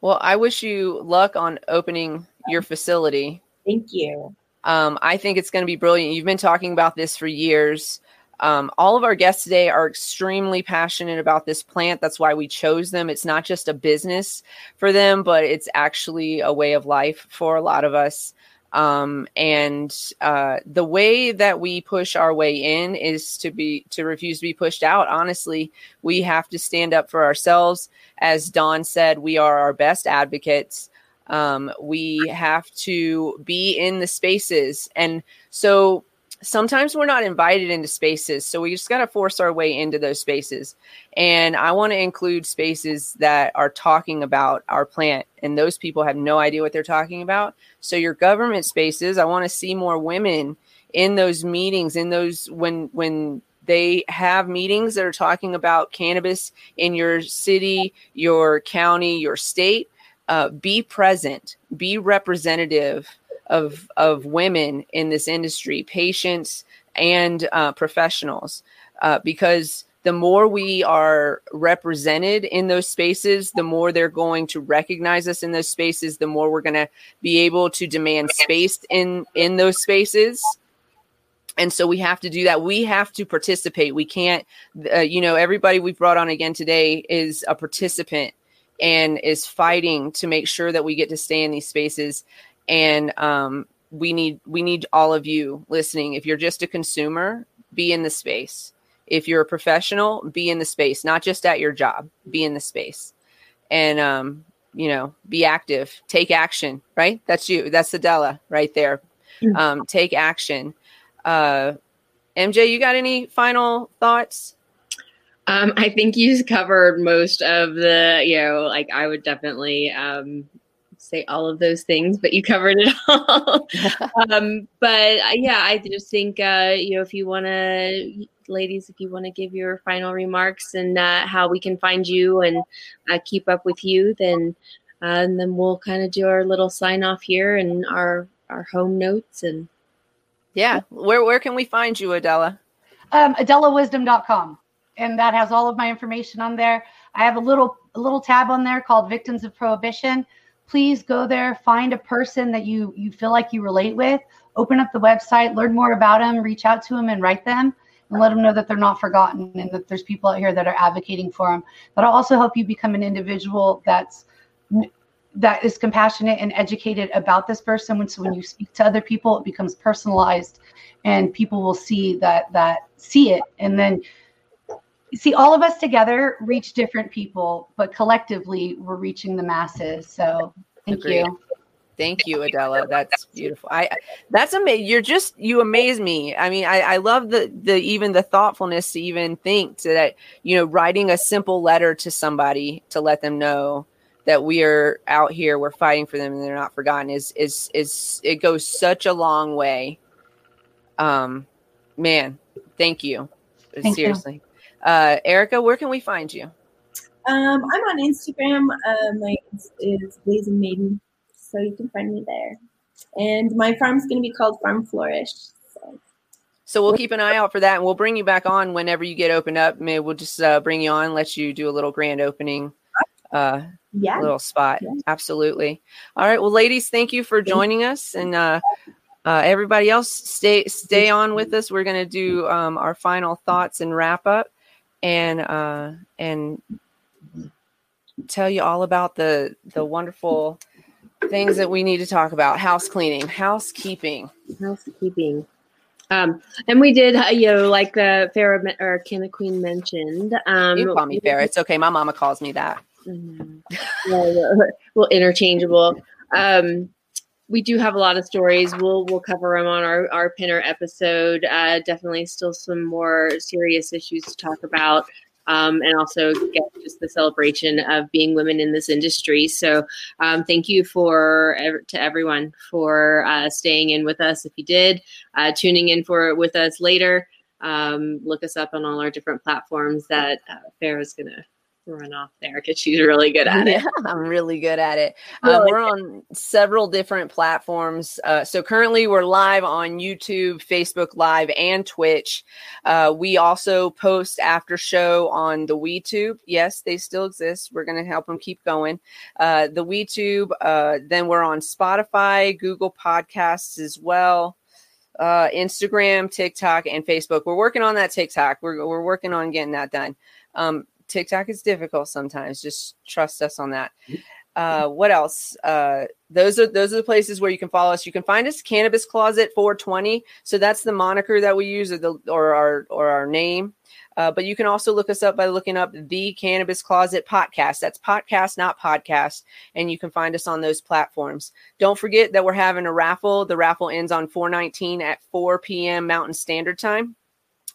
Well, I wish you luck on opening your facility. Thank you. Um, I think it's going to be brilliant. You've been talking about this for years. Um, all of our guests today are extremely passionate about this plant. That's why we chose them. It's not just a business for them, but it's actually a way of life for a lot of us. Um, and uh, the way that we push our way in is to be to refuse to be pushed out. Honestly, we have to stand up for ourselves. As Dawn said, we are our best advocates. Um, we have to be in the spaces. And so sometimes we're not invited into spaces. So we just got to force our way into those spaces. And I want to include spaces that are talking about our plant. And those people have no idea what they're talking about. So your government spaces, I want to see more women in those meetings, in those when, when, they have meetings that are talking about cannabis in your city, your county, your state uh, be present, be representative of of women in this industry, patients and uh, professionals, uh, because the more we are represented in those spaces, the more they're going to recognize us in those spaces. The more we're going to be able to demand space in in those spaces. and so we have to do that we have to participate we can't uh, you know everybody we've brought on again today is a participant and is fighting to make sure that we get to stay in these spaces and um, we need we need all of you listening. If you're just a consumer be in the space. If you're a professional be in the space not just at your job be in the space. And um, you know be active. Take action right? That's you. That's Adela right there. Mm. um, take action. Uh, MJ, you got any final thoughts? Um, I think you've covered most of the, you know, like I would definitely um, say all of those things, but you covered it [laughs] all. [laughs] um, but uh, yeah, I just think, uh, you know, if you want to, ladies, if you want to give your final remarks and uh, how we can find you and uh, keep up with you, then uh, and then we'll kind of do our little sign off here and our our home notes and yeah. Where where can we find you, Adela? Um, AdelaWisdom.com. And that has all of my information on there. I have a little a little tab on there called Victims of Prohibition. Please go there, find a person that you you feel like you relate with, open up the website, learn more about them, reach out to them and write them and let them know that they're not forgotten and that there's people out here that are advocating for them. That'll also help you become an individual that's that is compassionate and educated about this person when so when you speak to other people it becomes personalized and people will see that that see it and then see all of us together reach different people but collectively we're reaching the masses so thank Agreed. you Thank you, Adela. That's beautiful. I that's amazing. You're just you amaze me. I mean, I, I love the the even the thoughtfulness to even think to that, you know, writing a simple letter to somebody to let them know that we are out here, we're fighting for them, and they're not forgotten. Is is is it goes such a long way. Um, man, thank you. Thank Seriously, you. Uh, Erica, where can we find you? Um, I'm on Instagram. Uh, my is Blazing Maiden, so you can find me there. And my farm's going to be called Farm Flourish. So. so. we'll keep an eye out for that, and we'll bring you back on whenever you get opened up. Maybe we'll just uh, bring you on, let you do a little grand opening uh, yeah. little spot. Yeah. Absolutely. All right. Well, ladies, thank you for joining us, and uh, uh, everybody else, stay stay on with us. We're going to do um, our final thoughts and wrap up, and uh, and tell you all about the the wonderful things that we need to talk about: house cleaning, housekeeping, housekeeping. Um, and we did, uh, you know, like the Farah or Canna Queen mentioned. Um, you call me Farah. It's okay. My mama calls me that. Mm-hmm. [laughs] well, well, interchangeable. Um, we do have a lot of stories. We'll we'll cover them on our our pinner episode. Uh, definitely, still some more serious issues to talk about, um, and also get just the celebration of being women in this industry. So, um, thank you for to everyone for uh, staying in with us. If you did, uh, tuning in for with us later. Um, look us up on all our different platforms that uh, is going to run off there because she's really good at it. Yeah, [laughs] I'm really good at it. Really um, we're on several different platforms. Uh, so currently we're live on YouTube, Facebook Live, and Twitch. Uh, we also post after show on the WeTube. Yes, they still exist. We're going to help them keep going. Uh, the WeTube. Uh, then we're on Spotify, Google Podcasts as well uh, Instagram, TikTok, and Facebook. We're working on that TikTok. We're, we're working on getting that done. Um, TikTok is difficult sometimes. Just trust us on that. Uh, what else? Uh, those are those are the places where you can follow us. You can find us Cannabis Closet 420. So that's the moniker that we use, or the or our or our name. Uh, but you can also look us up by looking up the Cannabis Closet podcast. That's podcast, not podcast, and you can find us on those platforms. Don't forget that we're having a raffle. The raffle ends on 419 at 4 p.m. Mountain Standard Time.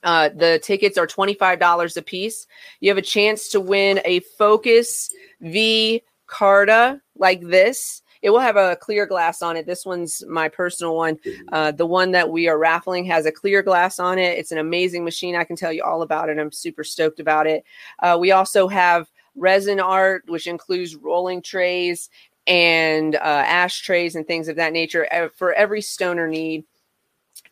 Uh, the tickets are $25 a piece. You have a chance to win a Focus V Carta like this. It will have a clear glass on it. This one's my personal one. Uh, the one that we are raffling has a clear glass on it. It's an amazing machine. I can tell you all about it. I'm super stoked about it. Uh, we also have resin art, which includes rolling trays and uh, ashtrays and things of that nature for every stoner need.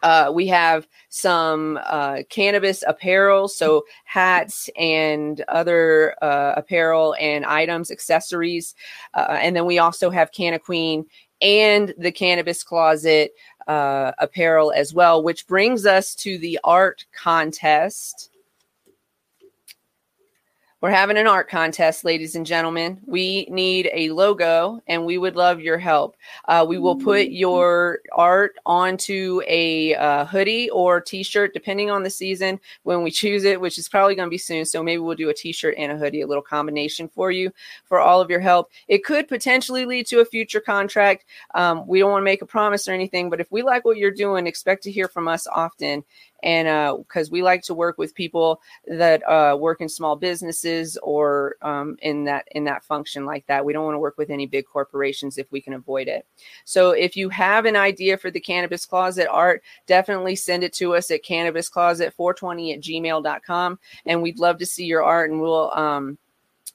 Uh, we have some uh, cannabis apparel, so hats and other uh, apparel and items, accessories. Uh, and then we also have Canna Queen and the Cannabis Closet uh, apparel as well, which brings us to the art contest. We're having an art contest, ladies and gentlemen. We need a logo and we would love your help. Uh, we will put your art onto a uh, hoodie or t shirt, depending on the season when we choose it, which is probably going to be soon. So maybe we'll do a t shirt and a hoodie, a little combination for you for all of your help. It could potentially lead to a future contract. Um, we don't want to make a promise or anything, but if we like what you're doing, expect to hear from us often and because uh, we like to work with people that uh, work in small businesses or um, in that in that function like that we don't want to work with any big corporations if we can avoid it so if you have an idea for the cannabis closet art definitely send it to us at cannabiscloset420 at gmail.com and we'd love to see your art and we'll um,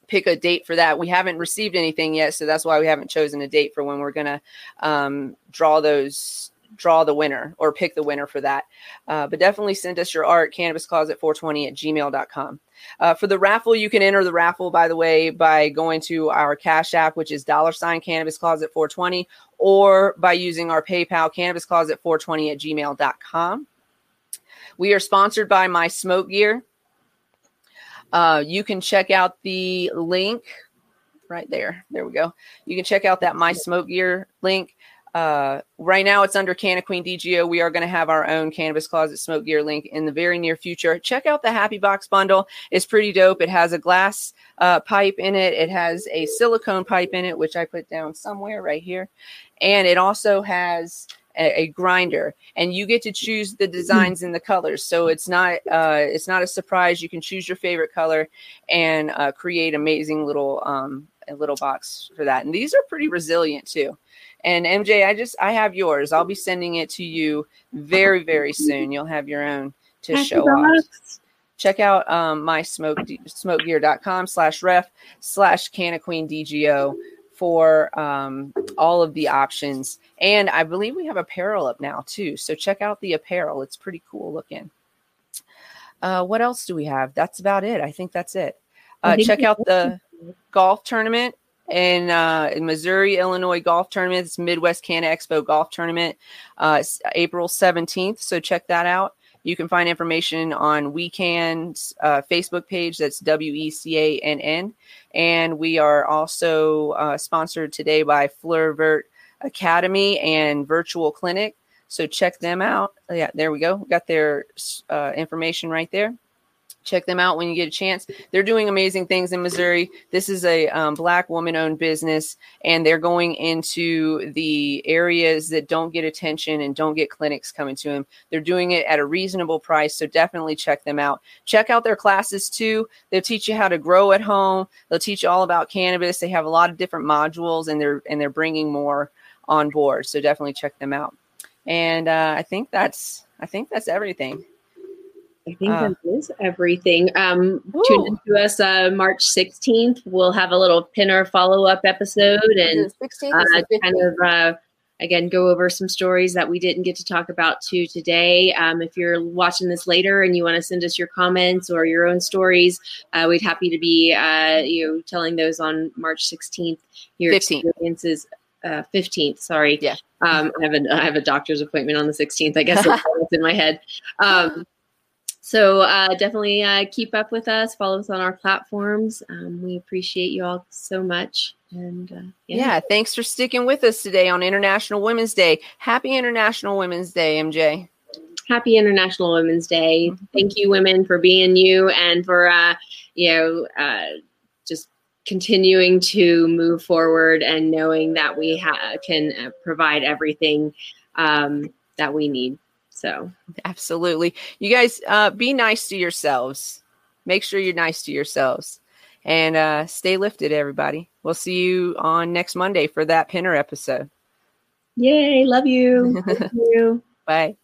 pick a date for that. We haven't received anything yet, so that's why we haven't chosen a date for when we're going to um, draw those draw the winner or pick the winner for that. Uh, but definitely send us your art, cannabiscloset420 at gmail.com. Uh, for the raffle, you can enter the raffle, by the way, by going to our Cash App, which is dollar sign cannabis closet 420, or by using our PayPal, cannabis closet 420 at gmail.com. We are sponsored by My Smoke Gear. Uh, you can check out the link right there. There we go. You can check out that My Smoke Gear link. Uh, right now, it's under Canna Queen DGO. We are going to have our own Cannabis Closet Smoke Gear link in the very near future. Check out the Happy Box bundle. It's pretty dope. It has a glass uh, pipe in it, it has a silicone pipe in it, which I put down somewhere right here. And it also has a, a grinder and you get to choose the designs and the colors so it's not uh, it's not a surprise you can choose your favorite color and uh, create amazing little um, a little box for that and these are pretty resilient too and MJ, I just I have yours. I'll be sending it to you very very soon. You'll have your own to show off. Check out um, my smoke smokegear.com slash ref slash Canna Queen DGO for um, all of the options. And I believe we have apparel up now too. So check out the apparel. It's pretty cool looking. Uh, what else do we have? That's about it. I think that's it. Uh, check out the golf tournament in, uh, in Missouri, Illinois golf tournament. It's Midwest Canna Expo golf tournament, uh, April 17th. So check that out. You can find information on WeCann's uh, Facebook page. That's W E C A N N. And we are also uh, sponsored today by Fleurvert Academy and Virtual Clinic. So check them out. Yeah, there we go. Got their uh, information right there check them out when you get a chance. They're doing amazing things in Missouri. This is a um, black woman owned business, and they're going into the areas that don't get attention and don't get clinics coming to them. They're doing it at a reasonable price, so definitely check them out. Check out their classes too. They'll teach you how to grow at home. They'll teach you all about cannabis. They have a lot of different modules, and they're and they're bringing more on board. So definitely check them out. And uh, I think that's I think that's everything. I think uh, that is everything. Um, tune in to us uh, March 16th. We'll have a little pinner follow up episode and uh, kind of, uh, again, go over some stories that we didn't get to talk about too today. Um, if you're watching this later and you want to send us your comments or your own stories, uh, we'd happy to be uh, you know telling those on March 16th. Your 15th. experiences. Uh, 15th, sorry. Yeah. Um, I have a I have a doctor's appointment on the 16th. I guess [laughs] that's in my head. Um, so uh, definitely uh, keep up with us. Follow us on our platforms. Um, we appreciate you all so much. And uh, yeah. yeah, thanks for sticking with us today on International Women's Day. Happy International Women's Day, MJ. Happy International Women's Day. Mm-hmm. Thank you, women, for being you and for uh, you know uh, just continuing to move forward and knowing that we ha- can uh, provide everything um, that we need. So, absolutely. You guys uh, be nice to yourselves. Make sure you're nice to yourselves and uh, stay lifted, everybody. We'll see you on next Monday for that pinner episode. Yay. Love you. [laughs] Thank you. Bye.